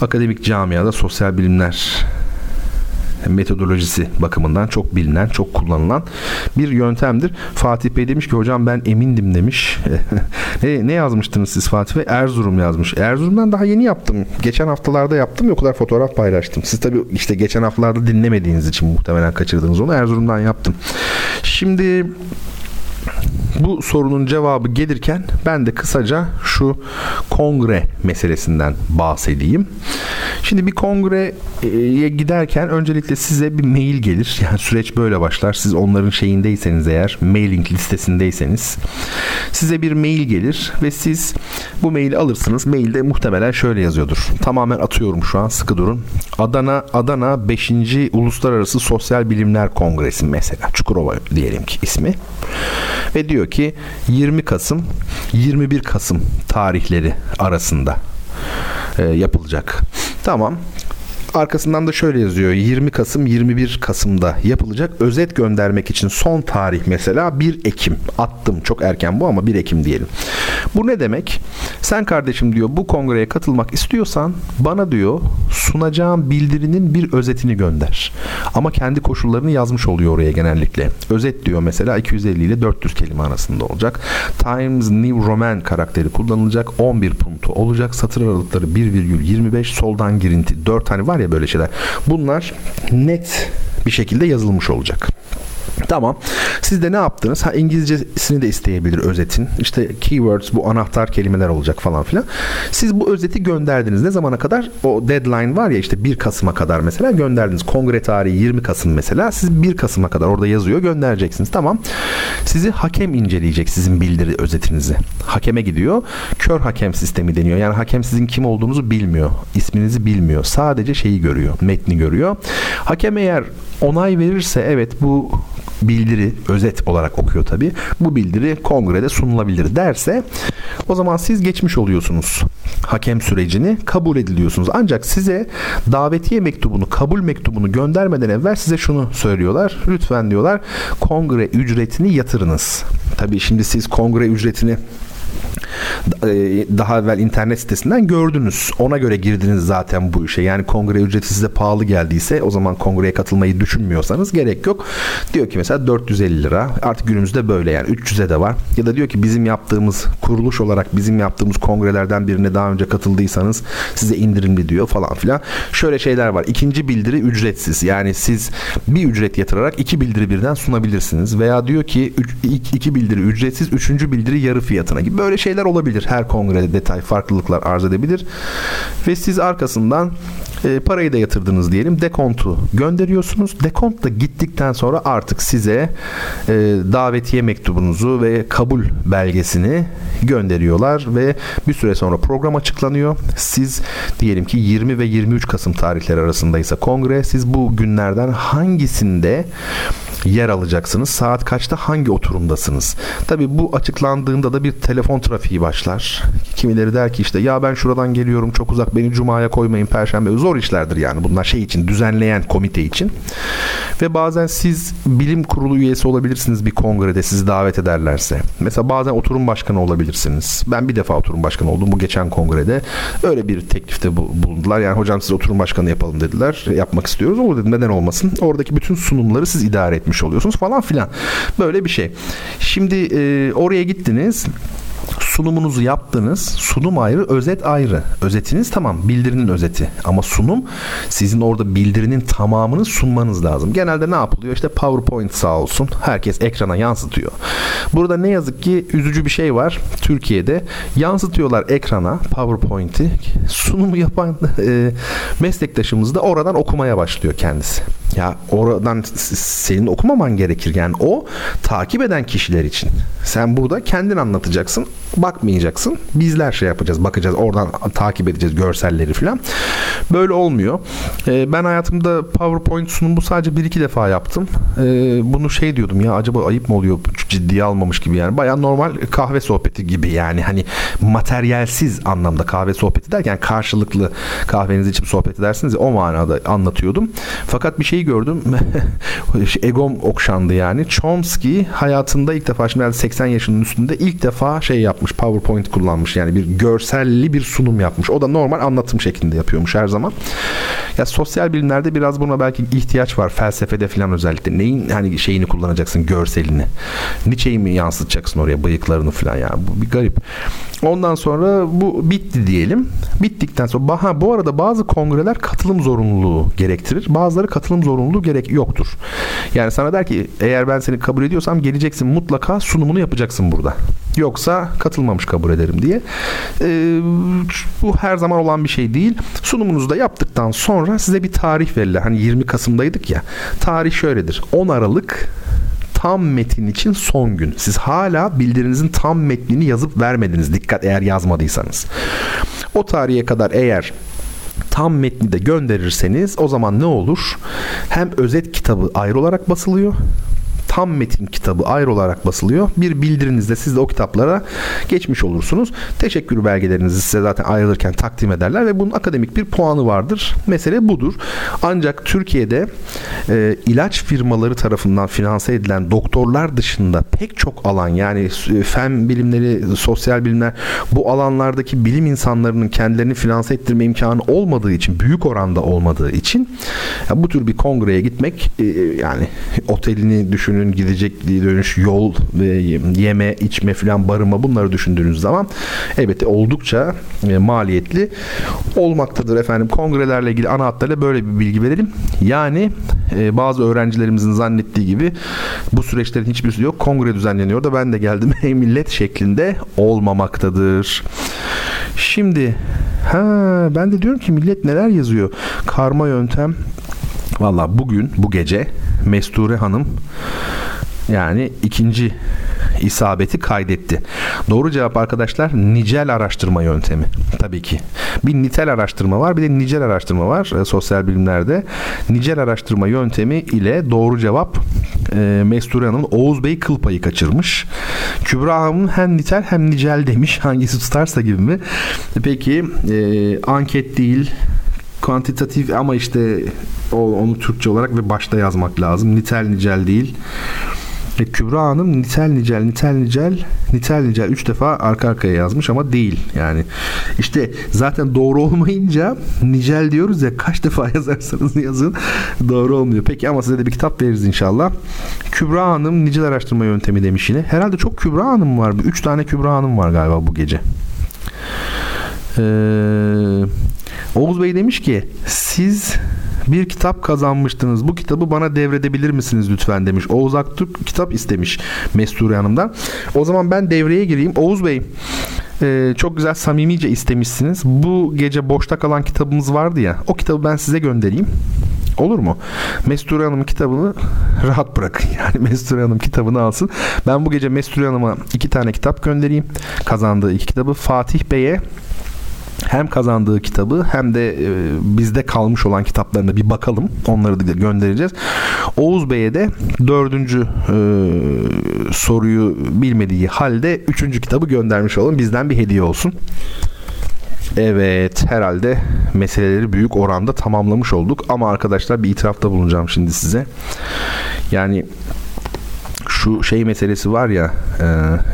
Akademik camiada sosyal bilimler metodolojisi bakımından çok bilinen, çok kullanılan bir yöntemdir. Fatih Bey demiş ki hocam ben emindim demiş. ne, ne yazmıştınız siz Fatih Bey? Erzurum yazmış. Erzurum'dan daha yeni yaptım. Geçen haftalarda yaptım ya o kadar fotoğraf paylaştım. Siz tabii işte geçen haftalarda dinlemediğiniz için muhtemelen kaçırdınız onu. Erzurum'dan yaptım. Şimdi bu sorunun cevabı gelirken ben de kısaca şu kongre meselesinden bahsedeyim. Şimdi bir kongreye giderken öncelikle size bir mail gelir. Yani süreç böyle başlar. Siz onların şeyindeyseniz eğer, mailing listesindeyseniz size bir mail gelir ve siz bu maili alırsınız. Mailde muhtemelen şöyle yazıyordur. Tamamen atıyorum şu an sıkı durun. Adana Adana 5. Uluslararası Sosyal Bilimler Kongresi mesela. Çukurova diyelim ki ismi. Ve diyor ki 20 Kasım 21 Kasım tarihleri arasında e, yapılacak. Tamam. Arkasından da şöyle yazıyor. 20 Kasım 21 Kasım'da yapılacak. Özet göndermek için son tarih mesela 1 Ekim. Attım çok erken bu ama 1 Ekim diyelim. Bu ne demek? Sen kardeşim diyor bu kongreye katılmak istiyorsan bana diyor sunacağım bildirinin bir özetini gönder. Ama kendi koşullarını yazmış oluyor oraya genellikle. Özet diyor mesela 250 ile 400 kelime arasında olacak. Times New Roman karakteri kullanılacak. 11 puntu olacak. Satır aralıkları 1,25 soldan girinti. 4 tane var ya böyle şeyler. Bunlar net bir şekilde yazılmış olacak. Tamam. Siz de ne yaptınız? Ha İngilizcesini de isteyebilir özetin. İşte keywords bu anahtar kelimeler olacak falan filan. Siz bu özeti gönderdiniz. Ne zamana kadar? O deadline var ya işte 1 Kasım'a kadar mesela gönderdiniz. Kongre tarihi 20 Kasım mesela. Siz 1 Kasım'a kadar orada yazıyor göndereceksiniz. Tamam. Sizi hakem inceleyecek sizin bildiri özetinizi. Hakeme gidiyor. Kör hakem sistemi deniyor. Yani hakem sizin kim olduğunuzu bilmiyor. İsminizi bilmiyor. Sadece şeyi görüyor. Metni görüyor. Hakem eğer onay verirse evet bu bildiri özet olarak okuyor tabi. Bu bildiri kongrede sunulabilir derse o zaman siz geçmiş oluyorsunuz. Hakem sürecini kabul ediliyorsunuz. Ancak size davetiye mektubunu, kabul mektubunu göndermeden evvel size şunu söylüyorlar. Lütfen diyorlar kongre ücretini yatırınız. Tabi şimdi siz kongre ücretini daha evvel internet sitesinden gördünüz. Ona göre girdiniz zaten bu işe. Yani kongre ücreti size pahalı geldiyse o zaman kongreye katılmayı düşünmüyorsanız gerek yok. Diyor ki mesela 450 lira. Artık günümüzde böyle yani 300'e de var. Ya da diyor ki bizim yaptığımız kuruluş olarak bizim yaptığımız kongrelerden birine daha önce katıldıysanız size indirimli diyor falan filan. Şöyle şeyler var. İkinci bildiri ücretsiz. Yani siz bir ücret yatırarak iki bildiri birden sunabilirsiniz. Veya diyor ki iki bildiri ücretsiz, üçüncü bildiri yarı fiyatına gibi böyle şeyler olabilir. Her kongrede detay farklılıklar arz edebilir. Ve siz arkasından e, parayı da yatırdınız diyelim. Dekontu gönderiyorsunuz. Dekont da gittikten sonra artık size e, davetiye mektubunuzu ve kabul belgesini gönderiyorlar ve bir süre sonra program açıklanıyor. Siz diyelim ki 20 ve 23 Kasım tarihleri arasındaysa kongre siz bu günlerden hangisinde yer alacaksınız? Saat kaçta hangi oturumdasınız? Tabii bu açıklandığında da bir telefon trafiği başlar. Kimileri der ki işte ya ben şuradan geliyorum çok uzak beni cumaya koymayın perşembe zor işlerdir yani bunlar şey için düzenleyen komite için. Ve bazen siz bilim kurulu üyesi olabilirsiniz bir kongrede sizi davet ederlerse. Mesela bazen oturum başkanı olabilirsiniz. Ben bir defa oturum başkanı oldum bu geçen kongrede. Öyle bir teklifte bu- bulundular. Yani hocam siz oturum başkanı yapalım dediler. Yapmak istiyoruz. Olur dedim neden olmasın. Oradaki bütün sunumları siz idare etmiş oluyorsunuz falan filan. Böyle bir şey. Şimdi e, oraya gittiniz sunumunuzu yaptınız. Sunum ayrı, özet ayrı. Özetiniz tamam, bildirinin özeti. Ama sunum sizin orada bildirinin tamamını sunmanız lazım. Genelde ne yapılıyor? İşte PowerPoint sağ olsun. Herkes ekrana yansıtıyor. Burada ne yazık ki üzücü bir şey var. Türkiye'de yansıtıyorlar ekrana PowerPoint'i. Sunumu yapan e, meslektaşımız da oradan okumaya başlıyor kendisi. Ya oradan senin okumaman gerekir. Yani o takip eden kişiler için. Sen burada kendin anlatacaksın. Bakmayacaksın. Bizler şey yapacağız. Bakacağız. Oradan takip edeceğiz görselleri falan. Böyle olmuyor. Ee, ben hayatımda PowerPoint sunumu sadece bir iki defa yaptım. Ee, bunu şey diyordum ya acaba ayıp mı oluyor? Ciddiye almamış gibi yani. Baya normal kahve sohbeti gibi yani. Hani materyalsiz anlamda kahve sohbeti derken karşılıklı kahvenizi içip sohbet edersiniz ya o manada anlatıyordum. Fakat bir şey gördüm. Egom okşandı yani. Chomsky hayatında ilk defa şimdi herhalde 80 yaşının üstünde ilk defa şey yapmış. PowerPoint kullanmış. Yani bir görselli bir sunum yapmış. O da normal anlatım şeklinde yapıyormuş her zaman. Ya sosyal bilimlerde biraz buna belki ihtiyaç var. Felsefede falan özellikle. Neyin hani şeyini kullanacaksın görselini. Nietzsche'yi mi yansıtacaksın oraya bıyıklarını falan yani. Bu bir garip. Ondan sonra bu bitti diyelim. Bittikten sonra ha bu arada bazı kongreler katılım zorunluluğu gerektirir. Bazıları katılım zorunluluğu gerek yoktur. Yani sana der ki eğer ben seni kabul ediyorsam geleceksin mutlaka sunumunu yapacaksın burada. Yoksa katılmamış kabul ederim diye. Ee, bu her zaman olan bir şey değil. Sunumunuzu da yaptıktan sonra size bir tarih verirler. Hani 20 Kasım'daydık ya. Tarih şöyledir. 10 Aralık tam metin için son gün. Siz hala bildirinizin tam metnini yazıp vermediniz. Dikkat eğer yazmadıysanız. O tarihe kadar eğer tam metni de gönderirseniz o zaman ne olur? Hem özet kitabı ayrı olarak basılıyor ham metin kitabı ayrı olarak basılıyor. Bir bildirinizde siz de o kitaplara geçmiş olursunuz. Teşekkür belgelerinizi size zaten ayrılırken takdim ederler ve bunun akademik bir puanı vardır. Mesele budur. Ancak Türkiye'de e, ilaç firmaları tarafından finanse edilen doktorlar dışında pek çok alan yani e, fen bilimleri, sosyal bilimler bu alanlardaki bilim insanlarının kendilerini finanse ettirme imkanı olmadığı için, büyük oranda olmadığı için ya bu tür bir kongreye gitmek e, yani otelini düşünün, gidecek dönüş yol yeme, içme filan barınma bunları düşündüğünüz zaman elbette oldukça e, maliyetli olmaktadır efendim. Kongrelerle ilgili ana hatlarıyla böyle bir bilgi verelim. Yani e, bazı öğrencilerimizin zannettiği gibi bu süreçlerin hiçbirisi yok. Kongre düzenleniyor da ben de geldim. Millet şeklinde olmamaktadır. Şimdi ha ben de diyorum ki millet neler yazıyor? Karma yöntem Valla bugün bu gece Mesture Hanım yani ikinci isabeti kaydetti. Doğru cevap arkadaşlar nicel araştırma yöntemi. Tabii ki. Bir nitel araştırma var bir de nicel araştırma var e, sosyal bilimlerde. Nicel araştırma yöntemi ile doğru cevap e, Mesture Hanım Oğuz Bey kıl payı kaçırmış. Kübra Hanım hem nitel hem nicel demiş. Hangisi tutarsa gibi mi? Peki e, anket değil kuantitatif ama işte onu Türkçe olarak ve başta yazmak lazım. Nitel nicel değil. E, Kübra Hanım nitel nicel nitel nicel nitel nicel 3 defa arka arkaya yazmış ama değil yani. işte zaten doğru olmayınca nicel diyoruz ya kaç defa yazarsanız yazın doğru olmuyor. Peki ama size de bir kitap veririz inşallah. Kübra Hanım nicel araştırma yöntemi demiş yine. Herhalde çok Kübra Hanım var. 3 tane Kübra Hanım var galiba bu gece. Eee Oğuz Bey demiş ki siz bir kitap kazanmıştınız. Bu kitabı bana devredebilir misiniz lütfen demiş. Oğuz Aktürk kitap istemiş Mesture Hanım'dan. O zaman ben devreye gireyim. Oğuz Bey e, çok güzel samimice istemişsiniz. Bu gece boşta kalan kitabımız vardı ya. O kitabı ben size göndereyim. Olur mu? Mesture Hanım kitabını rahat bırakın. Yani Mesture Hanım kitabını alsın. Ben bu gece Mesture Hanım'a iki tane kitap göndereyim. Kazandığı iki kitabı. Fatih Bey'e hem kazandığı kitabı hem de e, bizde kalmış olan kitaplarına bir bakalım. Onları da göndereceğiz. Oğuz Bey'e de dördüncü e, soruyu bilmediği halde üçüncü kitabı göndermiş olalım. Bizden bir hediye olsun. Evet herhalde meseleleri büyük oranda tamamlamış olduk ama arkadaşlar bir itirafta bulunacağım şimdi size. Yani şu şey meselesi var ya e,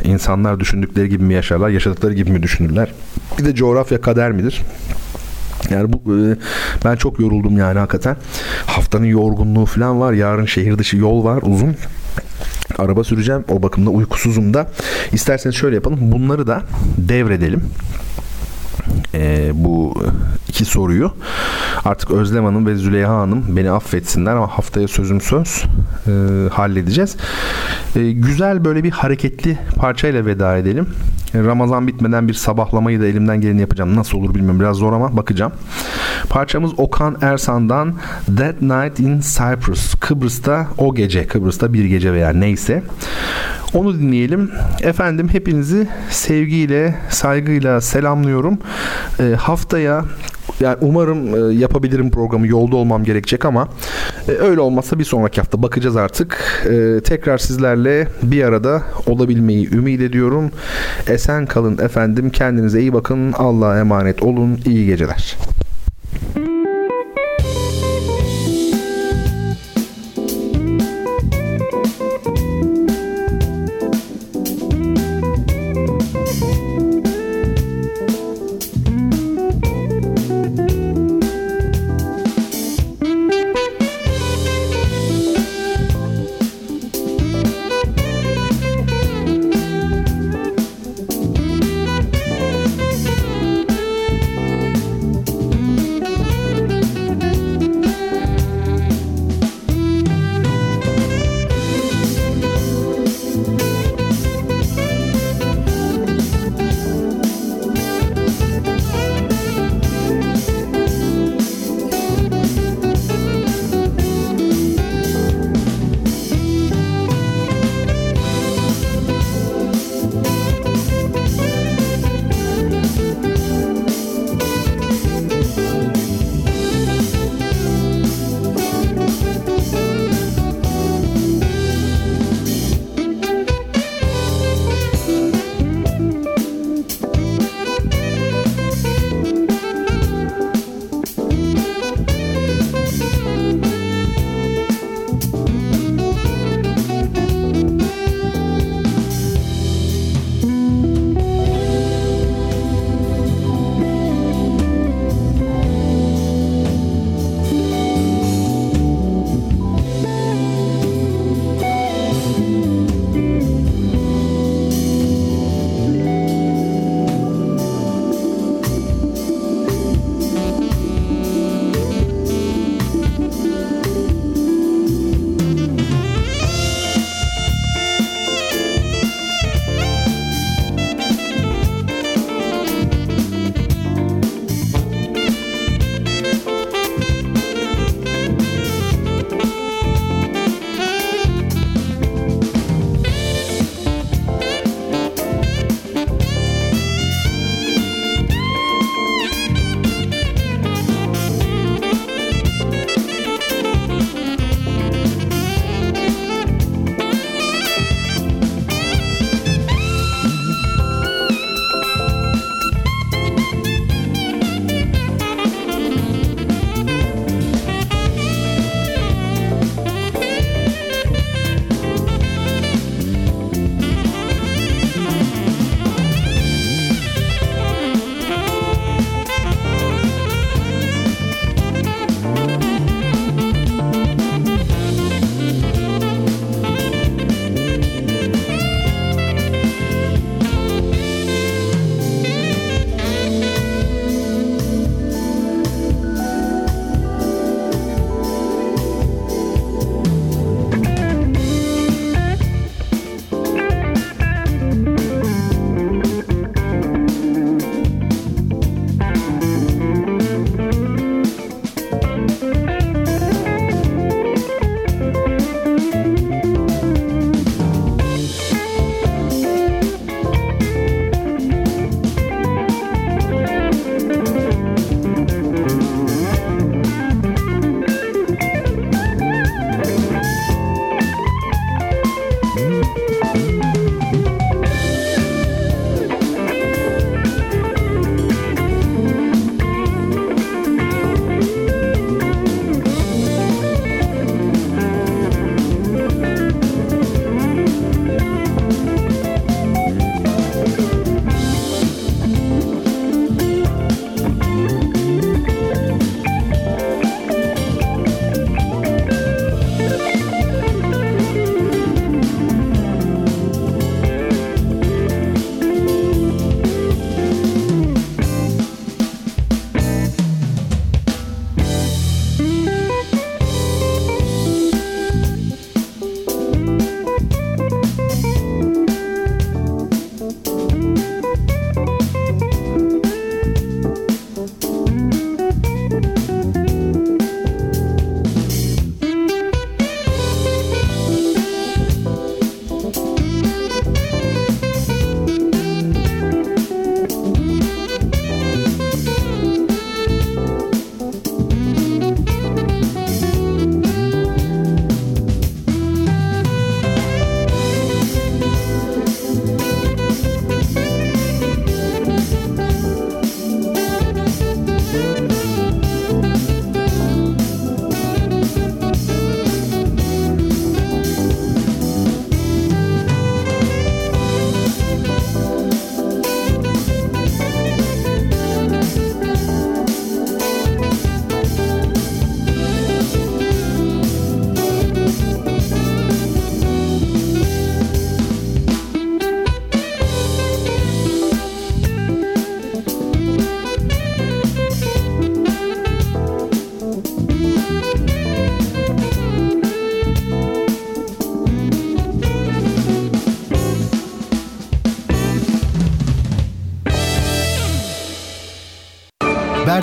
insanlar düşündükleri gibi mi yaşarlar yaşadıkları gibi mi düşünürler? Bir de coğrafya kader midir? Yani bu e, ben çok yoruldum yani hakikaten. Haftanın yorgunluğu falan var yarın şehir dışı yol var uzun. Araba süreceğim o bakımda uykusuzum da. İsterseniz şöyle yapalım bunları da devredelim. E, bu iki soruyu. Artık Özlem Hanım ve Züleyha Hanım beni affetsinler ama haftaya sözüm söz e, halledeceğiz. E, güzel böyle bir hareketli parçayla veda edelim. Ramazan bitmeden bir sabahlamayı da elimden geleni yapacağım. Nasıl olur bilmiyorum. Biraz zor ama bakacağım. Parçamız Okan Ersan'dan That Night in Cyprus. Kıbrıs'ta o gece. Kıbrıs'ta bir gece veya neyse. Onu dinleyelim. Efendim hepinizi sevgiyle, saygıyla selamlıyorum. E, haftaya yani umarım e, yapabilirim programı yolda olmam gerekecek ama e, öyle olmazsa bir sonraki hafta bakacağız artık. E, tekrar sizlerle bir arada olabilmeyi ümit ediyorum. Esen kalın efendim. Kendinize iyi bakın. Allah'a emanet olun. İyi geceler.